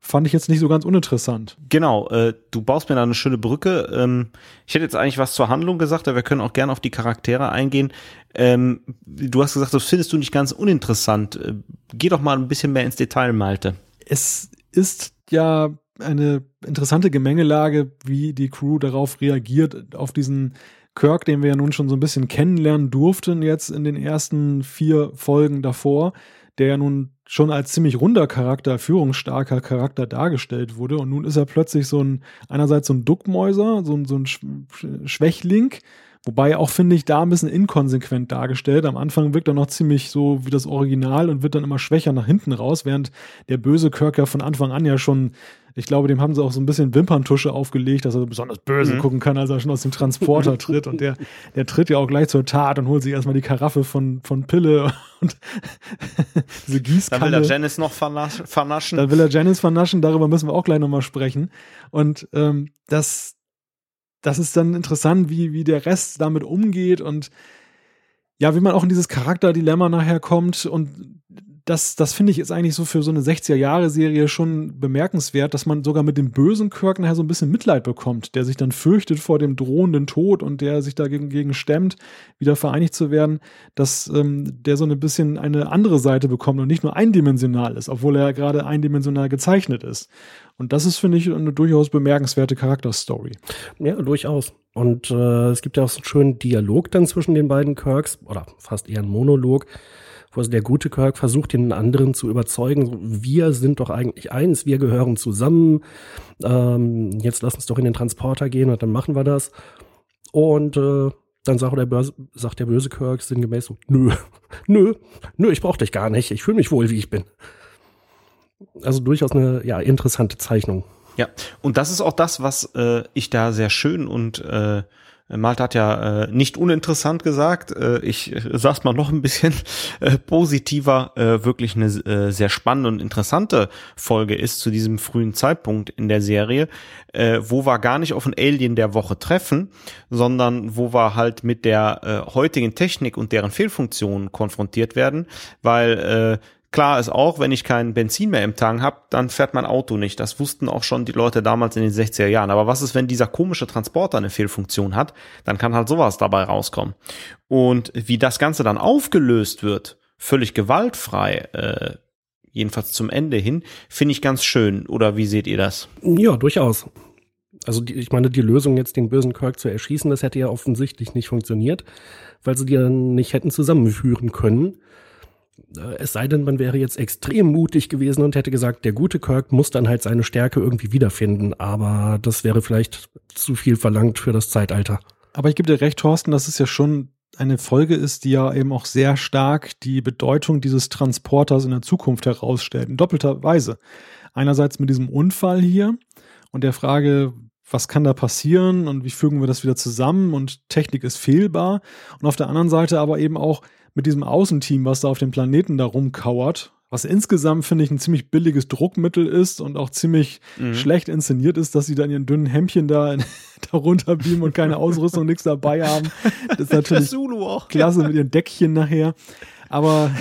fand ich jetzt nicht so ganz uninteressant. Genau, äh, du baust mir da eine schöne Brücke. Ähm, ich hätte jetzt eigentlich was zur Handlung gesagt, aber wir können auch gerne auf die Charaktere eingehen. Ähm, du hast gesagt, das findest du nicht ganz uninteressant. Äh, geh doch mal ein bisschen mehr ins Detail, Malte. Es ist ja eine interessante Gemengelage, wie die Crew darauf reagiert, auf diesen Kirk, den wir ja nun schon so ein bisschen kennenlernen durften jetzt in den ersten vier Folgen davor, der ja nun schon als ziemlich runder Charakter, führungsstarker Charakter dargestellt wurde. Und nun ist er plötzlich so ein, einerseits so ein Duckmäuser, so ein, so ein Schwächling, Wobei auch, finde ich, da ein bisschen inkonsequent dargestellt. Am Anfang wirkt er noch ziemlich so wie das Original und wird dann immer schwächer nach hinten raus, während der böse Kirk ja von Anfang an ja schon ich glaube, dem haben sie auch so ein bisschen Wimperntusche aufgelegt, dass er besonders böse mhm. gucken kann, als er schon aus dem Transporter tritt. Und der, der tritt ja auch gleich zur Tat und holt sich erstmal die Karaffe von, von Pille und diese Gießkanne. Dann will er Janice noch vernaschen. Dann will er Janice vernaschen, darüber müssen wir auch gleich nochmal sprechen. Und ähm, das, das ist dann interessant, wie, wie der Rest damit umgeht und ja, wie man auch in dieses Charakterdilemma nachher kommt und das, das finde ich ist eigentlich so für so eine 60er-Jahre-Serie schon bemerkenswert, dass man sogar mit dem bösen Kirk nachher so ein bisschen Mitleid bekommt, der sich dann fürchtet vor dem drohenden Tod und der sich dagegen gegen stemmt, wieder vereinigt zu werden, dass ähm, der so ein bisschen eine andere Seite bekommt und nicht nur eindimensional ist, obwohl er gerade eindimensional gezeichnet ist. Und das ist, finde ich, eine durchaus bemerkenswerte Charakterstory. Ja, durchaus. Und äh, es gibt ja auch so einen schönen Dialog dann zwischen den beiden Kirks, oder fast eher ein Monolog, wo also der gute Kirk versucht, den anderen zu überzeugen, wir sind doch eigentlich eins, wir gehören zusammen, ähm, jetzt lass uns doch in den Transporter gehen und dann machen wir das. Und äh, dann sagt der, Börse, sagt der böse Kirk sinngemäß so, nö, nö, nö, ich brauch dich gar nicht, ich fühle mich wohl, wie ich bin. Also durchaus eine ja, interessante Zeichnung. Ja, und das ist auch das, was äh, ich da sehr schön und äh, Malte hat ja äh, nicht uninteressant gesagt. Äh, ich äh, sag's mal noch ein bisschen äh, positiver. Äh, wirklich eine äh, sehr spannende und interessante Folge ist zu diesem frühen Zeitpunkt in der Serie, äh, wo wir gar nicht auf ein Alien der Woche treffen, sondern wo wir halt mit der äh, heutigen Technik und deren Fehlfunktionen konfrontiert werden, weil äh, Klar ist auch, wenn ich kein Benzin mehr im Tank habe, dann fährt mein Auto nicht. Das wussten auch schon die Leute damals in den 60er Jahren. Aber was ist, wenn dieser komische Transporter eine Fehlfunktion hat? Dann kann halt sowas dabei rauskommen. Und wie das Ganze dann aufgelöst wird, völlig gewaltfrei, äh, jedenfalls zum Ende hin, finde ich ganz schön. Oder wie seht ihr das? Ja, durchaus. Also die, ich meine, die Lösung jetzt den bösen Kirk zu erschießen, das hätte ja offensichtlich nicht funktioniert, weil sie die dann nicht hätten zusammenführen können. Äh, es sei denn, man wäre jetzt extrem mutig gewesen und hätte gesagt, der gute Kirk muss dann halt seine Stärke irgendwie wiederfinden. Aber das wäre vielleicht zu viel verlangt für das Zeitalter. Aber ich gebe dir recht, Thorsten, dass es ja schon eine Folge ist, die ja eben auch sehr stark die Bedeutung dieses Transporters in der Zukunft herausstellt. In doppelter Weise. Einerseits mit diesem Unfall hier und der Frage, was kann da passieren und wie fügen wir das wieder zusammen und Technik ist fehlbar. Und auf der anderen Seite aber eben auch mit diesem Außenteam, was da auf dem Planeten da rumkauert, was insgesamt, finde ich, ein ziemlich billiges Druckmittel ist und auch ziemlich mhm. schlecht inszeniert ist, dass sie dann ihren dünnen Hemdchen da, da runterbeamen und keine Ausrüstung, nichts dabei haben. Das ist natürlich das klasse mit ihren Deckchen nachher. Aber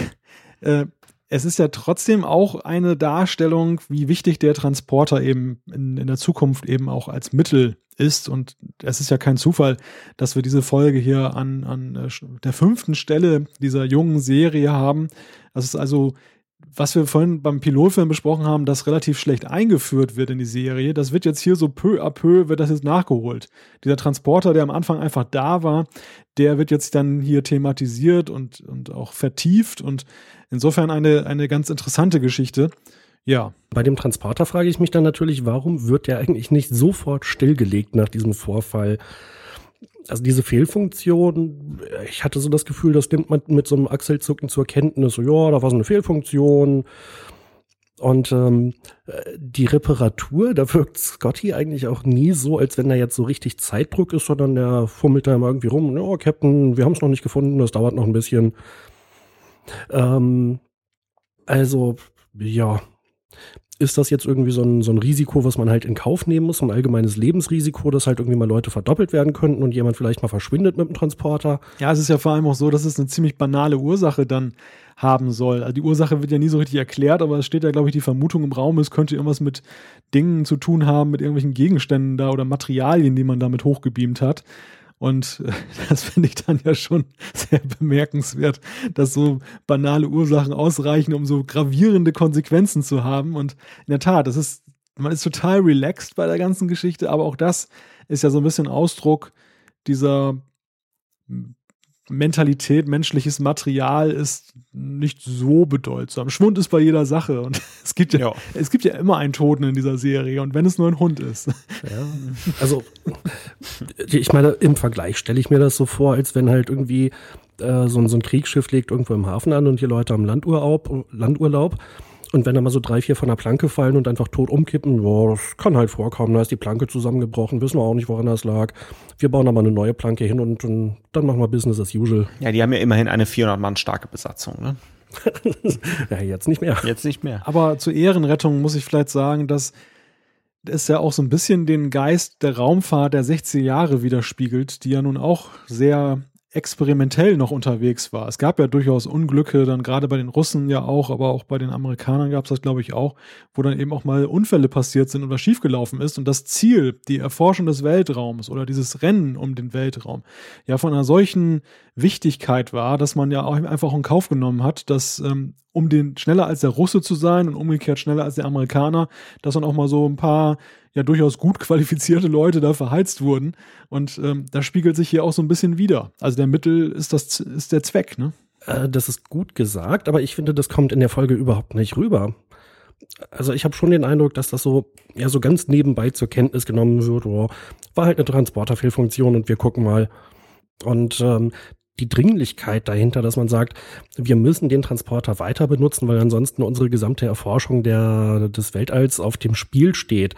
äh, es ist ja trotzdem auch eine Darstellung, wie wichtig der Transporter eben in, in der Zukunft eben auch als Mittel ist. Und es ist ja kein Zufall, dass wir diese Folge hier an, an äh, der fünften Stelle dieser jungen Serie haben. Das ist also, was wir vorhin beim Pilotfilm besprochen haben, das relativ schlecht eingeführt wird in die Serie. Das wird jetzt hier so peu à peu, wird das jetzt nachgeholt. Dieser Transporter, der am Anfang einfach da war, der wird jetzt dann hier thematisiert und, und auch vertieft und insofern eine, eine ganz interessante Geschichte. Ja. Bei dem Transporter frage ich mich dann natürlich, warum wird der eigentlich nicht sofort stillgelegt nach diesem Vorfall? Also diese Fehlfunktion, ich hatte so das Gefühl, das nimmt man mit so einem Achselzucken zur Kenntnis, so ja, da war so eine Fehlfunktion. Und ähm, die Reparatur, da wirkt Scotty eigentlich auch nie so, als wenn da jetzt so richtig Zeitdruck ist, sondern der fummelt da immer irgendwie rum. Ja, Captain, wir haben es noch nicht gefunden, das dauert noch ein bisschen. Ähm, also, ja, ist das jetzt irgendwie so ein, so ein Risiko, was man halt in Kauf nehmen muss, ein allgemeines Lebensrisiko, dass halt irgendwie mal Leute verdoppelt werden könnten und jemand vielleicht mal verschwindet mit dem Transporter? Ja, es ist ja vor allem auch so, dass es eine ziemlich banale Ursache dann haben soll. Also die Ursache wird ja nie so richtig erklärt, aber es steht ja, glaube ich, die Vermutung im Raum, es könnte irgendwas mit Dingen zu tun haben, mit irgendwelchen Gegenständen da oder Materialien, die man damit hochgebeamt hat. Und das finde ich dann ja schon sehr bemerkenswert, dass so banale Ursachen ausreichen, um so gravierende Konsequenzen zu haben. Und in der Tat, das ist, man ist total relaxed bei der ganzen Geschichte, aber auch das ist ja so ein bisschen Ausdruck dieser Mentalität, menschliches Material ist nicht so bedeutsam. Schwund ist bei jeder Sache und es gibt ja, ja, es gibt ja immer einen Toten in dieser Serie und wenn es nur ein Hund ist. Ja, also ich meine, im Vergleich stelle ich mir das so vor, als wenn halt irgendwie äh, so, so ein Kriegsschiff legt irgendwo im Hafen an und die Leute haben Landurlaub, Landurlaub und wenn da mal so drei, vier von der Planke fallen und einfach tot umkippen, boah, das kann halt vorkommen. Da ist die Planke zusammengebrochen, wissen wir auch nicht, woran das lag. Wir bauen da mal eine neue Planke hin und, und dann machen wir Business as usual. Ja, die haben ja immerhin eine 400 Mann starke Besatzung, ne? ja, jetzt nicht mehr. Jetzt nicht mehr. Aber zur Ehrenrettung muss ich vielleicht sagen, dass es ja auch so ein bisschen den Geist der Raumfahrt der 60er Jahre widerspiegelt, die ja nun auch sehr experimentell noch unterwegs war. Es gab ja durchaus Unglücke, dann gerade bei den Russen ja auch, aber auch bei den Amerikanern gab es das, glaube ich, auch, wo dann eben auch mal Unfälle passiert sind und was schiefgelaufen ist. Und das Ziel, die Erforschung des Weltraums oder dieses Rennen um den Weltraum, ja von einer solchen Wichtigkeit war, dass man ja auch einfach in Kauf genommen hat, dass ähm, um den schneller als der Russe zu sein und umgekehrt schneller als der Amerikaner, dass dann auch mal so ein paar ja durchaus gut qualifizierte Leute da verheizt wurden. Und ähm, das spiegelt sich hier auch so ein bisschen wieder. Also der Mittel ist das ist der Zweck, ne? Äh, das ist gut gesagt, aber ich finde, das kommt in der Folge überhaupt nicht rüber. Also ich habe schon den Eindruck, dass das so ja so ganz nebenbei zur Kenntnis genommen wird. Oh, war halt eine Transporterfehlfunktion und wir gucken mal. Und ähm, die Dringlichkeit dahinter, dass man sagt, wir müssen den Transporter weiter benutzen, weil ansonsten unsere gesamte Erforschung der, des Weltalls auf dem Spiel steht.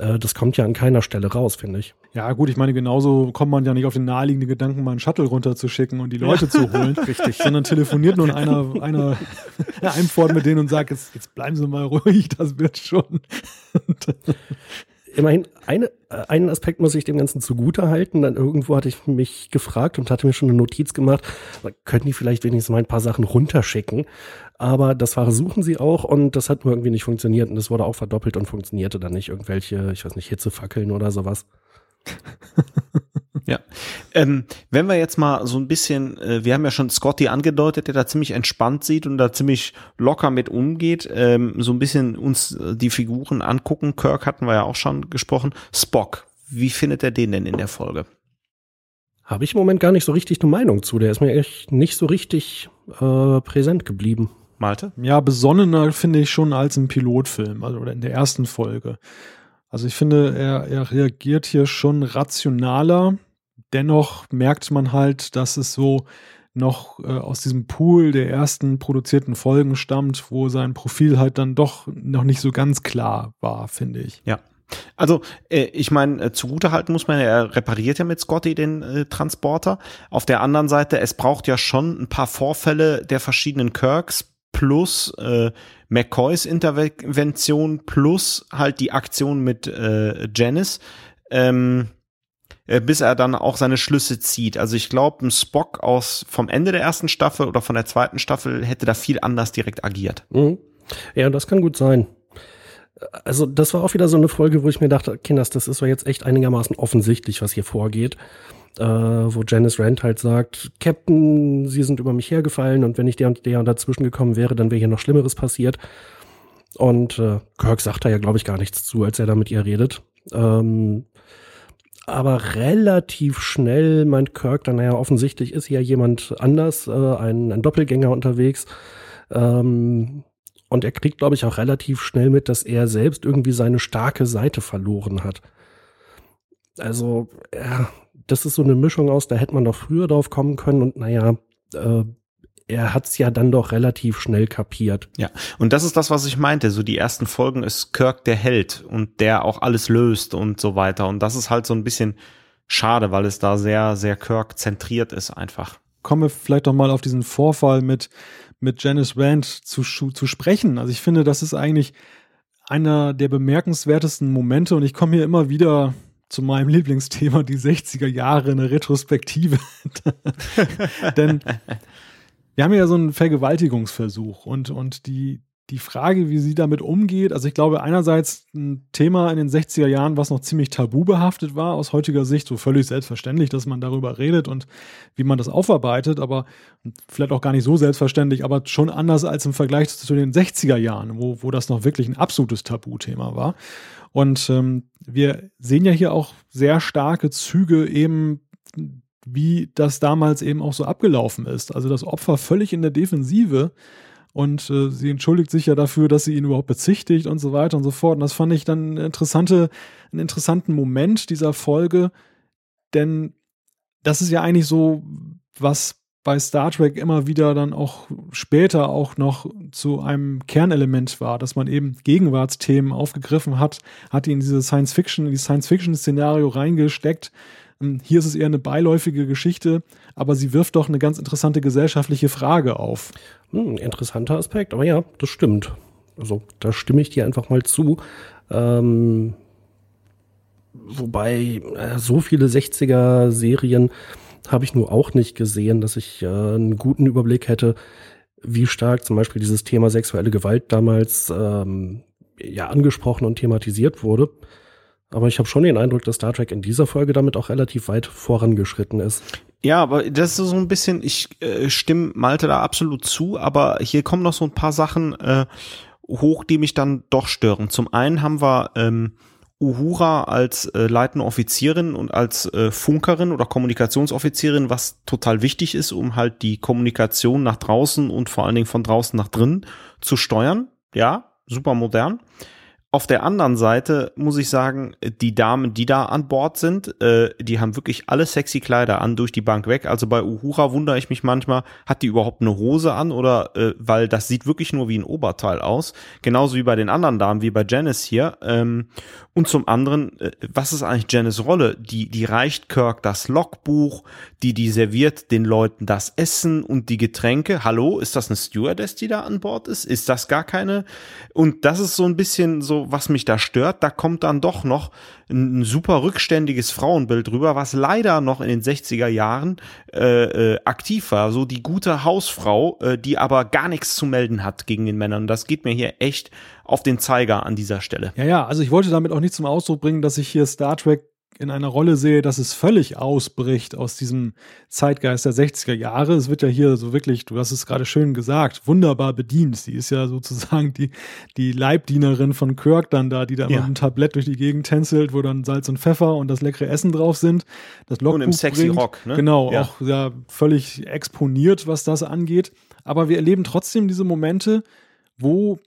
Äh, das kommt ja an keiner Stelle raus, finde ich. Ja, gut, ich meine, genauso kommt man ja nicht auf den naheliegenden Gedanken, mal einen Shuttle runterzuschicken und die Leute ja. zu holen. Richtig. Sondern telefoniert nun einer, einer, einem fort mit denen und sagt, jetzt, jetzt bleiben Sie mal ruhig, das wird schon immerhin eine, äh, einen Aspekt muss ich dem Ganzen zugute halten. Dann irgendwo hatte ich mich gefragt und hatte mir schon eine Notiz gemacht, könnten die vielleicht wenigstens mal ein paar Sachen runterschicken. Aber das versuchen sie auch und das hat irgendwie nicht funktioniert und das wurde auch verdoppelt und funktionierte dann nicht. Irgendwelche, ich weiß nicht, Hitzefackeln oder sowas. Ja. Ähm, wenn wir jetzt mal so ein bisschen, äh, wir haben ja schon Scotty angedeutet, der da ziemlich entspannt sieht und da ziemlich locker mit umgeht, ähm, so ein bisschen uns äh, die Figuren angucken. Kirk hatten wir ja auch schon gesprochen. Spock, wie findet er den denn in der Folge? Habe ich im Moment gar nicht so richtig eine Meinung zu. Der ist mir echt nicht so richtig äh, präsent geblieben. Malte? Ja, besonnener finde ich schon als im Pilotfilm, also oder in der ersten Folge. Also ich finde, er, er reagiert hier schon rationaler dennoch merkt man halt, dass es so noch äh, aus diesem Pool der ersten produzierten Folgen stammt, wo sein Profil halt dann doch noch nicht so ganz klar war, finde ich. Ja. Also, äh, ich meine, äh, zugutehalten muss man, er repariert ja mit Scotty den äh, Transporter. Auf der anderen Seite, es braucht ja schon ein paar Vorfälle der verschiedenen Kirks plus äh, McCoys Intervention plus halt die Aktion mit äh, Janice. Ähm, äh, bis er dann auch seine Schlüsse zieht. Also ich glaube, ein Spock aus vom Ende der ersten Staffel oder von der zweiten Staffel hätte da viel anders direkt agiert. Mhm. Ja, das kann gut sein. Also das war auch wieder so eine Folge, wo ich mir dachte, Kinders, das ist doch jetzt echt einigermaßen offensichtlich, was hier vorgeht. Äh, wo Janice Rand halt sagt, Captain, Sie sind über mich hergefallen und wenn ich der und der dazwischen gekommen wäre, dann wäre hier noch Schlimmeres passiert. Und äh, Kirk sagt da ja, glaube ich, gar nichts zu, als er da mit ihr redet. Ähm, aber relativ schnell meint Kirk dann, naja, offensichtlich ist ja jemand anders, äh, ein, ein Doppelgänger unterwegs. Ähm, und er kriegt, glaube ich, auch relativ schnell mit, dass er selbst irgendwie seine starke Seite verloren hat. Also, ja, das ist so eine Mischung aus, da hätte man doch früher drauf kommen können und naja, äh, er hat es ja dann doch relativ schnell kapiert. Ja, und das ist das, was ich meinte. So die ersten Folgen ist Kirk der Held und der auch alles löst und so weiter. Und das ist halt so ein bisschen schade, weil es da sehr, sehr Kirk zentriert ist einfach. Kommen wir vielleicht doch mal auf diesen Vorfall mit, mit Janice Rand zu, zu sprechen. Also ich finde, das ist eigentlich einer der bemerkenswertesten Momente und ich komme hier immer wieder zu meinem Lieblingsthema, die 60er Jahre, eine Retrospektive. Denn wir haben ja so einen Vergewaltigungsversuch und, und die, die Frage, wie sie damit umgeht, also ich glaube einerseits ein Thema in den 60er Jahren, was noch ziemlich tabu behaftet war, aus heutiger Sicht so völlig selbstverständlich, dass man darüber redet und wie man das aufarbeitet, aber vielleicht auch gar nicht so selbstverständlich, aber schon anders als im Vergleich zu den 60er Jahren, wo, wo das noch wirklich ein absolutes Tabuthema war. Und ähm, wir sehen ja hier auch sehr starke Züge eben wie das damals eben auch so abgelaufen ist. Also das Opfer völlig in der Defensive und äh, sie entschuldigt sich ja dafür, dass sie ihn überhaupt bezichtigt und so weiter und so fort. Und das fand ich dann eine interessante, einen interessanten Moment dieser Folge, denn das ist ja eigentlich so, was bei Star Trek immer wieder dann auch später auch noch zu einem Kernelement war, dass man eben Gegenwartsthemen aufgegriffen hat, hat die in diese Science Fiction, in die Science Fiction Szenario reingesteckt hier ist es eher eine beiläufige Geschichte, aber sie wirft doch eine ganz interessante gesellschaftliche Frage auf. Hm, interessanter Aspekt, aber ja, das stimmt. Also da stimme ich dir einfach mal zu. Ähm, wobei äh, so viele 60er-Serien habe ich nur auch nicht gesehen, dass ich äh, einen guten Überblick hätte, wie stark zum Beispiel dieses Thema sexuelle Gewalt damals ähm, ja angesprochen und thematisiert wurde. Aber ich habe schon den Eindruck, dass Star Trek in dieser Folge damit auch relativ weit vorangeschritten ist. Ja, aber das ist so ein bisschen, ich äh, stimme Malte da absolut zu, aber hier kommen noch so ein paar Sachen äh, hoch, die mich dann doch stören. Zum einen haben wir ähm, Uhura als äh, leitende Offizierin und als äh, Funkerin oder Kommunikationsoffizierin, was total wichtig ist, um halt die Kommunikation nach draußen und vor allen Dingen von draußen nach drinnen zu steuern. Ja, super modern. Auf der anderen Seite muss ich sagen, die Damen, die da an Bord sind, äh, die haben wirklich alle sexy Kleider an durch die Bank weg. Also bei Uhura wundere ich mich manchmal, hat die überhaupt eine Hose an oder äh, weil das sieht wirklich nur wie ein Oberteil aus. Genauso wie bei den anderen Damen, wie bei Janice hier. Ähm, und zum anderen, äh, was ist eigentlich Janice Rolle? Die, die reicht Kirk das Logbuch, die, die serviert den Leuten das Essen und die Getränke. Hallo, ist das eine Stewardess, die da an Bord ist? Ist das gar keine? Und das ist so ein bisschen so, was mich da stört. Da kommt dann doch noch ein, super rückständiges Frauenbild drüber, was leider noch in den 60er Jahren äh, äh, aktiv war. So die gute Hausfrau, äh, die aber gar nichts zu melden hat gegen den Männern. Das geht mir hier echt auf den Zeiger an dieser Stelle. Ja, ja, also ich wollte damit auch nicht zum Ausdruck bringen, dass ich hier Star Trek in einer Rolle sehe, dass es völlig ausbricht aus diesem Zeitgeist der 60er Jahre. Es wird ja hier so wirklich, du hast es gerade schön gesagt, wunderbar bedient. Sie ist ja sozusagen die, die Leibdienerin von Kirk dann da, die da ja. mit einem Tablett durch die Gegend tänzelt, wo dann Salz und Pfeffer und das leckere Essen drauf sind. Das Logbuch und im sexy bringt. Rock, ne? Genau, ja. auch ja völlig exponiert, was das angeht. Aber wir erleben trotzdem diese Momente, wo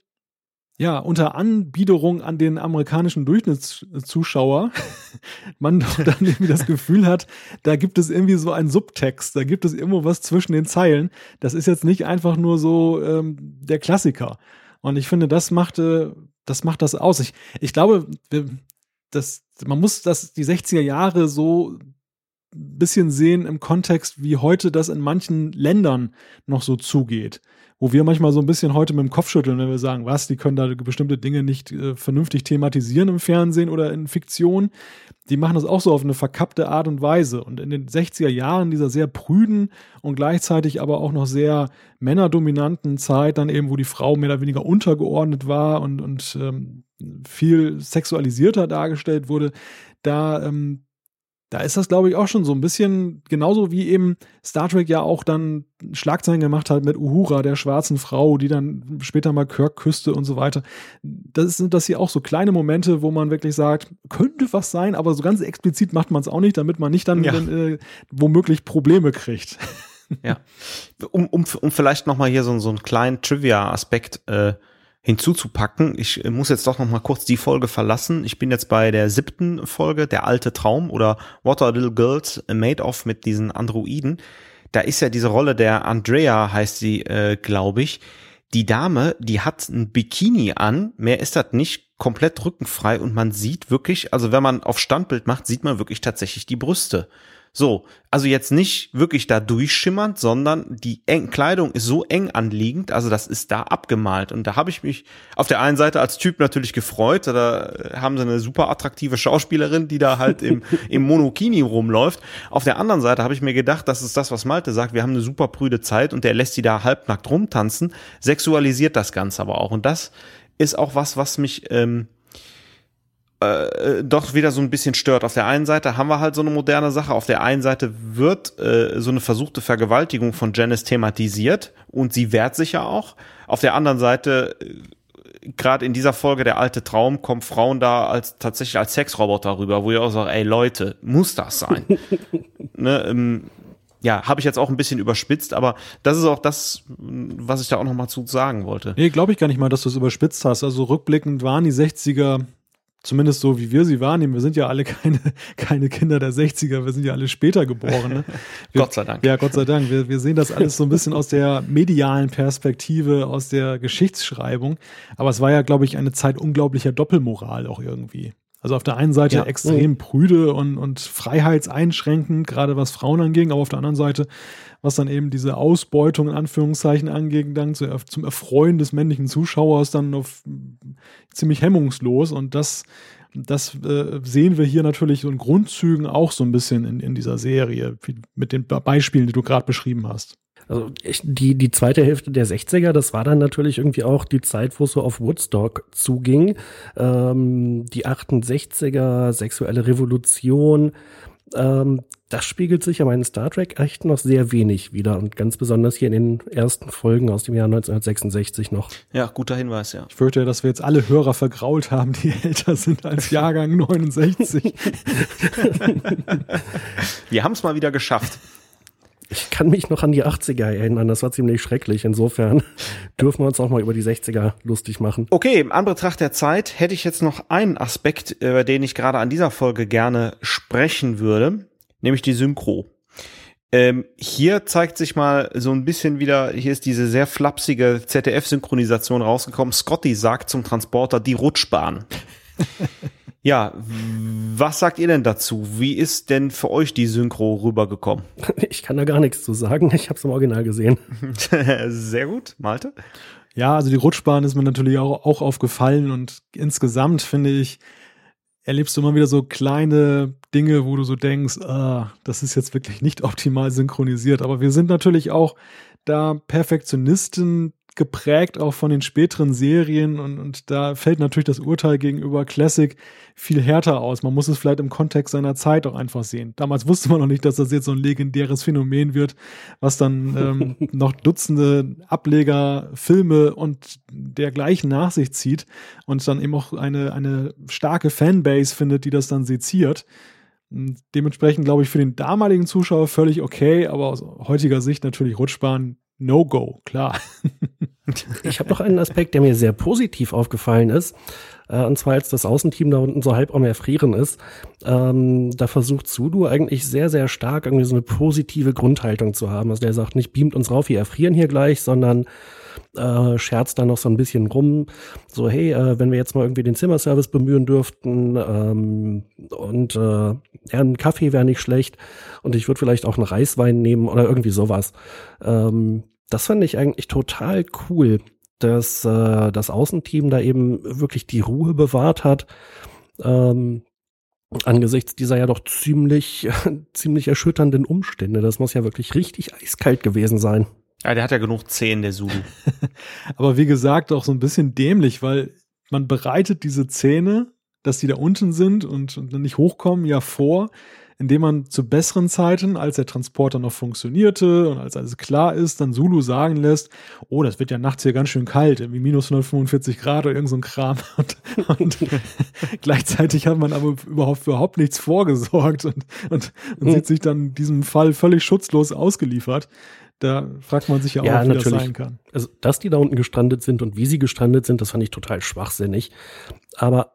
ja, unter Anbiederung an den amerikanischen Durchschnittszuschauer man doch dann irgendwie das Gefühl hat, da gibt es irgendwie so einen Subtext, da gibt es irgendwo was zwischen den Zeilen. Das ist jetzt nicht einfach nur so ähm, der Klassiker. Und ich finde, das macht, äh, das macht das aus. Ich, ich glaube, das, man muss das, die 60er Jahre so ein bisschen sehen im Kontext, wie heute das in manchen Ländern noch so zugeht wo wir manchmal so ein bisschen heute mit dem Kopf schütteln, wenn wir sagen, was, die können da bestimmte Dinge nicht äh, vernünftig thematisieren im Fernsehen oder in Fiktion. Die machen das auch so auf eine verkappte Art und Weise. Und in den 60er Jahren dieser sehr prüden und gleichzeitig aber auch noch sehr männerdominanten Zeit, dann eben, wo die Frau mehr oder weniger untergeordnet war und, und ähm, viel sexualisierter dargestellt wurde, da ähm, da ist das, glaube ich, auch schon so ein bisschen genauso wie eben Star Trek ja auch dann Schlagzeilen gemacht hat mit Uhura, der schwarzen Frau, die dann später mal Kirk küsste und so weiter. Das sind das hier auch so kleine Momente, wo man wirklich sagt, könnte was sein, aber so ganz explizit macht man es auch nicht, damit man nicht dann, ja. dann äh, womöglich Probleme kriegt. Ja. Um, um, um vielleicht nochmal hier so, so einen kleinen Trivia-Aspekt äh, hinzuzupacken. Ich äh, muss jetzt doch noch mal kurz die Folge verlassen. Ich bin jetzt bei der siebten Folge, der alte Traum oder What Are Little Girls Made Of mit diesen Androiden. Da ist ja diese Rolle der Andrea, heißt sie, äh, glaube ich. Die Dame, die hat ein Bikini an, mehr ist das nicht, komplett rückenfrei und man sieht wirklich, also wenn man auf Standbild macht, sieht man wirklich tatsächlich die Brüste. So, also jetzt nicht wirklich da durchschimmernd, sondern die eng Kleidung ist so eng anliegend, also das ist da abgemalt. Und da habe ich mich auf der einen Seite als Typ natürlich gefreut, da haben sie eine super attraktive Schauspielerin, die da halt im, im Monokini rumläuft. Auf der anderen Seite habe ich mir gedacht, das ist das, was Malte sagt, wir haben eine super prüde Zeit und der lässt sie da halbnackt rumtanzen, sexualisiert das Ganze aber auch. Und das ist auch was, was mich ähm, äh, doch wieder so ein bisschen stört. Auf der einen Seite haben wir halt so eine moderne Sache, auf der einen Seite wird äh, so eine versuchte Vergewaltigung von Janice thematisiert und sie wehrt sich ja auch. Auf der anderen Seite äh, gerade in dieser Folge der alte Traum kommen Frauen da als tatsächlich als Sexroboter rüber, wo ich auch sage, ey Leute, muss das sein? ne, ähm, ja, habe ich jetzt auch ein bisschen überspitzt, aber das ist auch das, was ich da auch noch mal zu sagen wollte. Nee, glaube ich gar nicht mal, dass du es überspitzt hast. Also rückblickend waren die 60er zumindest so wie wir sie wahrnehmen, wir sind ja alle keine, keine Kinder der 60er, wir sind ja alle später geboren. Ne? Gott sei Dank. Ja, Gott sei Dank. Wir, wir sehen das alles so ein bisschen aus der medialen Perspektive, aus der Geschichtsschreibung. Aber es war ja, glaube ich, eine Zeit unglaublicher Doppelmoral auch irgendwie. Also auf der einen Seite ja. extrem prüde und, und freiheitseinschränkend, gerade was Frauen anging, aber auf der anderen Seite was dann eben diese Ausbeutung in Anführungszeichen anging, dann zu, zum Erfreuen des männlichen Zuschauers dann auf ziemlich hemmungslos und das das äh, sehen wir hier natürlich in Grundzügen auch so ein bisschen in, in dieser Serie, mit den Beispielen, die du gerade beschrieben hast. Also ich, die, die zweite Hälfte der 60er, das war dann natürlich irgendwie auch die Zeit, wo es so auf Woodstock zuging. Ähm, die 68er, sexuelle Revolution, ähm, das spiegelt sich aber in Star Trek echt noch sehr wenig wieder und ganz besonders hier in den ersten Folgen aus dem Jahr 1966 noch. Ja, guter Hinweis, ja. Ich fürchte, dass wir jetzt alle Hörer vergrault haben, die älter sind als Jahrgang 69. wir haben es mal wieder geschafft. Ich kann mich noch an die 80er erinnern, das war ziemlich schrecklich. Insofern dürfen wir uns auch mal über die 60er lustig machen. Okay, im Anbetracht der Zeit hätte ich jetzt noch einen Aspekt, über den ich gerade an dieser Folge gerne sprechen würde, nämlich die Synchro. Ähm, hier zeigt sich mal so ein bisschen wieder, hier ist diese sehr flapsige ZDF-Synchronisation rausgekommen. Scotty sagt zum Transporter die Rutschbahn. Ja, was sagt ihr denn dazu? Wie ist denn für euch die Synchro rübergekommen? Ich kann da gar nichts zu sagen. Ich habe es im Original gesehen. Sehr gut, Malte. Ja, also die Rutschbahn ist mir natürlich auch, auch aufgefallen und insgesamt finde ich, erlebst du immer wieder so kleine Dinge, wo du so denkst, ah, das ist jetzt wirklich nicht optimal synchronisiert. Aber wir sind natürlich auch da Perfektionisten geprägt auch von den späteren Serien und, und da fällt natürlich das Urteil gegenüber Classic viel härter aus. Man muss es vielleicht im Kontext seiner Zeit auch einfach sehen. Damals wusste man noch nicht, dass das jetzt so ein legendäres Phänomen wird, was dann ähm, noch Dutzende Ableger, Filme und dergleichen nach sich zieht und dann eben auch eine, eine starke Fanbase findet, die das dann seziert. Dementsprechend glaube ich für den damaligen Zuschauer völlig okay, aber aus heutiger Sicht natürlich Rutschbahn No-Go, klar. ich habe noch einen Aspekt, der mir sehr positiv aufgefallen ist. Äh, und zwar, als das Außenteam da unten so halb am Erfrieren ist. Ähm, da versucht Sudu eigentlich sehr, sehr stark irgendwie so eine positive Grundhaltung zu haben. Also der sagt nicht, beamt uns rauf, wir erfrieren hier gleich, sondern äh, scherzt da noch so ein bisschen rum. So, hey, äh, wenn wir jetzt mal irgendwie den Zimmerservice bemühen dürften ähm, und äh, ja, ein Kaffee wäre nicht schlecht und ich würde vielleicht auch einen Reiswein nehmen oder irgendwie sowas. Ähm, das fand ich eigentlich total cool, dass äh, das Außenteam da eben wirklich die Ruhe bewahrt hat. Ähm, angesichts dieser ja doch ziemlich, ziemlich erschütternden Umstände. Das muss ja wirklich richtig eiskalt gewesen sein. Ja, der hat ja genug Zehen, der Zulu. Aber wie gesagt, auch so ein bisschen dämlich, weil man bereitet diese Zähne, dass die da unten sind und, und dann nicht hochkommen, ja vor, indem man zu besseren Zeiten, als der Transporter noch funktionierte und als alles klar ist, dann Zulu sagen lässt, oh, das wird ja nachts hier ganz schön kalt, irgendwie minus 145 Grad oder irgend so ein Kram. Und, und gleichzeitig hat man aber überhaupt überhaupt nichts vorgesorgt und, und, und mhm. sieht sich dann in diesem Fall völlig schutzlos ausgeliefert. Da fragt man sich ja auch, ja, wie natürlich. das sein kann. Also, dass die da unten gestrandet sind und wie sie gestrandet sind, das fand ich total schwachsinnig. Aber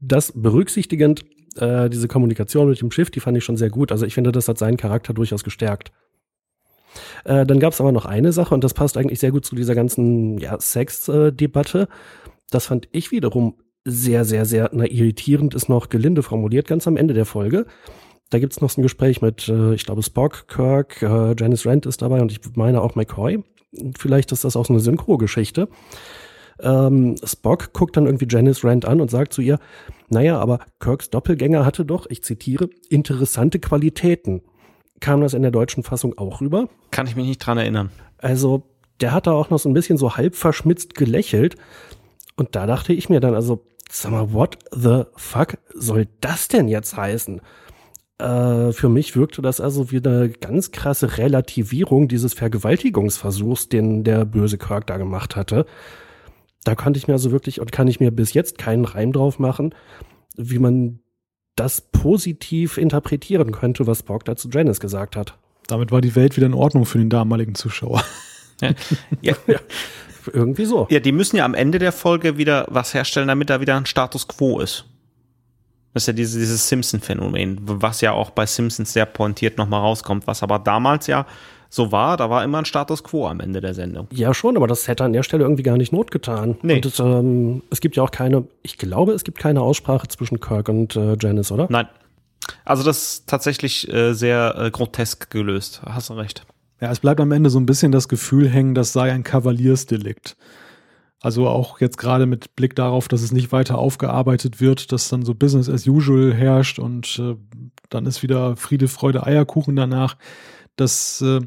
das berücksichtigend äh, diese Kommunikation mit dem Schiff, die fand ich schon sehr gut. Also ich finde, das hat seinen Charakter durchaus gestärkt. Äh, dann gab es aber noch eine Sache und das passt eigentlich sehr gut zu dieser ganzen ja, Sex-Debatte. Das fand ich wiederum sehr, sehr, sehr na, irritierend, ist noch gelinde formuliert, ganz am Ende der Folge. Da gibt's noch so ein Gespräch mit, äh, ich glaube, Spock, Kirk, äh, Janice Rand ist dabei und ich meine auch McCoy. Vielleicht ist das auch so eine Synchro-Geschichte. Ähm, Spock guckt dann irgendwie Janice Rand an und sagt zu ihr, naja, aber Kirks Doppelgänger hatte doch, ich zitiere, interessante Qualitäten. Kam das in der deutschen Fassung auch rüber? Kann ich mich nicht dran erinnern. Also, der hat da auch noch so ein bisschen so halb verschmitzt gelächelt. Und da dachte ich mir dann, also, sag mal, what the fuck soll das denn jetzt heißen? Äh, für mich wirkte das also wie eine ganz krasse Relativierung dieses Vergewaltigungsversuchs, den der böse Kirk da gemacht hatte. Da konnte ich mir also wirklich und kann ich mir bis jetzt keinen Reim drauf machen, wie man das positiv interpretieren könnte, was Spock da zu Janice gesagt hat. Damit war die Welt wieder in Ordnung für den damaligen Zuschauer. Ja. ja. Irgendwie so. Ja, die müssen ja am Ende der Folge wieder was herstellen, damit da wieder ein Status quo ist. Das ist ja dieses, dieses Simpson-Phänomen, was ja auch bei Simpsons sehr pointiert nochmal rauskommt, was aber damals ja so war, da war immer ein Status quo am Ende der Sendung. Ja, schon, aber das hätte an der Stelle irgendwie gar nicht Not getan. Nee. Und es, ähm, es gibt ja auch keine, ich glaube, es gibt keine Aussprache zwischen Kirk und äh, Janice, oder? Nein. Also das ist tatsächlich äh, sehr äh, grotesk gelöst. Hast du recht. Ja, es bleibt am Ende so ein bisschen das Gefühl hängen, das sei ein Kavaliersdelikt. Also auch jetzt gerade mit Blick darauf, dass es nicht weiter aufgearbeitet wird, dass dann so Business as usual herrscht und äh, dann ist wieder Friede, Freude, Eierkuchen danach. Das äh,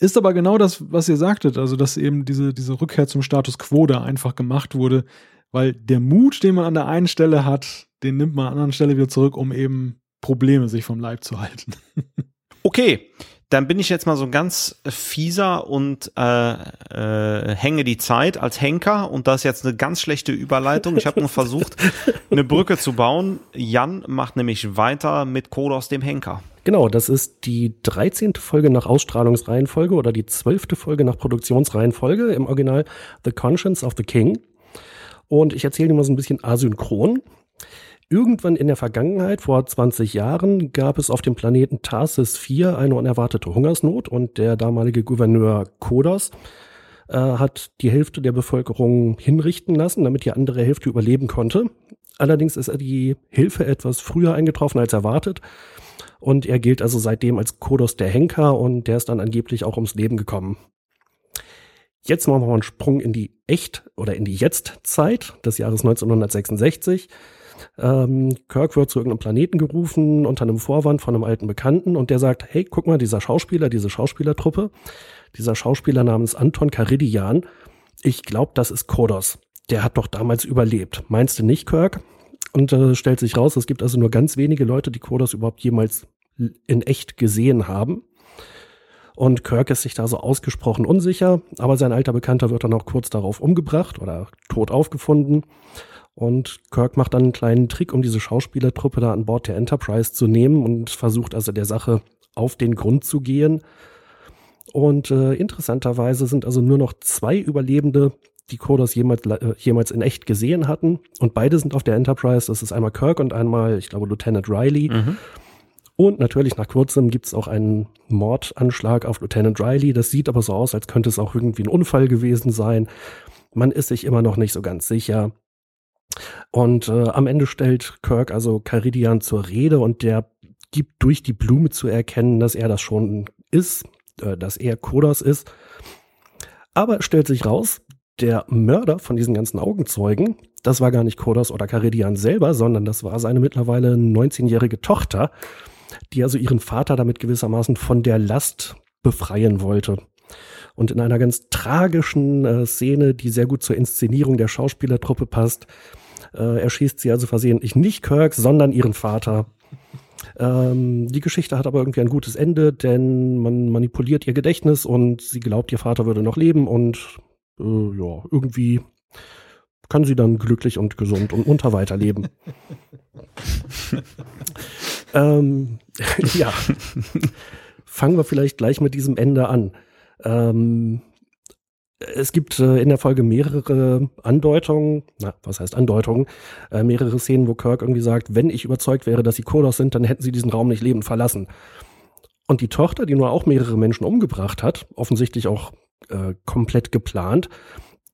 ist aber genau das, was ihr sagtet, also dass eben diese, diese Rückkehr zum Status quo da einfach gemacht wurde, weil der Mut, den man an der einen Stelle hat, den nimmt man an der anderen Stelle wieder zurück, um eben Probleme sich vom Leib zu halten. okay, dann bin ich jetzt mal so ganz fieser und äh, äh, hänge die Zeit als Henker und das ist jetzt eine ganz schlechte Überleitung. Ich habe nur versucht, eine Brücke zu bauen. Jan macht nämlich weiter mit Kodos dem Henker. Genau, das ist die 13. Folge nach Ausstrahlungsreihenfolge oder die 12. Folge nach Produktionsreihenfolge im Original The Conscience of the King. Und ich erzähle dir mal so ein bisschen asynchron. Irgendwann in der Vergangenheit, vor 20 Jahren, gab es auf dem Planeten Tarsis 4 eine unerwartete Hungersnot und der damalige Gouverneur Kodos äh, hat die Hälfte der Bevölkerung hinrichten lassen, damit die andere Hälfte überleben konnte. Allerdings ist die Hilfe etwas früher eingetroffen als erwartet und er gilt also seitdem als Kodos der Henker und der ist dann angeblich auch ums Leben gekommen. Jetzt machen wir mal einen Sprung in die Echt- oder in die Jetztzeit des Jahres 1966. Ähm, Kirk wird zu irgendeinem Planeten gerufen unter einem Vorwand von einem alten Bekannten und der sagt, hey, guck mal, dieser Schauspieler, diese Schauspielertruppe, dieser Schauspieler namens Anton Caridian, ich glaube, das ist Kodos. Der hat doch damals überlebt. Meinst du nicht, Kirk? Und äh, stellt sich raus, es gibt also nur ganz wenige Leute, die Kodos überhaupt jemals in echt gesehen haben. Und Kirk ist sich da so ausgesprochen unsicher, aber sein alter Bekannter wird dann auch kurz darauf umgebracht oder tot aufgefunden. Und Kirk macht dann einen kleinen Trick, um diese Schauspielertruppe da an Bord der Enterprise zu nehmen und versucht also der Sache auf den Grund zu gehen. Und äh, interessanterweise sind also nur noch zwei Überlebende, die Kodos jemals, äh, jemals in echt gesehen hatten. Und beide sind auf der Enterprise. Das ist einmal Kirk und einmal, ich glaube, Lieutenant Riley. Mhm. Und natürlich nach kurzem gibt es auch einen Mordanschlag auf Lieutenant Riley. Das sieht aber so aus, als könnte es auch irgendwie ein Unfall gewesen sein. Man ist sich immer noch nicht so ganz sicher. Und äh, am Ende stellt Kirk also Caridian zur Rede und der gibt durch die Blume zu erkennen, dass er das schon ist, äh, dass er Kodos ist. Aber stellt sich raus, der Mörder von diesen ganzen Augenzeugen, das war gar nicht Kodos oder Caridian selber, sondern das war seine mittlerweile 19-jährige Tochter, die also ihren Vater damit gewissermaßen von der Last befreien wollte. Und in einer ganz tragischen äh, Szene, die sehr gut zur Inszenierung der Schauspielertruppe passt, äh, erschießt sie also versehentlich nicht Kirk, sondern ihren Vater. Ähm, die Geschichte hat aber irgendwie ein gutes Ende, denn man manipuliert ihr Gedächtnis und sie glaubt, ihr Vater würde noch leben und äh, ja, irgendwie kann sie dann glücklich und gesund und munter weiterleben. ähm, ja, fangen wir vielleicht gleich mit diesem Ende an. Ähm, es gibt äh, in der Folge mehrere Andeutungen, na, was heißt Andeutungen, äh, mehrere Szenen, wo Kirk irgendwie sagt, wenn ich überzeugt wäre, dass sie Kodos sind, dann hätten sie diesen Raum nicht lebend verlassen. Und die Tochter, die nur auch mehrere Menschen umgebracht hat, offensichtlich auch äh, komplett geplant,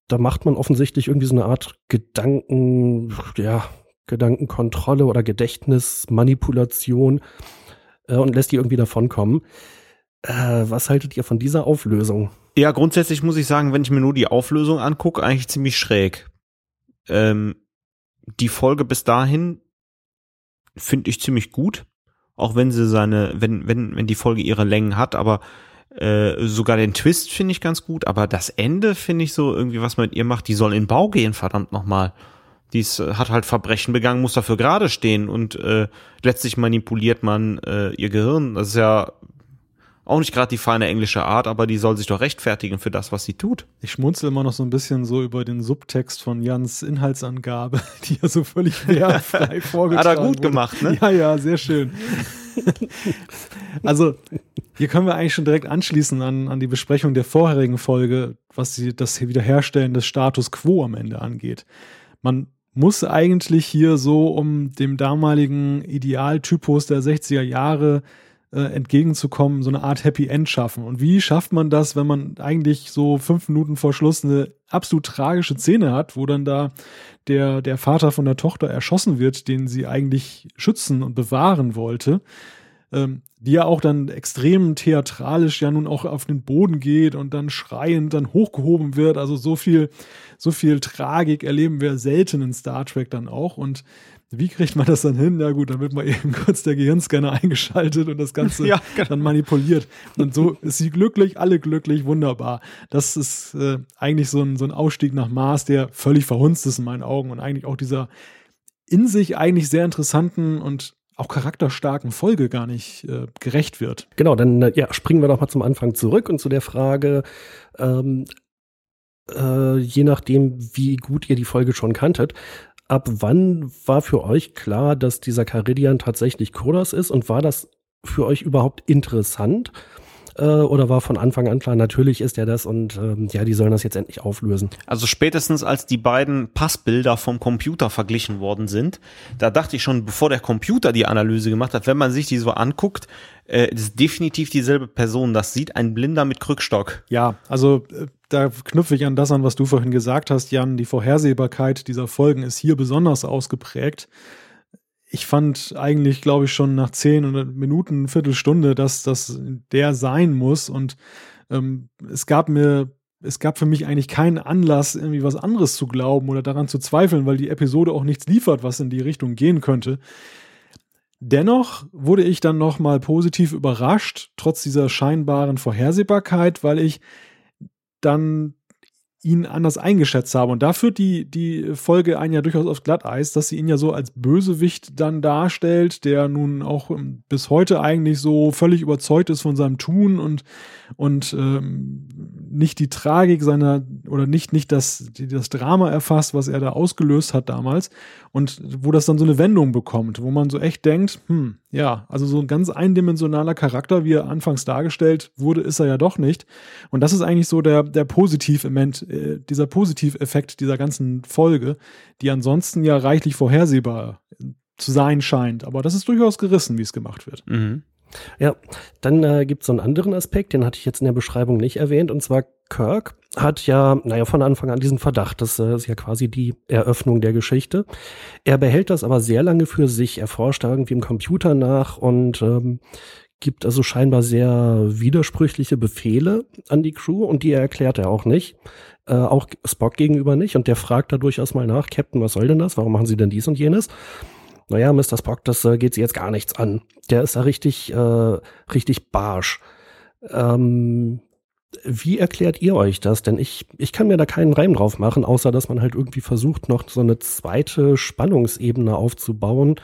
da macht man offensichtlich irgendwie so eine Art Gedanken, ja, Gedankenkontrolle oder Gedächtnismanipulation äh, und lässt die irgendwie davonkommen. Äh, was haltet ihr von dieser Auflösung? Ja, grundsätzlich muss ich sagen, wenn ich mir nur die Auflösung angucke, eigentlich ziemlich schräg. Ähm, die Folge bis dahin finde ich ziemlich gut, auch wenn sie seine, wenn, wenn, wenn die Folge ihre Längen hat, aber äh, sogar den Twist finde ich ganz gut, aber das Ende finde ich so irgendwie, was man mit ihr macht, die soll in Bau gehen, verdammt nochmal. Die ist, äh, hat halt Verbrechen begangen, muss dafür gerade stehen und äh, letztlich manipuliert man äh, ihr Gehirn. Das ist ja auch nicht gerade die feine englische Art, aber die soll sich doch rechtfertigen für das, was sie tut. Ich schmunzel immer noch so ein bisschen so über den Subtext von Jans Inhaltsangabe, die ja so völlig wehrfrei vorgetragen Hat er gut wurde. gemacht, ne? Ja, ja, sehr schön. also, hier können wir eigentlich schon direkt anschließen an, an die Besprechung der vorherigen Folge, was die, das Wiederherstellen des Status quo am Ende angeht. Man muss eigentlich hier so, um dem damaligen Idealtypus der 60er Jahre äh, entgegenzukommen, so eine Art Happy End schaffen. Und wie schafft man das, wenn man eigentlich so fünf Minuten vor Schluss eine absolut tragische Szene hat, wo dann da der, der Vater von der Tochter erschossen wird, den sie eigentlich schützen und bewahren wollte, ähm, die ja auch dann extrem theatralisch ja nun auch auf den Boden geht und dann schreiend dann hochgehoben wird. Also so viel, so viel Tragik erleben wir selten in Star Trek dann auch. Und wie kriegt man das dann hin? Ja gut, dann wird mal eben kurz der Gehirnscanner eingeschaltet und das Ganze Ja, genau. dann manipuliert. Und so ist sie glücklich, alle glücklich, wunderbar. Das ist äh, eigentlich so ein, so ein Ausstieg nach Mars, der völlig verhunzt ist in meinen Augen und eigentlich auch dieser in sich eigentlich sehr interessanten und auch charakterstarken Folge gar nicht äh, gerecht wird. Genau, dann äh, ja, springen wir doch mal zum Anfang zurück und zu der Frage, ähm, äh, je nachdem, wie gut ihr die Folge schon kanntet, ab wann war für euch klar, dass dieser Caridian tatsächlich Kodas ist und war das für euch überhaupt interessant? Äh, oder war von Anfang an klar, natürlich ist er das und ähm, ja, die sollen das jetzt endlich auflösen? Also spätestens als die beiden Passbilder vom Computer verglichen worden sind, da dachte ich schon, bevor der Computer die Analyse gemacht hat, wenn man sich die so anguckt, äh, ist definitiv dieselbe Person. Das sieht ein Blinder mit Krückstock. Ja, also äh, da knüpfe ich an das an, was du vorhin gesagt hast, Jan. Die Vorhersehbarkeit dieser Folgen ist hier besonders ausgeprägt. Ich fand eigentlich, glaube ich, schon nach zehn Minuten, Viertelstunde, dass das der sein muss. Und ähm, es gab mir, es gab für mich eigentlich keinen Anlass, irgendwie was anderes zu glauben oder daran zu zweifeln, weil die Episode auch nichts liefert, was in die Richtung gehen könnte. Dennoch wurde ich dann noch mal positiv überrascht, trotz dieser scheinbaren Vorhersehbarkeit, weil ich dann ihn anders eingeschätzt habe. Und da führt die, die Folge einen ja durchaus aufs Glatteis, dass sie ihn ja so als Bösewicht dann darstellt, der nun auch ähm, bis heute eigentlich so völlig überzeugt ist von seinem Tun und, und ähm, nicht die Tragik seiner oder nicht, nicht das, das Drama erfasst, was er da ausgelöst hat damals. Und wo das dann so eine Wendung bekommt, wo man so echt denkt, hm, ja, also so ein ganz eindimensionaler Charakter, wie er anfangs dargestellt wurde, ist er ja doch nicht. Und das ist eigentlich so der, der Positiv-Element, äh, dieser Positiveffekt dieser ganzen Folge, die ansonsten ja reichlich vorhersehbar zu sein scheint. Aber das ist durchaus gerissen, wie es gemacht wird. Mhm. Ja, dann äh, gibt es so einen anderen Aspekt, den hatte ich jetzt in der Beschreibung nicht erwähnt, und zwar Kirk hat ja, naja, von Anfang an diesen Verdacht, das äh, ist ja quasi die Eröffnung der Geschichte. Er behält das aber sehr lange für sich, er forscht da irgendwie im Computer nach und ähm, gibt also scheinbar sehr widersprüchliche Befehle an die Crew und die erklärt er auch nicht. Äh, auch Spock gegenüber nicht und der fragt da durchaus mal nach, Captain, was soll denn das? Warum machen Sie denn dies und jenes? Naja, Mr. Spock, das äh, geht sie jetzt gar nichts an. Der ist da richtig, äh, richtig barsch. Ähm, wie erklärt ihr euch das? Denn ich, ich kann mir da keinen Reim drauf machen, außer dass man halt irgendwie versucht, noch so eine zweite Spannungsebene aufzubauen,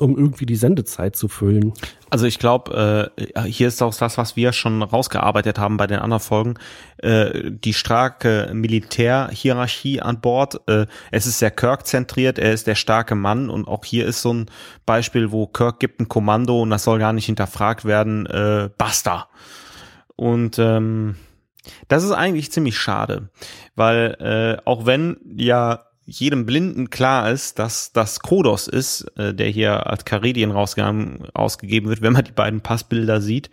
um irgendwie die Sendezeit zu füllen. Also ich glaube, äh, hier ist auch das, was wir schon rausgearbeitet haben bei den anderen Folgen, äh, die starke Militärhierarchie an Bord. Äh, es ist sehr Kirk-zentriert, er ist der starke Mann und auch hier ist so ein Beispiel, wo Kirk gibt ein Kommando und das soll gar nicht hinterfragt werden, äh, basta. Und ähm, das ist eigentlich ziemlich schade, weil äh, auch wenn ja jedem Blinden klar ist, dass das Kodos ist, äh, der hier als Caridien rausgegeben wird, wenn man die beiden Passbilder sieht,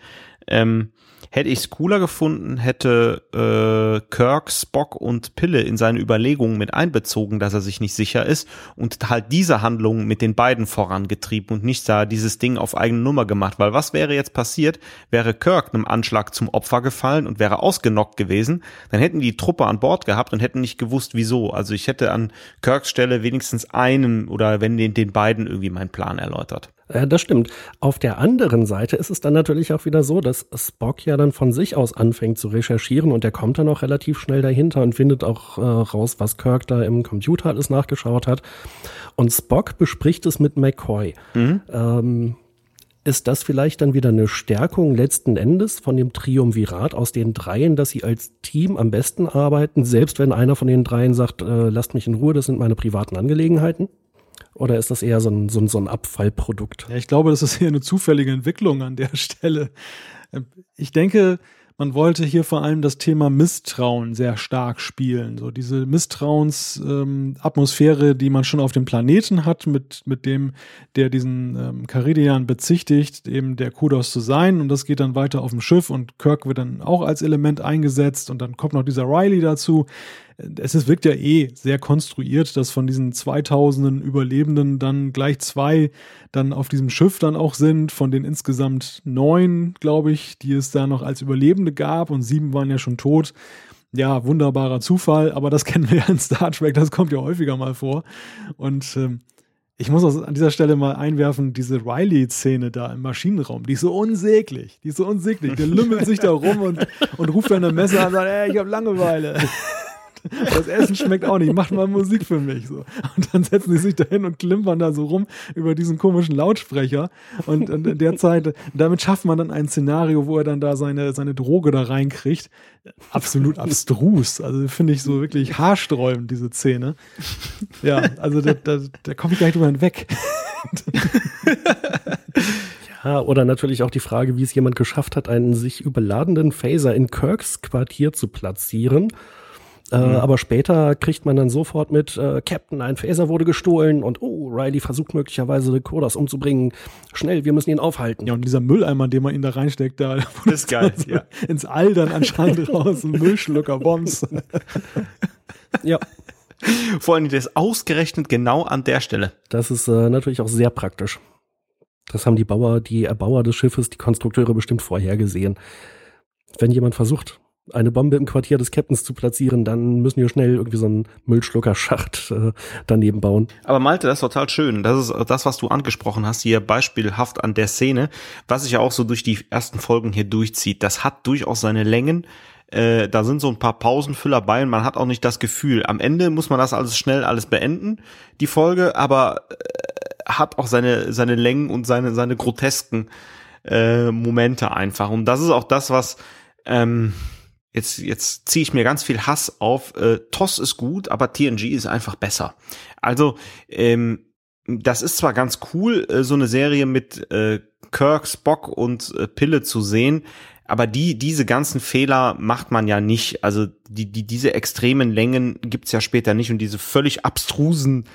ähm, Hätte ich es cooler gefunden, hätte äh, Kirk, Spock und Pille in seine Überlegungen mit einbezogen, dass er sich nicht sicher ist und halt diese Handlung mit den beiden vorangetrieben und nicht da dieses Ding auf eigene Nummer gemacht. Weil was wäre jetzt passiert, wäre Kirk einem Anschlag zum Opfer gefallen und wäre ausgenockt gewesen, dann hätten die Truppe an Bord gehabt und hätten nicht gewusst, wieso. Also ich hätte an Kirks Stelle wenigstens einem oder wenn den, den beiden irgendwie meinen Plan erläutert. Ja, das stimmt. Auf der anderen Seite ist es dann natürlich auch wieder so, dass Spock ja dann von sich aus anfängt zu recherchieren und er kommt dann auch relativ schnell dahinter und findet auch äh, raus, was Kirk da im Computer alles nachgeschaut hat. Und Spock bespricht es mit McCoy. Mhm. Ähm, ist das vielleicht dann wieder eine Stärkung letzten Endes von dem Triumvirat aus den dreien, dass sie als Team am besten arbeiten, selbst wenn einer von den dreien sagt, äh, lasst mich in Ruhe, das sind meine privaten Angelegenheiten? Oder ist das eher so ein, so ein, so ein Abfallprodukt? Ja, ich glaube, das ist eher eine zufällige Entwicklung an der Stelle. Ich denke, man wollte hier vor allem das Thema Misstrauen sehr stark spielen. So diese Misstrauensatmosphäre, ähm, die man schon auf dem Planeten hat, mit, mit dem, der diesen ähm, Caridian bezichtigt, eben der Kudos zu sein. Und das geht dann weiter auf dem Schiff und Kirk wird dann auch als Element eingesetzt und dann kommt noch dieser Riley dazu es ist, wirkt ja eh sehr konstruiert, dass von diesen 2000 Überlebenden dann gleich zwei dann auf diesem Schiff dann auch sind, von den insgesamt neun, glaube ich, die es da noch als Überlebende gab und sieben waren ja schon tot. Ja, wunderbarer Zufall, aber das kennen wir ja in Star Trek, das kommt ja häufiger mal vor. Und ähm, ich muss auch an dieser Stelle mal einwerfen, diese Riley-Szene da im Maschinenraum, die ist so unsäglich, die ist so unsäglich. Der lümmelt sich da rum und, und ruft dann eine Messer an und sagt, ey, ich habe Langeweile. Das Essen schmeckt auch nicht. Macht mal Musik für mich. So. Und dann setzen sie sich da hin und klimpern da so rum über diesen komischen Lautsprecher. Und in der Zeit, damit schafft man dann ein Szenario, wo er dann da seine, seine Droge da reinkriegt. Absolut abstrus. Also finde ich so wirklich haarsträubend, diese Szene. Ja, also da, da, da komme ich gleich drüber hinweg. Ja, oder natürlich auch die Frage, wie es jemand geschafft hat, einen sich überladenen Phaser in Kirks Quartier zu platzieren äh, mhm. aber später kriegt man dann sofort mit, äh, Captain, ein Phaser wurde gestohlen und oh, Riley versucht möglicherweise Kodas umzubringen. Schnell, wir müssen ihn aufhalten. Ja, und dieser Mülleimer, den man ihn da reinsteckt, da das ist geil, so ja. ins All dann anscheinend raus, Müllschlucker Bombs. ja. Vor allem das ausgerechnet genau an der Stelle. Das ist äh, natürlich auch sehr praktisch. Das haben die Bauer, die Erbauer des Schiffes, die Konstrukteure bestimmt vorhergesehen. Wenn jemand versucht, eine Bombe im Quartier des Captains zu platzieren, dann müssen wir schnell irgendwie so einen Müllschluckerschacht äh, daneben bauen. Aber Malte, das ist total schön. Das ist das, was du angesprochen hast, hier beispielhaft an der Szene, was sich ja auch so durch die ersten Folgen hier durchzieht. Das hat durchaus seine Längen. Äh, da sind so ein paar Pausenfüller bei und man hat auch nicht das Gefühl. Am Ende muss man das alles schnell alles beenden, die Folge, aber äh, hat auch seine, seine Längen und seine, seine grotesken äh, Momente einfach. Und das ist auch das, was ähm, jetzt, jetzt ziehe ich mir ganz viel Hass auf. Äh, TOS ist gut, aber TNG ist einfach besser. Also, ähm, das ist zwar ganz cool, äh, so eine Serie mit äh, Kirk, Spock und äh, Pille zu sehen, aber die, diese ganzen Fehler macht man ja nicht. Also die, die, diese extremen Längen gibt's ja später nicht und diese völlig abstrusen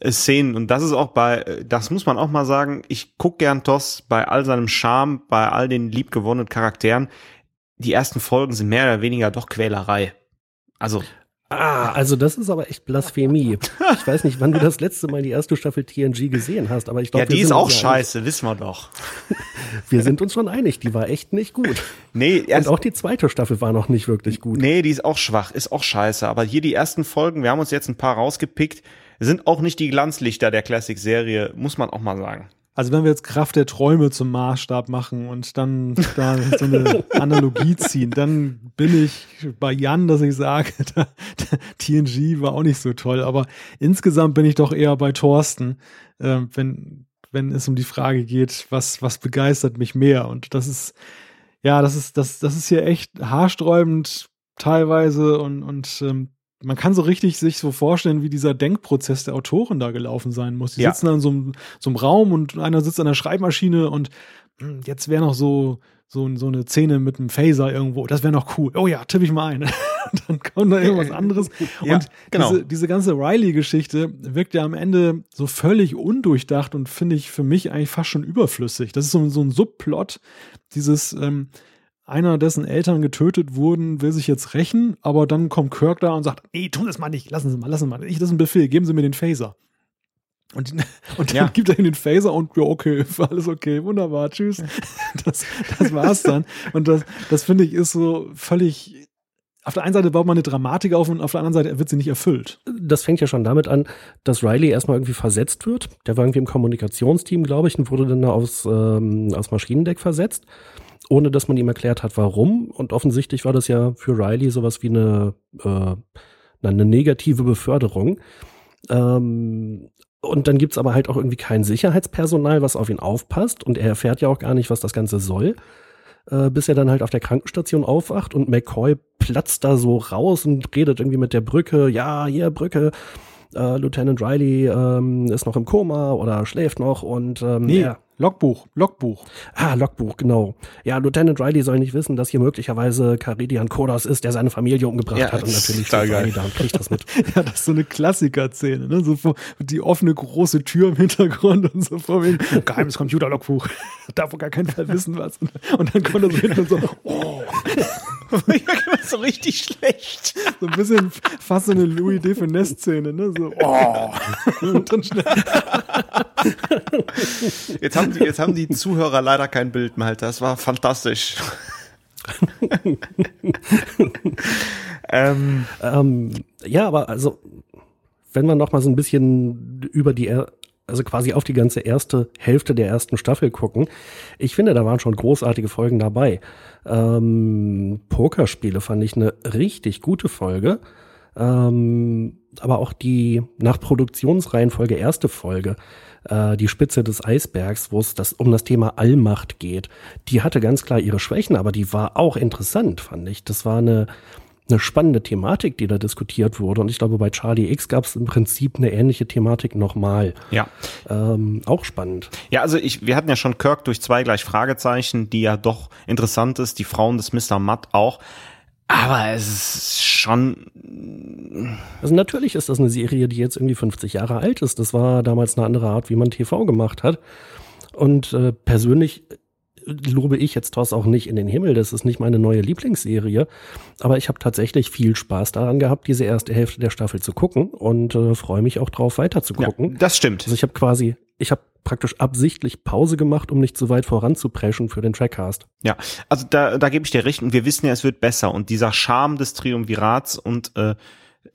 äh, Szenen. Und das ist auch bei, äh, das muss man auch mal sagen, ich guck gern TOS bei all seinem Charme, bei all den liebgewonnenen Charakteren die ersten Folgen sind mehr oder weniger doch Quälerei. Also. Ah, also das ist aber echt Blasphemie. Ich weiß nicht, wann du das letzte Mal die erste Staffel TNG gesehen hast, aber ich glaube, ja, die ist auch scheiße, einig. wissen wir doch. wir sind uns schon einig, die war echt nicht gut. Nee, und auch die zweite Staffel war noch nicht wirklich gut. Nee, die ist auch schwach, ist auch scheiße, aber hier die ersten Folgen, wir haben uns jetzt ein paar rausgepickt, sind auch nicht die Glanzlichter der Classic Serie, muss man auch mal sagen. Also wenn wir jetzt Kraft der Träume zum Maßstab machen und dann da so eine Analogie ziehen, dann bin ich bei Jan, dass ich sage, da, da, TNG war auch nicht so toll. Aber insgesamt bin ich doch eher bei Thorsten, äh, wenn, wenn es um die Frage geht, was, was begeistert mich mehr. Und das ist, ja, das ist, das, das ist hier echt haarsträubend teilweise und, und ähm, man kann so richtig sich so vorstellen, wie dieser Denkprozess der Autoren da gelaufen sein muss. Die ja. sitzen dann in so einem, so einem Raum und einer sitzt an der Schreibmaschine und hm, jetzt wäre noch so, so, so eine Szene mit einem Phaser irgendwo. Das wäre noch cool. Oh ja, tippe ich mal ein. dann kommt da irgendwas anderes. ja, und genau. diese, diese ganze Riley-Geschichte wirkt ja am Ende so völlig undurchdacht und finde ich für mich eigentlich fast schon überflüssig. Das ist so, so ein Subplot, dieses, ähm, einer dessen Eltern getötet wurden, will sich jetzt rächen, aber dann kommt Kirk da und sagt, nee, tun das mal nicht, lassen Sie mal, lassen Sie mal. Ich, das ist ein Befehl, geben Sie mir den Phaser. Und, und dann Ja. gibt er ihm den Phaser und ja, okay, alles okay, wunderbar, tschüss. Das, das war's dann. Und das, das finde ich ist so völlig. Auf der einen Seite baut man eine Dramatik auf und auf der anderen Seite wird sie nicht erfüllt. das fängt ja schon damit an, dass Riley erstmal irgendwie versetzt wird. Der war irgendwie im Kommunikationsteam, glaube ich, und wurde dann da aufs, ähm, aufs Maschinendeck versetzt, ohne dass man ihm erklärt hat, warum. Und offensichtlich war das ja für Riley sowas wie eine, äh, eine negative Beförderung. Ähm, und dann gibt's aber halt auch irgendwie kein Sicherheitspersonal, was auf ihn aufpasst. Und er erfährt ja auch gar nicht, was das Ganze soll. Äh, bis er dann halt auf der Krankenstation aufwacht und McCoy platzt da so raus und redet irgendwie mit der Brücke. Ja, hier Brücke. Äh, Lieutenant Riley ähm, ist noch im Koma oder schläft noch und ähm, Nee, er, Logbuch, Logbuch. Ah, Logbuch, genau. Ja, Lieutenant Riley soll nicht wissen, dass hier möglicherweise Caridian Kodos ist, der seine Familie umgebracht Ja, hat. Und natürlich. Riley da und kriegt das mit. Ja, das ist so eine Klassiker-Szene, ne? So vor, die offene große Tür im Hintergrund und so vor wegen, geheimes Computerlogbuch. Darf auf gar keinen Fall wissen, was. Und dann kommt er so hinten und so, oh, so richtig schlecht. so ein bisschen fast so eine Louis de Finesse-Szene, ne? So, oh. Und dann schnell, Jetzt haben, die, jetzt haben die Zuhörer leider kein Bild mehr. Das war fantastisch. ähm, Ähm, ja, aber also, wenn wir noch mal so ein bisschen über die, er- also quasi auf die ganze erste Hälfte der ersten Staffel gucken, ich finde, da waren schon großartige Folgen dabei. Ähm, Pokerspiele fand ich eine richtig gute Folge. Ähm, aber auch die nach Produktionsreihenfolge erste Folge, äh, die Spitze des Eisbergs, wo es das um das Thema Allmacht geht, die hatte ganz klar ihre Schwächen, aber die war auch interessant, fand ich. Das war eine eine spannende Thematik, die da diskutiert wurde. Und ich glaube, bei Charlie X gab es im Prinzip eine ähnliche Thematik nochmal. ja. Ähm, auch spannend. Ja, also ich, wir hatten ja schon Kirk durch zwei gleich Fragezeichen, die ja doch interessant ist, die Frauen des Mr. Mutt auch. Aber es ist schon, Also natürlich ist das eine Serie, die jetzt irgendwie 50 Jahre alt ist. Das war damals eine andere Art, wie man TV gemacht hat. Und äh, persönlich lobe ich jetzt Toss auch nicht in den Himmel. Das ist nicht meine neue Lieblingsserie. Aber ich habe tatsächlich viel Spaß daran gehabt, diese erste Hälfte der Staffel zu gucken und äh, freue mich auch drauf, weiter zu ja, gucken. das stimmt. Also ich habe quasi, ich habe praktisch absichtlich Pause gemacht, um nicht zu weit voranzupreschen für den Trackcast. Ja, also da, da gebe ich dir recht und wir wissen ja, es wird besser und dieser Charme des Triumvirats und äh,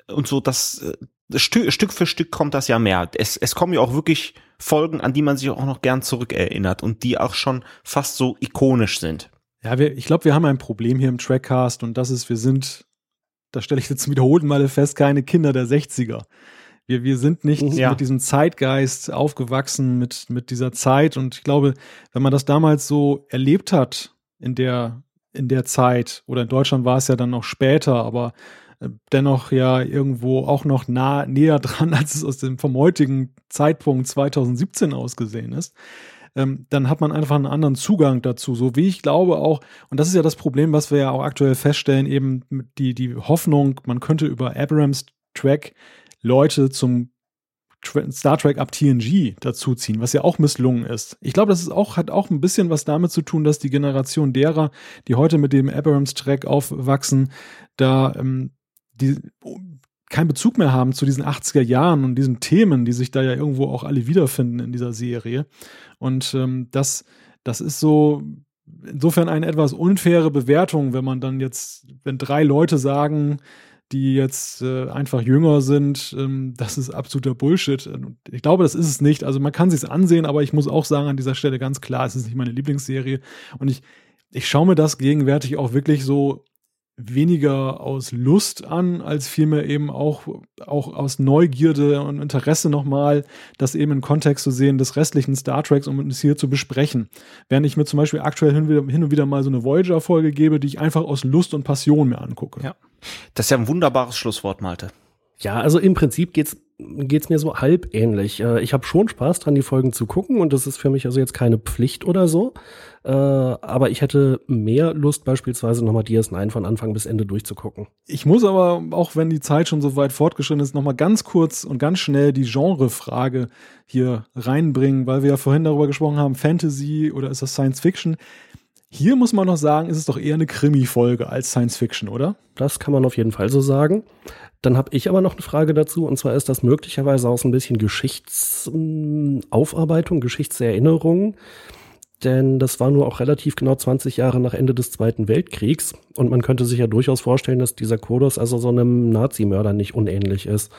und so das, äh, das Stück, Stück für Stück kommt das ja mehr. Es, es kommen ja auch wirklich Folgen, an die man sich auch noch gern zurückerinnert und die auch schon fast so ikonisch sind. Ja, wir, ich glaube, wir haben ein Problem hier im Trackcast und das ist, wir sind, da stelle ich jetzt zum wiederholten Male fest, keine Kinder der 60er. Wir, wir sind nicht Mhm. Ja. mit diesem Zeitgeist aufgewachsen, mit, mit dieser Zeit. Und ich glaube, wenn man das damals so erlebt hat in der, in der Zeit, oder in Deutschland war es ja dann noch später, aber dennoch ja irgendwo auch noch nah, näher dran, als es aus dem vom heutigen Zeitpunkt 2017 ausgesehen ist ähm, dann hat man einfach einen anderen Zugang dazu. So wie ich glaube auch, und das ist ja das Problem, was wir ja auch aktuell feststellen, eben die, die Hoffnung, man könnte über Abrams Track Leute zum Star Trek ab TNG dazuziehen, was ja auch misslungen ist. Ich glaube, das ist auch, hat auch ein bisschen was damit zu tun, dass die Generation derer, die heute mit dem Abrams Track aufwachsen, da ähm, die keinen Bezug mehr haben zu diesen 80er Jahren und diesen Themen, die sich da ja irgendwo auch alle wiederfinden in dieser Serie. Und ähm, das, das ist so insofern eine etwas unfaire Bewertung, wenn man dann jetzt, wenn drei Leute sagen, die jetzt äh, einfach jünger sind, ähm, das ist absoluter Bullshit. Ich glaube, das ist es nicht. Also man kann sich ansehen, aber ich muss auch sagen an dieser Stelle ganz klar, es ist nicht meine Lieblingsserie. Und ich, ich schaue mir das gegenwärtig auch wirklich so weniger aus Lust an, als vielmehr eben auch, auch aus Neugierde und Interesse nochmal, das eben im Kontext zu sehen des restlichen Star Treks, um es hier zu besprechen. Während ich mir zum Beispiel aktuell hin, und wieder mal so eine Voyager-Folge gebe, die ich einfach aus Lust und Passion mir angucke. Ja. Das ist ja ein wunderbares Schlusswort, Malte. Ja, also im Prinzip geht's geht's mir so halb ähnlich. Äh, Ich habe schon Spaß dran, die Folgen zu gucken und das ist für mich also jetzt keine Pflicht oder so. Äh, Aber ich hätte mehr Lust, beispielsweise nochmal DS9 von Anfang bis Ende durchzugucken. Ich muss aber, auch wenn die Zeit schon so weit fortgeschritten ist, nochmal ganz kurz und ganz schnell die Genrefrage hier reinbringen, weil wir ja vorhin darüber gesprochen haben, Fantasy oder ist das Science Fiction? Hier muss man noch sagen, ist es doch eher eine Krimi-Folge als Science Fiction, oder? Das kann man auf jeden Fall so sagen. Dann habe ich aber noch eine Frage dazu, und zwar ist das möglicherweise auch so ein bisschen Geschichtsaufarbeitung, Geschichtserinnerung. Denn das war nur auch relativ genau 20 Jahre nach Ende des Zweiten Weltkriegs. Und man könnte sich ja durchaus vorstellen, dass dieser Kodos also so einem Nazi-Mörder nicht unähnlich ist.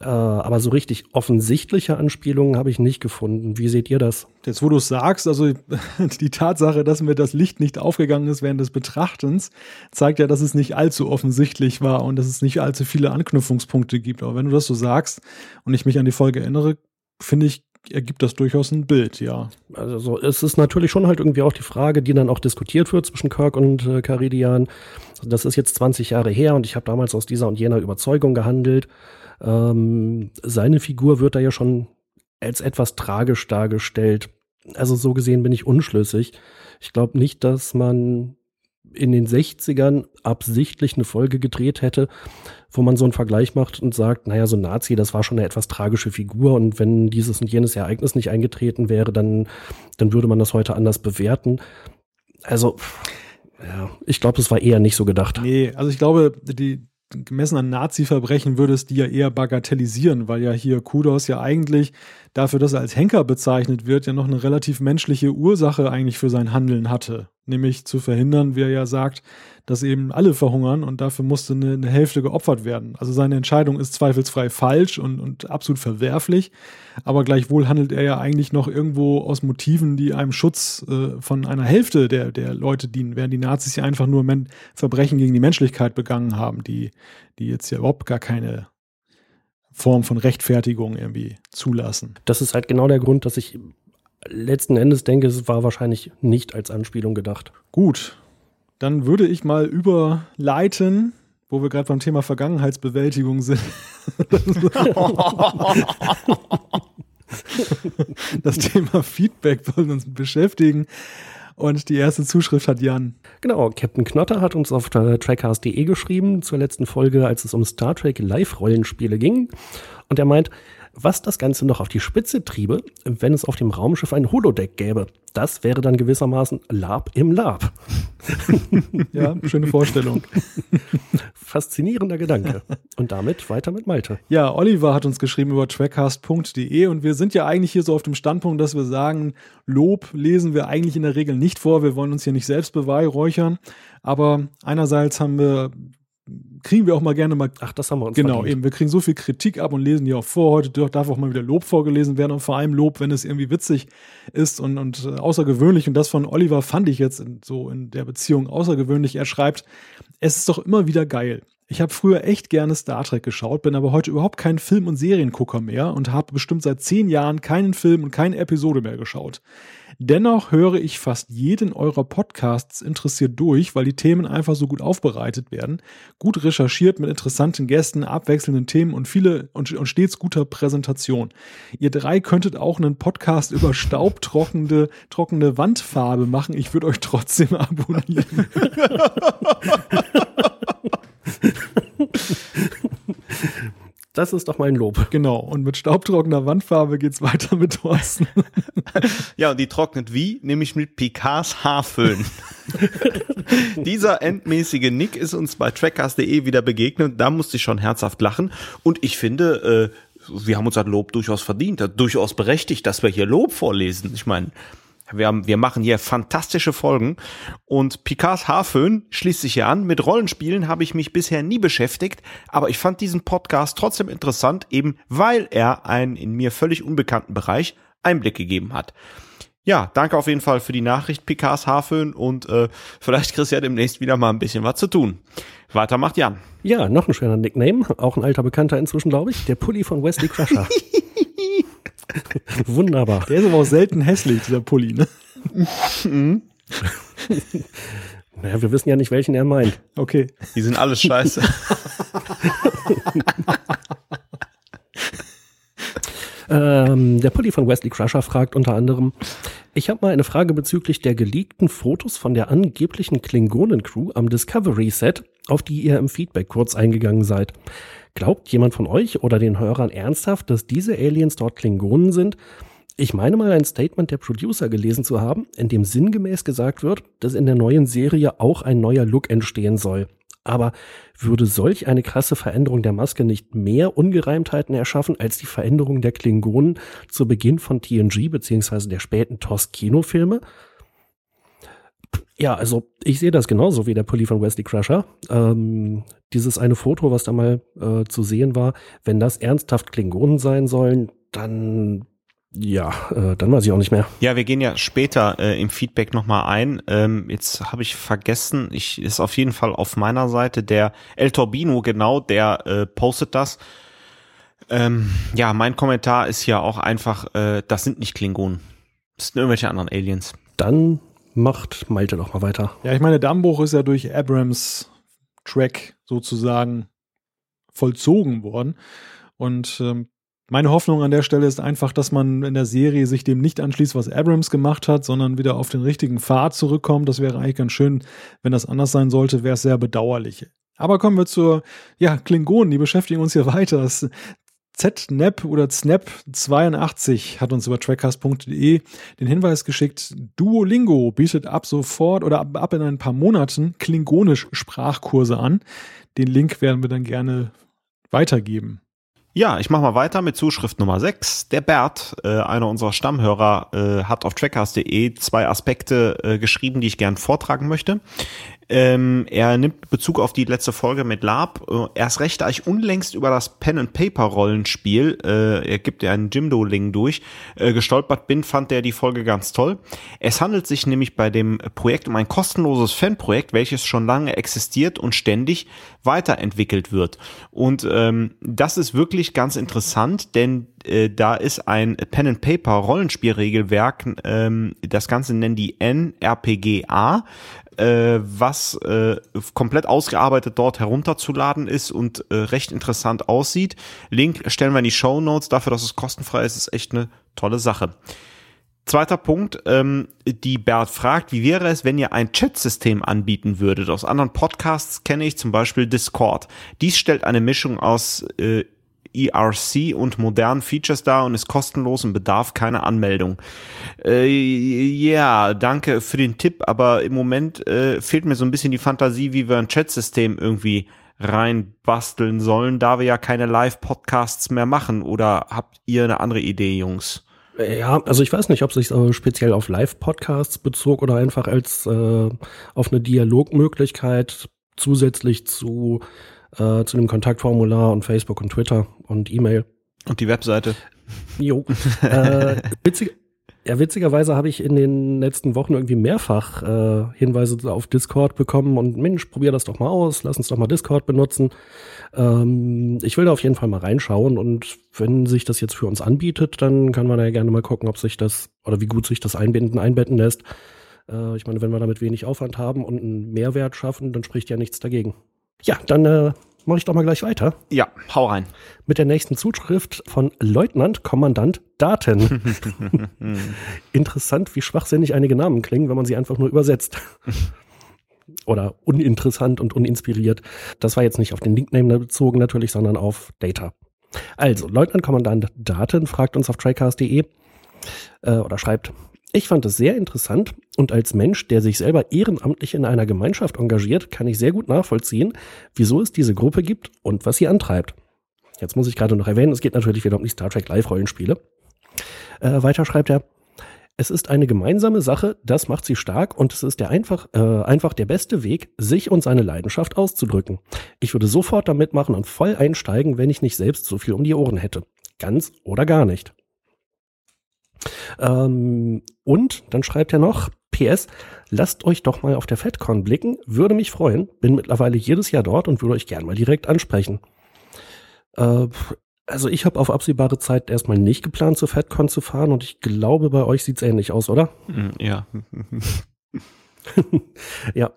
Äh, aber so richtig offensichtliche Anspielungen habe ich nicht gefunden. Wie seht ihr das? Jetzt, wo du es sagst, also die Tatsache, dass mir das Licht nicht aufgegangen ist während des Betrachtens, zeigt ja, dass es nicht allzu offensichtlich war und dass es nicht allzu viele Anknüpfungspunkte gibt. Aber wenn du das so sagst und ich mich an die Folge erinnere, finde ich, ergibt das durchaus ein Bild, ja. Also so, es ist natürlich schon halt irgendwie auch die Frage, die dann auch diskutiert wird zwischen Kirk und äh, Caridian. Das ist jetzt 20 Jahre her und ich habe damals aus dieser und jener Überzeugung gehandelt. Ähm, seine Figur wird da ja schon als etwas tragisch dargestellt. Also so gesehen bin ich unschlüssig. Ich glaube nicht, dass man in den 60ern absichtlich eine Folge gedreht hätte, wo man so einen Vergleich macht und sagt, naja, so ein Nazi, das war schon eine etwas tragische Figur und wenn dieses und jenes Ereignis nicht eingetreten wäre, dann, dann würde man das heute anders bewerten. Also, ja, ich glaube, es war eher nicht so gedacht. Nee, also ich glaube, die, gemessen an Nazi-Verbrechen würde es die ja eher bagatellisieren, weil ja hier Kudos ja eigentlich dafür, dass er als Henker bezeichnet wird, ja noch eine relativ menschliche Ursache eigentlich für sein Handeln hatte. Nämlich zu verhindern, wie er ja sagt, dass eben alle verhungern und dafür musste eine, eine Hälfte geopfert werden. Also seine Entscheidung ist zweifelsfrei falsch und, und absolut verwerflich, aber gleichwohl handelt er ja eigentlich noch irgendwo aus Motiven, die einem Schutz äh, von einer Hälfte der, der Leute dienen, während die Nazis ja einfach nur Men Verbrechen gegen die Menschlichkeit begangen haben, die, die jetzt ja überhaupt gar keine Form von Rechtfertigung irgendwie zulassen. Das ist halt genau der Grund, dass ich letzten Endes denke, es war wahrscheinlich nicht als Anspielung gedacht. Gut, dann würde ich mal überleiten, wo wir gerade beim Thema Vergangenheitsbewältigung sind. das Thema Feedback wollen uns beschäftigen. Und die erste Zuschrift hat Jan. Genau, Captain Knotter hat uns auf trackcast.de geschrieben zur letzten Folge, als es um Star Trek Live-Rollenspiele ging. Und er meint, was das Ganze noch auf die Spitze triebe, wenn es auf dem Raumschiff ein Holodeck gäbe. Das wäre dann gewissermaßen Lab im Lab. ja, schöne Vorstellung. Faszinierender Gedanke. Und damit weiter mit Malte. Ja, Oliver hat uns geschrieben über trackcast.de und wir sind ja eigentlich hier so auf dem Standpunkt, dass wir sagen, Lob lesen wir eigentlich in der Regel nicht vor. Wir wollen uns hier nicht selbst beweihräuchern. Aber einerseits haben wir kriegen wir auch mal gerne mal. Ach, das haben wir uns Genau, verdient. eben. Wir kriegen so viel Kritik ab und lesen die auch vor. Heute darf auch mal wieder Lob vorgelesen werden und vor allem Lob, wenn es irgendwie witzig ist und, und äh, außergewöhnlich. Und das von Oliver fand ich jetzt in, so in der Beziehung außergewöhnlich. Er schreibt, es ist doch immer wieder geil. Ich habe früher echt gerne Star Trek geschaut, bin aber heute überhaupt kein Film- und Seriengucker mehr und habe bestimmt seit zehn Jahren keinen Film und keine Episode mehr geschaut. Dennoch höre ich fast jeden eurer Podcasts interessiert durch, weil die Themen einfach so gut aufbereitet werden, gut recherchiert mit interessanten Gästen, abwechselnden Themen und viele und, und stets guter Präsentation. Ihr drei könntet auch einen Podcast über staubtrockende trockene Wandfarbe machen. Ich würde euch trotzdem abonnieren. Das ist doch mein Lob. Genau. Und mit staubtrockener Wandfarbe geht's weiter mit Thorsten. ja, und die trocknet wie? Nämlich mit Picards Haarföhn. Dieser endmäßige Nick ist uns bei trackcast.de wieder begegnet. Da musste ich schon herzhaft lachen. Und ich finde, äh, wir haben uns das Lob durchaus verdient. Durchaus berechtigt, dass wir hier Lob vorlesen. Ich meine, wir, haben, wir machen hier fantastische Folgen und Picards Haarföhn schließt sich hier an. Mit Rollenspielen habe ich mich bisher nie beschäftigt, aber ich fand diesen Podcast trotzdem interessant, eben weil er einen in mir völlig unbekannten Bereich Einblick gegeben hat. Ja, danke auf jeden Fall für die Nachricht, Picards Haarföhn und äh, vielleicht kriegst du ja demnächst wieder mal ein bisschen was zu tun. Weiter macht Jan. Ja, noch ein schöner Nickname, auch ein alter Bekannter inzwischen, glaube ich, der Pulli von Wesley Crusher. Wunderbar. Der ist aber auch selten hässlich, dieser Pulli, ne? naja, wir wissen ja nicht, welchen er meint. Okay. Die sind alles scheiße. ähm, der Pulli von Wesley Crusher fragt unter anderem, ich habe mal eine Frage bezüglich der geleakten Fotos von der angeblichen Klingonen-Crew am Discovery-Set, auf die ihr im Feedback kurz eingegangen seid. Glaubt jemand von euch oder den Hörern ernsthaft, dass diese Aliens dort Klingonen sind? Ich meine mal ein Statement der Producer gelesen zu haben, in dem sinngemäß gesagt wird, dass in der neuen Serie auch ein neuer Look entstehen soll. Aber würde solch eine krasse Veränderung der Maske nicht mehr Ungereimtheiten erschaffen als die Veränderung der Klingonen zu Beginn von TNG beziehungsweise der späten TOS-Kinofilme? Ja, also ich sehe das genauso wie der Pulli von Wesley Crusher. Ähm, dieses eine Foto, was da mal äh, zu sehen war, wenn das ernsthaft Klingonen sein sollen, dann ja, äh, dann weiß ich auch nicht mehr. Ja, wir gehen ja später äh, im Feedback nochmal ein. Ähm, jetzt habe ich vergessen, ich ist auf jeden Fall auf meiner Seite der El Torbino, genau, der äh, postet das. Ähm, ja, mein Kommentar ist ja auch einfach, äh, das sind nicht Klingonen. Das sind irgendwelche anderen Aliens. Dann macht Malte doch mal weiter. Ja, ich meine, Dammbruch ist ja durch Abrams Track sozusagen vollzogen worden. Und ähm, meine Hoffnung an der Stelle ist einfach, dass man in der Serie sich dem nicht anschließt, was Abrams gemacht hat, sondern wieder auf den richtigen Pfad zurückkommt. Das wäre eigentlich ganz schön. Wenn das anders sein sollte, wäre es sehr bedauerlich. Aber kommen wir zur, ja, Klingonen, die beschäftigen uns hier weiter. Das ZNAP oder ZNAP82 hat uns über trackcast.de den Hinweis geschickt, Duolingo bietet ab sofort oder ab, ab in ein paar Monaten klingonisch Sprachkurse an. Den Link werden wir dann gerne weitergeben. Ja, ich mache mal weiter mit Zuschrift Nummer 6. Der Bert, äh, einer unserer Stammhörer, äh, hat auf trackcast.de zwei Aspekte äh, geschrieben, die ich gern vortragen möchte. Ähm, er nimmt Bezug auf die letzte Folge mit Lab. Äh, erst recht, da ich unlängst über das Pen-and-Paper-Rollenspiel, äh, er gibt ja einen Jimdo-Link durch, äh, gestolpert bin, fand er die Folge ganz toll. Es handelt sich nämlich bei dem Projekt um ein kostenloses Fanprojekt, welches schon lange existiert und ständig weiterentwickelt wird. Und ähm, das ist wirklich ganz interessant, denn äh, da ist ein Pen-and-Paper-Rollenspielregelwerk, ähm, das Ganze nennen die NRPGA, äh, was äh, komplett ausgearbeitet dort herunterzuladen ist und äh, recht interessant aussieht. Link stellen wir in die Show Notes. Dafür, dass es kostenfrei ist, ist echt eine tolle Sache. Zweiter Punkt, ähm, die Bert fragt, wie wäre es, wenn ihr ein Chat-System anbieten würdet? Aus anderen Podcasts kenne ich zum Beispiel Discord. Dies stellt eine Mischung aus äh, ERC und modernen Features dar und ist kostenlos und bedarf keiner Anmeldung. Äh, ja, danke für den Tipp, aber im Moment äh, fehlt mir so ein bisschen die Fantasie, wie wir ein Chat-System irgendwie reinbasteln sollen, da wir ja keine Live-Podcasts mehr machen. Oder habt ihr eine andere Idee, Jungs? Ja, also ich weiß nicht, ob sich äh, speziell auf Live-Podcasts bezog oder einfach als äh, auf eine Dialogmöglichkeit zusätzlich zu äh, zu dem Kontaktformular und Facebook und Twitter und E-Mail. Und die Webseite. Jo. äh, witzig, ja, witzigerweise habe ich in den letzten Wochen irgendwie mehrfach äh, Hinweise auf Discord bekommen und Mensch, probier das doch mal aus, lass uns doch mal Discord benutzen. Ähm, ich will da auf jeden Fall mal reinschauen und wenn sich das jetzt für uns anbietet, dann kann man da ja gerne mal gucken, ob sich das oder wie gut sich das einbinden, einbetten lässt. Äh, ich meine, wenn wir damit wenig Aufwand haben und einen Mehrwert schaffen, dann spricht ja nichts dagegen. Ja, dann äh, mache ich doch mal gleich weiter. Ja, hau rein. Mit der nächsten Zuschrift von Leutnant Kommandant Daten. Interessant, wie schwachsinnig einige Namen klingen, wenn man sie einfach nur übersetzt. Oder uninteressant und uninspiriert. Das war jetzt nicht auf den Linkname bezogen natürlich, sondern auf Data. Also, Leutnant Kommandant Daten fragt uns auf tricast.de äh, oder schreibt, ich fand es sehr interessant und als Mensch, der sich selber ehrenamtlich in einer Gemeinschaft engagiert, kann ich sehr gut nachvollziehen, wieso es diese Gruppe gibt und was sie antreibt. Jetzt muss ich gerade noch erwähnen, es geht natürlich wieder um die Star Trek Live-Rollenspiele. Äh, weiter schreibt er, es ist eine gemeinsame Sache, das macht sie stark und es ist der einfach, äh, einfach der beste Weg, sich und seine Leidenschaft auszudrücken. Ich würde sofort damit machen und voll einsteigen, wenn ich nicht selbst so viel um die Ohren hätte. Ganz oder gar nicht. Ähm, und dann schreibt er noch, PS, lasst euch doch mal auf der FedCon blicken, würde mich freuen. Bin mittlerweile jedes Jahr dort und würde euch gern mal direkt ansprechen. Äh, also ich habe auf absehbare Zeit erstmal nicht geplant, zur FedCon zu fahren und ich glaube, bei euch sieht's ähnlich aus, oder? Hm, ja. ja.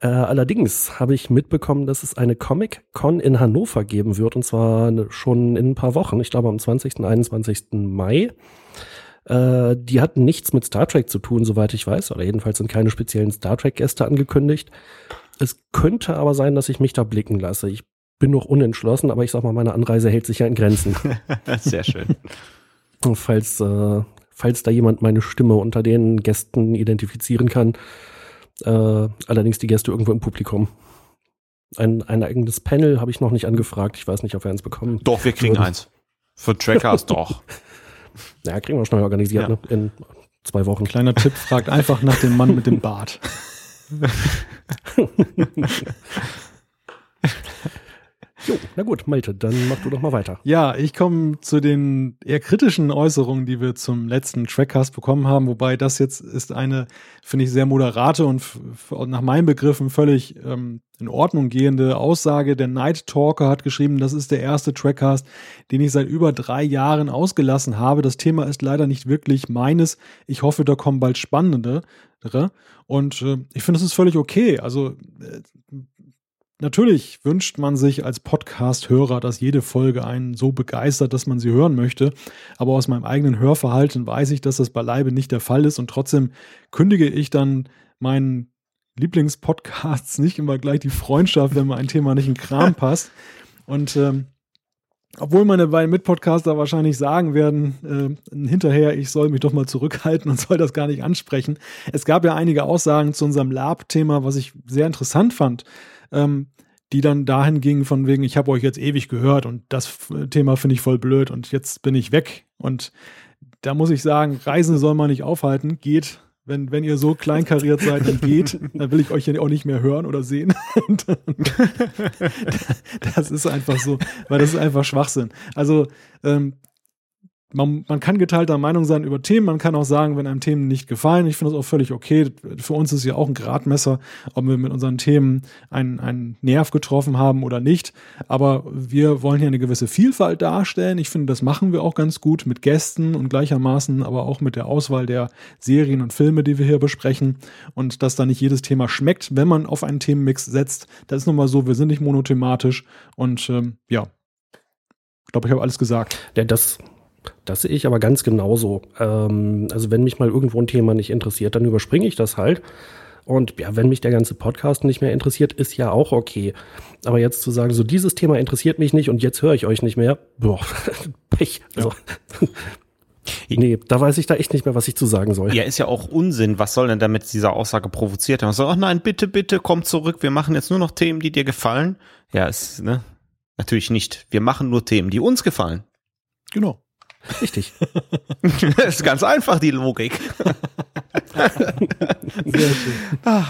Äh, allerdings habe ich mitbekommen, dass es eine Comic-Con in Hannover geben wird und zwar schon in ein paar Wochen. Ich glaube am 20. und 21. Mai. Äh, die hatten nichts mit Star Trek zu tun, soweit ich weiß, oder jedenfalls sind keine speziellen Star Trek-Gäste angekündigt. Es könnte aber sein, dass ich mich da blicken lasse. Ich bin noch unentschlossen, aber ich sag mal, meine Anreise hält sich ja in Grenzen. Sehr schön. falls, äh, falls da jemand meine Stimme unter den Gästen identifizieren kann. Äh, allerdings die Gäste irgendwo im Publikum. Ein, ein eigenes Panel habe ich noch nicht angefragt. Ich weiß nicht, ob wir eins bekommen. Doch, wir kriegen Würde- eins. Für Trackers doch. Ja, kriegen wir schnell organisiert, Ja. ne? In zwei Wochen. Kleiner Tipp, fragt einfach nach dem Mann mit dem Bart. Jo, na gut, Malte, dann mach du doch mal weiter. Ja, ich komme zu den eher kritischen Äußerungen, die wir zum letzten Trackcast bekommen haben, wobei das jetzt ist eine, finde ich, sehr moderate und nach meinen Begriffen völlig ähm, in Ordnung gehende Aussage. Der Night Talker hat geschrieben, das ist der erste Trackcast, den ich seit über drei Jahren ausgelassen habe. Das Thema ist leider nicht wirklich meines. Ich hoffe, da kommen bald spannende. Und äh, ich finde, es ist völlig okay. Also äh, Natürlich wünscht man sich als Podcast-Hörer, dass jede Folge einen so begeistert, dass man sie hören möchte. Aber aus meinem eigenen Hörverhalten weiß ich, dass das beileibe nicht der Fall ist. Und trotzdem kündige ich dann meinen Lieblingspodcasts nicht immer gleich die Freundschaft, wenn mir ein Thema nicht in Kram passt. Und ähm, obwohl meine beiden Mitpodcaster wahrscheinlich sagen werden, äh, hinterher, ich soll mich doch mal zurückhalten und soll das gar nicht ansprechen. Es gab ja einige Aussagen zu unserem Lab-Thema, was ich sehr interessant fand, ähm, die dann dahin gingen von wegen, ich habe euch jetzt ewig gehört und das Thema finde ich voll blöd und jetzt bin ich weg. Und da muss ich sagen, Reisen soll man nicht aufhalten, geht. Wenn, wenn ihr so kleinkariert seid, dann geht, dann will ich euch ja auch nicht mehr hören oder sehen. Das ist einfach so, weil das ist einfach Schwachsinn. Also ähm, man, man kann geteilter Meinung sein über Themen, man kann auch sagen, wenn einem Themen nicht gefallen. Ich finde das auch völlig okay. Für uns ist ja auch ein Gradmesser, ob wir mit unseren Themen einen, einen Nerv getroffen haben oder nicht. Aber wir wollen hier eine gewisse Vielfalt darstellen. Ich finde, das machen wir auch ganz gut mit Gästen und gleichermaßen aber auch mit der Auswahl der Serien und Filme, die wir hier besprechen. Und dass da nicht jedes Thema schmeckt, wenn man auf einen Themenmix setzt. Das ist nun mal so, wir sind nicht monothematisch. Und ähm, ja, ich glaube, ich habe alles gesagt. Ja, das, das sehe ich aber ganz genauso. Ähm, also wenn mich mal irgendwo ein Thema nicht interessiert, dann überspringe ich das halt. Und ja, wenn mich der ganze Podcast nicht mehr interessiert, ist ja auch okay. Aber jetzt zu sagen, so dieses Thema interessiert mich nicht und jetzt höre ich euch nicht mehr, boah, Pech. Also, nee, da weiß ich da echt nicht mehr, was ich zu sagen soll. Ja, ist ja auch Unsinn. Was soll denn damit diese Aussage provoziert haben? So, ach nein, bitte, bitte, komm zurück. Wir machen jetzt nur noch Themen, die dir gefallen. Ja, ist, ne? Natürlich nicht. Wir machen nur Themen, die uns gefallen. Genau. Richtig. das ist ganz einfach, die Logik. Sehr schön.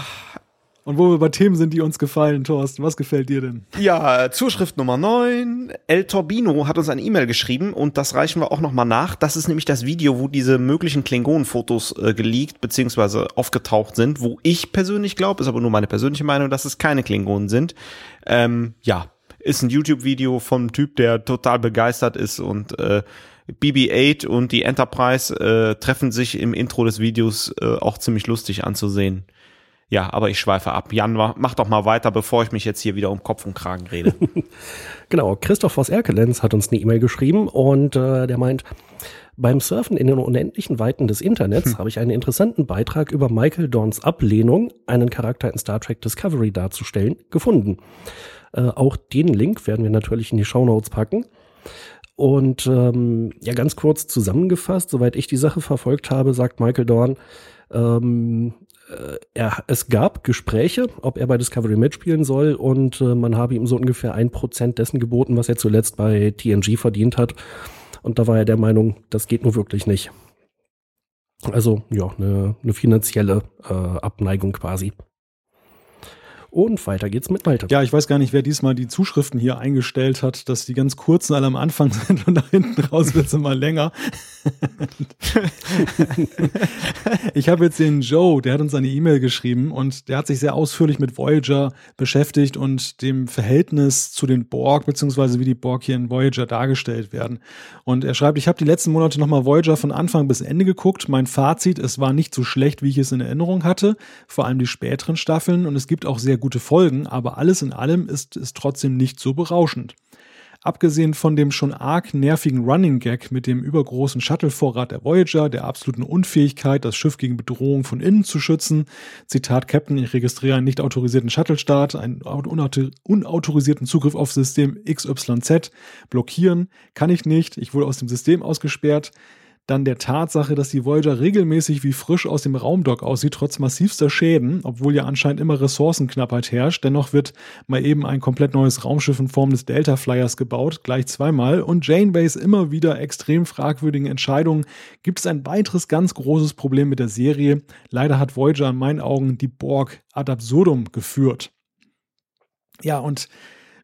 Und wo wir bei Themen sind, die uns gefallen, Thorsten, was gefällt dir denn? Ja, Zuschrift Nummer 9. El Torbino hat uns eine E-Mail geschrieben und das reichen wir auch nochmal nach. Das ist nämlich das Video, wo diese möglichen Klingonen-Fotos äh, geleakt bzw. aufgetaucht sind, wo ich persönlich glaube, ist aber nur meine persönliche Meinung, dass es keine Klingonen sind. Ähm, ja, ist ein YouTube-Video vom Typ, der total begeistert ist und äh, BB-8 und die Enterprise äh, treffen sich im Intro des Videos äh, auch ziemlich lustig anzusehen. Ja, aber ich schweife ab. Jan, mach doch mal weiter, bevor ich mich jetzt hier wieder um Kopf und Kragen rede. Genau, Christoph Voss Erkelenz hat uns eine E-Mail geschrieben und äh, der meint, beim Surfen in den unendlichen Weiten des Internets habe ich einen interessanten Beitrag über Michael Dorns Ablehnung, einen Charakter in Star Trek Discovery darzustellen, gefunden. Äh, auch den Link werden wir natürlich in die Shownotes packen. Und ähm, ja, ganz kurz zusammengefasst, soweit ich die Sache verfolgt habe, sagt Michael Dorn, ähm, äh, er, es gab Gespräche, ob er bei Discovery mitspielen soll und äh, man habe ihm so ungefähr ein Prozent dessen geboten, was er zuletzt bei TNG verdient hat. Und da war er der Meinung, das geht nur wirklich nicht. Also ja, eine, eine finanzielle äh, Abneigung quasi. Und weiter geht's mit Malte. Ja, ich weiß gar nicht, wer diesmal die Zuschriften hier eingestellt hat, dass die ganz kurzen alle am Anfang sind und nach hinten raus wird's immer länger. ich habe jetzt den Joe, der hat uns eine E-Mail geschrieben und der hat sich sehr ausführlich mit Voyager beschäftigt und dem Verhältnis zu den Borg, beziehungsweise wie die Borg hier in Voyager dargestellt werden. Und er schreibt, ich habe die letzten Monate nochmal Voyager von Anfang bis Ende geguckt. Mein Fazit, es war nicht so schlecht, wie ich es in Erinnerung hatte, vor allem die späteren Staffeln und es gibt auch sehr gute Folgen, aber alles in allem ist es trotzdem nicht so berauschend. Abgesehen von dem schon arg nervigen Running Gag mit dem übergroßen Shuttle-Vorrat der Voyager, der absoluten Unfähigkeit, das Schiff gegen Bedrohung von innen zu schützen, Zitat Captain, ich registriere einen nicht autorisierten Shuttle-Start, einen unautor unautorisierten Zugriff auf System XYZ, blockieren, kann ich nicht, ich wurde aus dem System ausgesperrt, dann der Tatsache, dass die Voyager regelmäßig wie frisch aus dem Raumdock aussieht, trotz massivster Schäden, obwohl ja anscheinend immer Ressourcenknappheit herrscht. Dennoch wird mal eben ein komplett neues Raumschiff in Form des Delta Flyers gebaut, gleich zweimal. Und Janeways immer wieder extrem fragwürdigen Entscheidungen gibt es ein weiteres ganz großes Problem mit der Serie. Leider hat Voyager in meinen Augen die Borg ad absurdum geführt. Ja, und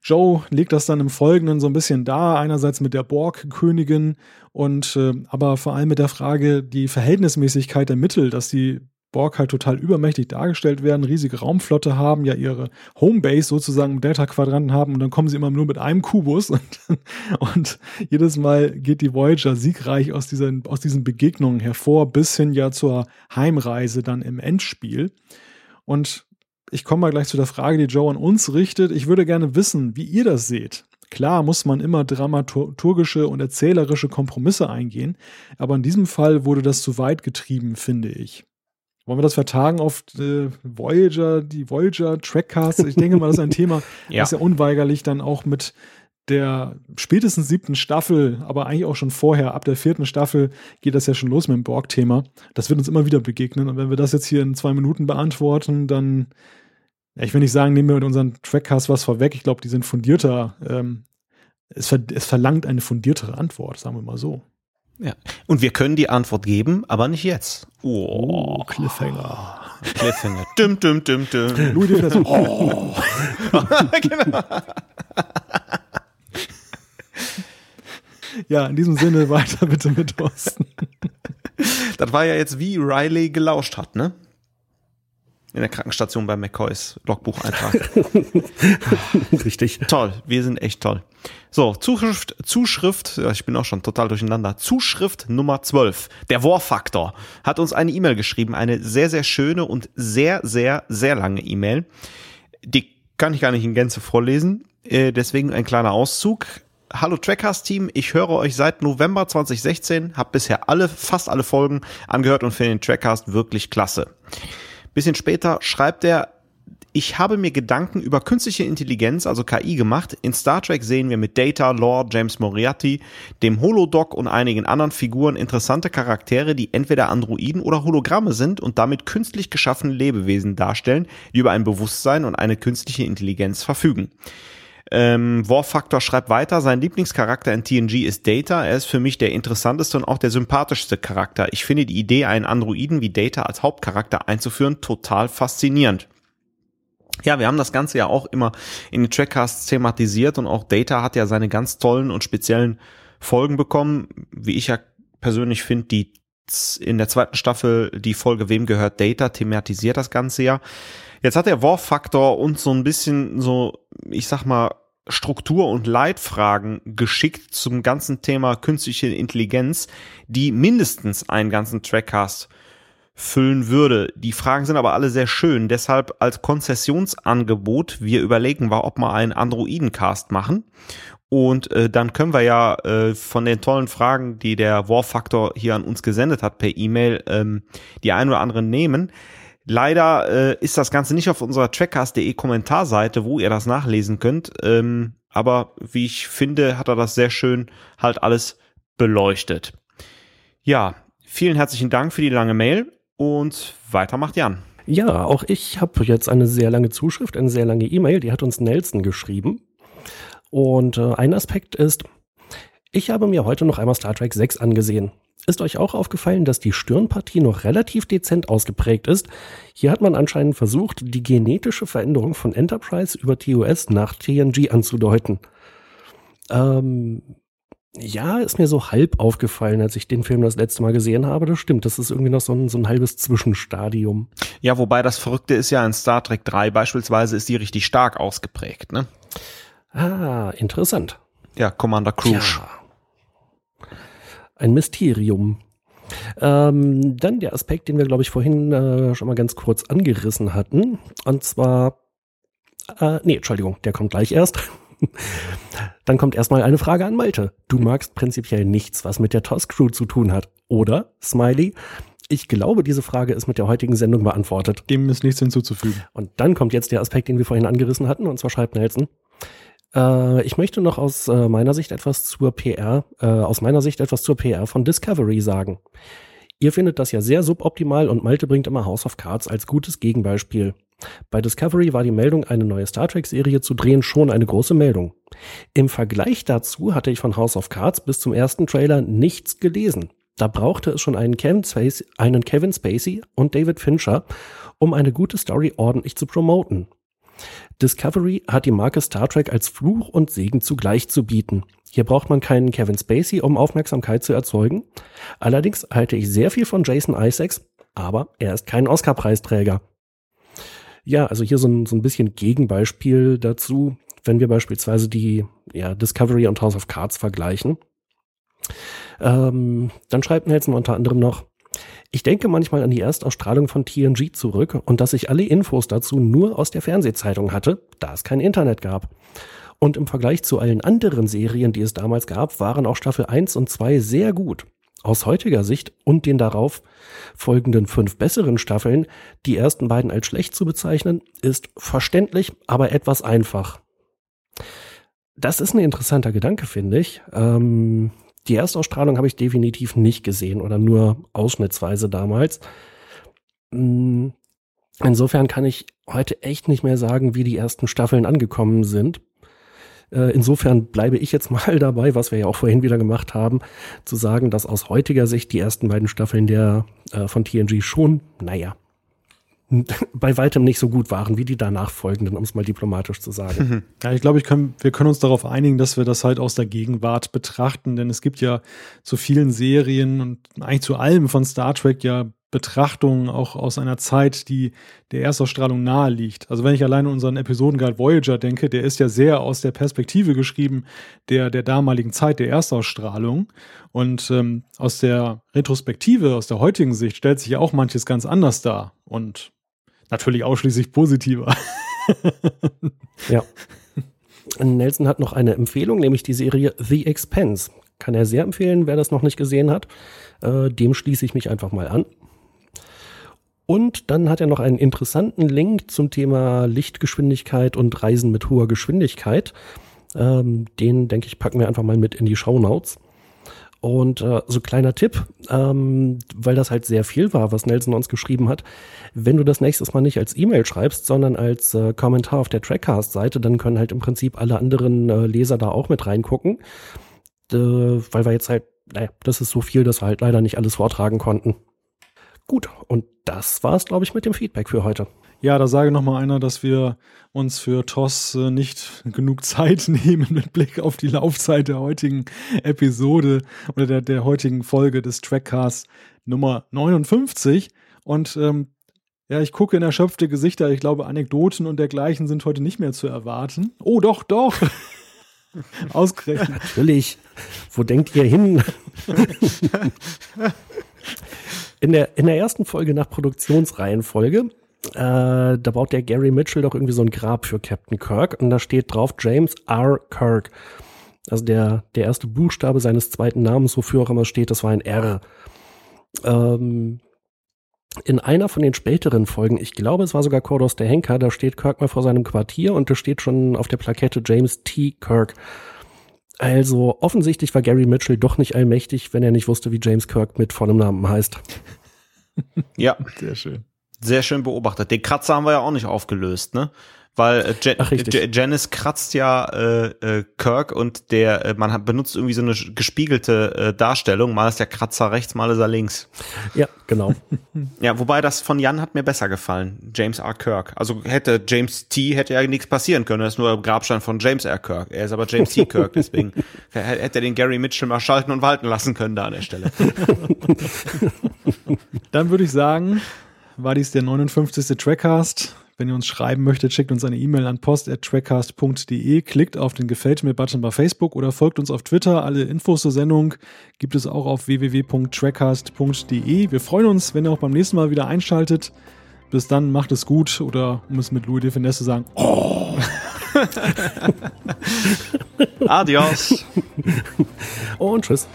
Joe legt das dann im Folgenden so ein bisschen dar, einerseits mit der Borg-Königin und äh, aber vor allem mit der Frage, die Verhältnismäßigkeit der Mittel, dass die Borg halt total übermächtig dargestellt werden, riesige Raumflotte haben, ja ihre Homebase sozusagen im Delta-Quadranten haben und dann kommen sie immer nur mit einem Kubus und, und jedes Mal geht die Voyager siegreich aus, diesen, aus diesen Begegnungen hervor, bis hin ja zur Heimreise dann im Endspiel. Und ich komme mal gleich zu der Frage, die Joe an uns richtet. Ich würde gerne wissen, wie ihr das seht. Klar muss man immer dramaturgische und erzählerische Kompromisse eingehen, aber in diesem Fall wurde das zu weit getrieben, finde ich. Wollen wir das vertagen auf äh, Voyager, die Voyager Trackcasts? Ich denke mal, das ist ein Thema, ja. das ja unweigerlich dann auch mit der spätestens siebten Staffel, aber eigentlich auch schon vorher, ab der vierten Staffel geht das ja schon los mit dem Borg-Thema. Das wird uns immer wieder begegnen. Und wenn wir das jetzt hier in zwei Minuten beantworten, dann ich will nicht sagen, nehmen wir mit unseren Trackcasts was vorweg. Ich glaube, die sind fundierter. Ähm, es, ver es verlangt eine fundiertere Antwort, sagen wir mal so. Ja. Und wir können die Antwort geben, aber nicht jetzt. Oh, oh Cliffhanger. Cliffhanger. Düm, düm, düm, düm. Louis das, oh. genau. ja, in diesem Sinne weiter bitte mit Thorsten. Das war ja jetzt wie Riley gelauscht hat, ne? In der Krankenstation bei McCoys Logbucheintrag. Richtig. Toll, wir sind echt toll. So, Zuschrift, Zuschrift, ich bin auch schon total durcheinander. Zuschrift Nummer 12. Der Warfaktor hat uns eine E-Mail geschrieben, eine sehr, sehr schöne und sehr, sehr, sehr lange E-Mail. Die kann ich gar nicht in Gänze vorlesen, äh, deswegen ein kleiner Auszug. Hallo Trackcast-Team, ich höre euch seit November 2016, habe bisher alle, fast alle Folgen angehört und finde den Trackcast wirklich klasse. Bisschen später schreibt er, ich habe mir Gedanken über künstliche Intelligenz, also KI, gemacht. In Star Trek sehen wir mit Data, Lore, James Moriarty, dem Holodoc und einigen anderen Figuren interessante Charaktere, die entweder Androiden oder Hologramme sind und damit künstlich geschaffene Lebewesen darstellen, die über ein Bewusstsein und eine künstliche Intelligenz verfügen. Ähm, Warfactor schreibt weiter, sein Lieblingscharakter in TNG ist Data. Er ist für mich der interessanteste und auch der sympathischste Charakter. Ich finde die Idee, einen Androiden wie Data als Hauptcharakter einzuführen, total faszinierend. Ja, wir haben das Ganze ja auch immer in den Trackcasts thematisiert und auch Data hat ja seine ganz tollen und speziellen Folgen bekommen. Wie ich ja persönlich finde, die in der zweiten Staffel die Folge Wem gehört Data thematisiert das Ganze ja. Jetzt hat der War-Faktor uns so ein bisschen so, ich sag mal, Struktur- und Leitfragen geschickt zum ganzen Thema künstliche Intelligenz, die mindestens einen ganzen Trackcast füllen würde. Die Fragen sind aber alle sehr schön, deshalb als Konzessionsangebot, wir überlegen mal, ob wir einen Androidencast machen. Und äh, dann können wir ja äh, von den tollen Fragen, die der Warfaktor hier an uns gesendet hat per E-Mail, ähm, die ein oder andere nehmen. Leider äh, ist das Ganze nicht auf unserer trackcast.de Kommentarseite, wo ihr das nachlesen könnt. Ähm, aber wie ich finde, hat er das sehr schön halt alles beleuchtet. Ja, vielen herzlichen Dank für die lange Mail und weiter macht Jan. Ja, auch ich habe jetzt eine sehr lange Zuschrift, eine sehr lange E-Mail, die hat uns Nelson geschrieben. Und äh, ein Aspekt ist, ich habe mir heute noch einmal Star Trek 6 angesehen. Ist euch auch aufgefallen, dass die Stirnpartie noch relativ dezent ausgeprägt ist? Hier hat man anscheinend versucht, die genetische Veränderung von Enterprise über TOS nach TNG anzudeuten. Ähm, ja, ist mir so halb aufgefallen, als ich den Film das letzte Mal gesehen habe. Das stimmt, das ist irgendwie noch so ein, so ein halbes Zwischenstadium. Ja, wobei das Verrückte ist ja in Star Trek 3 beispielsweise ist die richtig stark ausgeprägt, ne? Ah, interessant. Ja, Commander Cruise. Ja ein Mysterium. Ähm, dann der Aspekt, den wir, glaube ich, vorhin äh, schon mal ganz kurz angerissen hatten. Und zwar, äh, nee, Entschuldigung, der kommt gleich erst. Dann kommt erstmal eine Frage an Malte. Du magst prinzipiell nichts, was mit der TOS-Crew zu tun hat, oder? Smiley. Ich glaube, diese Frage ist mit der heutigen Sendung beantwortet. Dem ist nichts hinzuzufügen. Und dann kommt jetzt der Aspekt, den wir vorhin angerissen hatten, und zwar schreibt Nelson. Äh, ich möchte noch aus äh, meiner Sicht etwas zur PR, äh, aus meiner Sicht etwas zur PR von Discovery sagen. Ihr findet das ja sehr suboptimal und Malte bringt immer House of Cards als gutes Gegenbeispiel. Bei Discovery war die Meldung, eine neue Star Trek-Serie zu drehen, schon eine große Meldung. Im Vergleich dazu hatte ich von House of Cards bis zum ersten Trailer nichts gelesen. Da brauchte es schon einen Kevin, Spacey, einen Kevin Spacey und David Fincher, um eine gute Story ordentlich zu promoten. Discovery hat die Marke Star Trek als Fluch und Segen zugleich zu bieten. Hier braucht man keinen Kevin Spacey, um Aufmerksamkeit zu erzeugen. Allerdings halte ich sehr viel von Jason Isaacs, aber er ist kein Oscar-Preisträger. Ja, also hier so ein, so ein bisschen Gegenbeispiel dazu, wenn wir beispielsweise die ja, Discovery und House of Cards vergleichen. Ähm, dann schreibt Nelson unter anderem noch, ich denke manchmal an die Erstausstrahlung von TNG zurück und dass ich alle Infos dazu nur aus der Fernsehzeitung hatte, da es kein Internet gab. Und im Vergleich zu allen anderen Serien, die es damals gab, waren auch Staffel 1 und 2 sehr gut. Aus heutiger Sicht und den darauf folgenden fünf besseren Staffeln, die ersten beiden als schlecht zu bezeichnen, ist verständlich, aber etwas einfach. Das ist ein interessanter Gedanke, finde ich. Ähm, die Erstausstrahlung habe ich definitiv nicht gesehen oder nur ausschnittsweise damals. Mm, insofern kann ich heute echt nicht mehr sagen, wie die ersten Staffeln angekommen sind. Äh, insofern bleibe ich jetzt mal dabei, was wir ja auch vorhin wieder gemacht haben, zu sagen, dass aus heutiger Sicht die ersten beiden Staffeln der äh, von TNG schon, naja, bei weitem nicht so gut waren wie die danach folgenden, um es mal diplomatisch zu sagen. Ja, ich glaube, ich können, wir können uns darauf einigen, dass wir das halt aus der Gegenwart betrachten, denn es gibt ja zu vielen Serien und eigentlich zu allem von Star Trek ja Betrachtungen auch aus einer Zeit, die der Erstausstrahlung nahe liegt. Also wenn ich alleine unseren Episodenguide Voyager denke, der ist ja sehr aus der Perspektive geschrieben der, der damaligen Zeit der Erstausstrahlung. Und ähm, aus der Retrospektive, aus der heutigen Sicht, stellt sich ja auch manches ganz anders dar. Und natürlich ausschließlich positiver. ja. Nelson hat noch eine Empfehlung, nämlich die Serie The Expense. Kann er sehr empfehlen, wer das noch nicht gesehen hat. Äh, dem schließe ich mich einfach mal an. Und dann hat er noch einen interessanten Link zum Thema Lichtgeschwindigkeit und Reisen mit hoher Geschwindigkeit. Ähm, den, denke ich, packen wir einfach mal mit in die Show Notes. Und äh, so kleiner Tipp, ähm, weil das halt sehr viel war, was Nelson uns geschrieben hat. Wenn du das nächstes Mal nicht als E-Mail schreibst, sondern als äh, Kommentar auf der Trackcast-Seite, dann können halt im Prinzip alle anderen äh, Leser da auch mit reingucken. Äh, weil wir jetzt halt, naja, das ist so viel, dass wir halt leider nicht alles vortragen konnten. Gut, und das war's, glaube ich, mit dem Feedback für heute. Ja, da sage noch mal einer, dass wir uns für TOS äh, nicht genug Zeit nehmen mit Blick auf die Laufzeit der heutigen Episode oder der, der heutigen Folge des Trackcasts Nummer 59. Und ähm, ja, ich gucke in erschöpfte Gesichter. Ich glaube, Anekdoten und dergleichen sind heute nicht mehr zu erwarten. Oh, doch, doch. Ausgerechnet. Natürlich. Wo denkt ihr hin? in, der, in der ersten Folge nach Produktionsreihenfolge äh, da baut der Gary Mitchell doch irgendwie so ein Grab für Captain Kirk und da steht drauf James R. Kirk. Also der, der erste Buchstabe seines zweiten Namens, wofür auch immer steht, das war ein R. Ähm, in einer von den späteren Folgen, ich glaube, es war sogar Kordos der Henker, da steht Kirk mal vor seinem Quartier und da steht schon auf der Plakette James T. Kirk. Also offensichtlich war Gary Mitchell doch nicht allmächtig, wenn er nicht wusste, wie James Kirk mit vollem Namen heißt. Ja, sehr schön. Sehr schön beobachtet. Den Kratzer haben wir ja auch nicht aufgelöst, ne? Weil äh, Jan Ach, Janice kratzt ja äh, äh, Kirk und der äh, man hat benutzt irgendwie so eine gespiegelte äh, Darstellung. Mal ist der Kratzer rechts, mal ist er links. Ja, genau. ja, wobei das von Jan hat mir besser gefallen. James R. Kirk. Also hätte James T. hätte ja nichts passieren können. Das ist nur der Grabstein von James R. Kirk. Er ist aber James T. Kirk, deswegen hätte er den Gary Mitchell mal schalten und walten lassen können da an der Stelle. Dann würde ich sagen, war dies der 59. Trackcast. Wenn ihr uns schreiben möchtet, schickt uns eine E-Mail an post.trackcast.de, klickt auf den Gefällt mir-Button bei Facebook oder folgt uns auf Twitter. Alle Infos zur Sendung gibt es auch auf www.trackcast.de. Wir freuen uns, wenn ihr auch beim nächsten Mal wieder einschaltet. Bis dann, macht es gut oder um es mit Louis de Finesse zu sagen, oh! Adios. Und tschüss.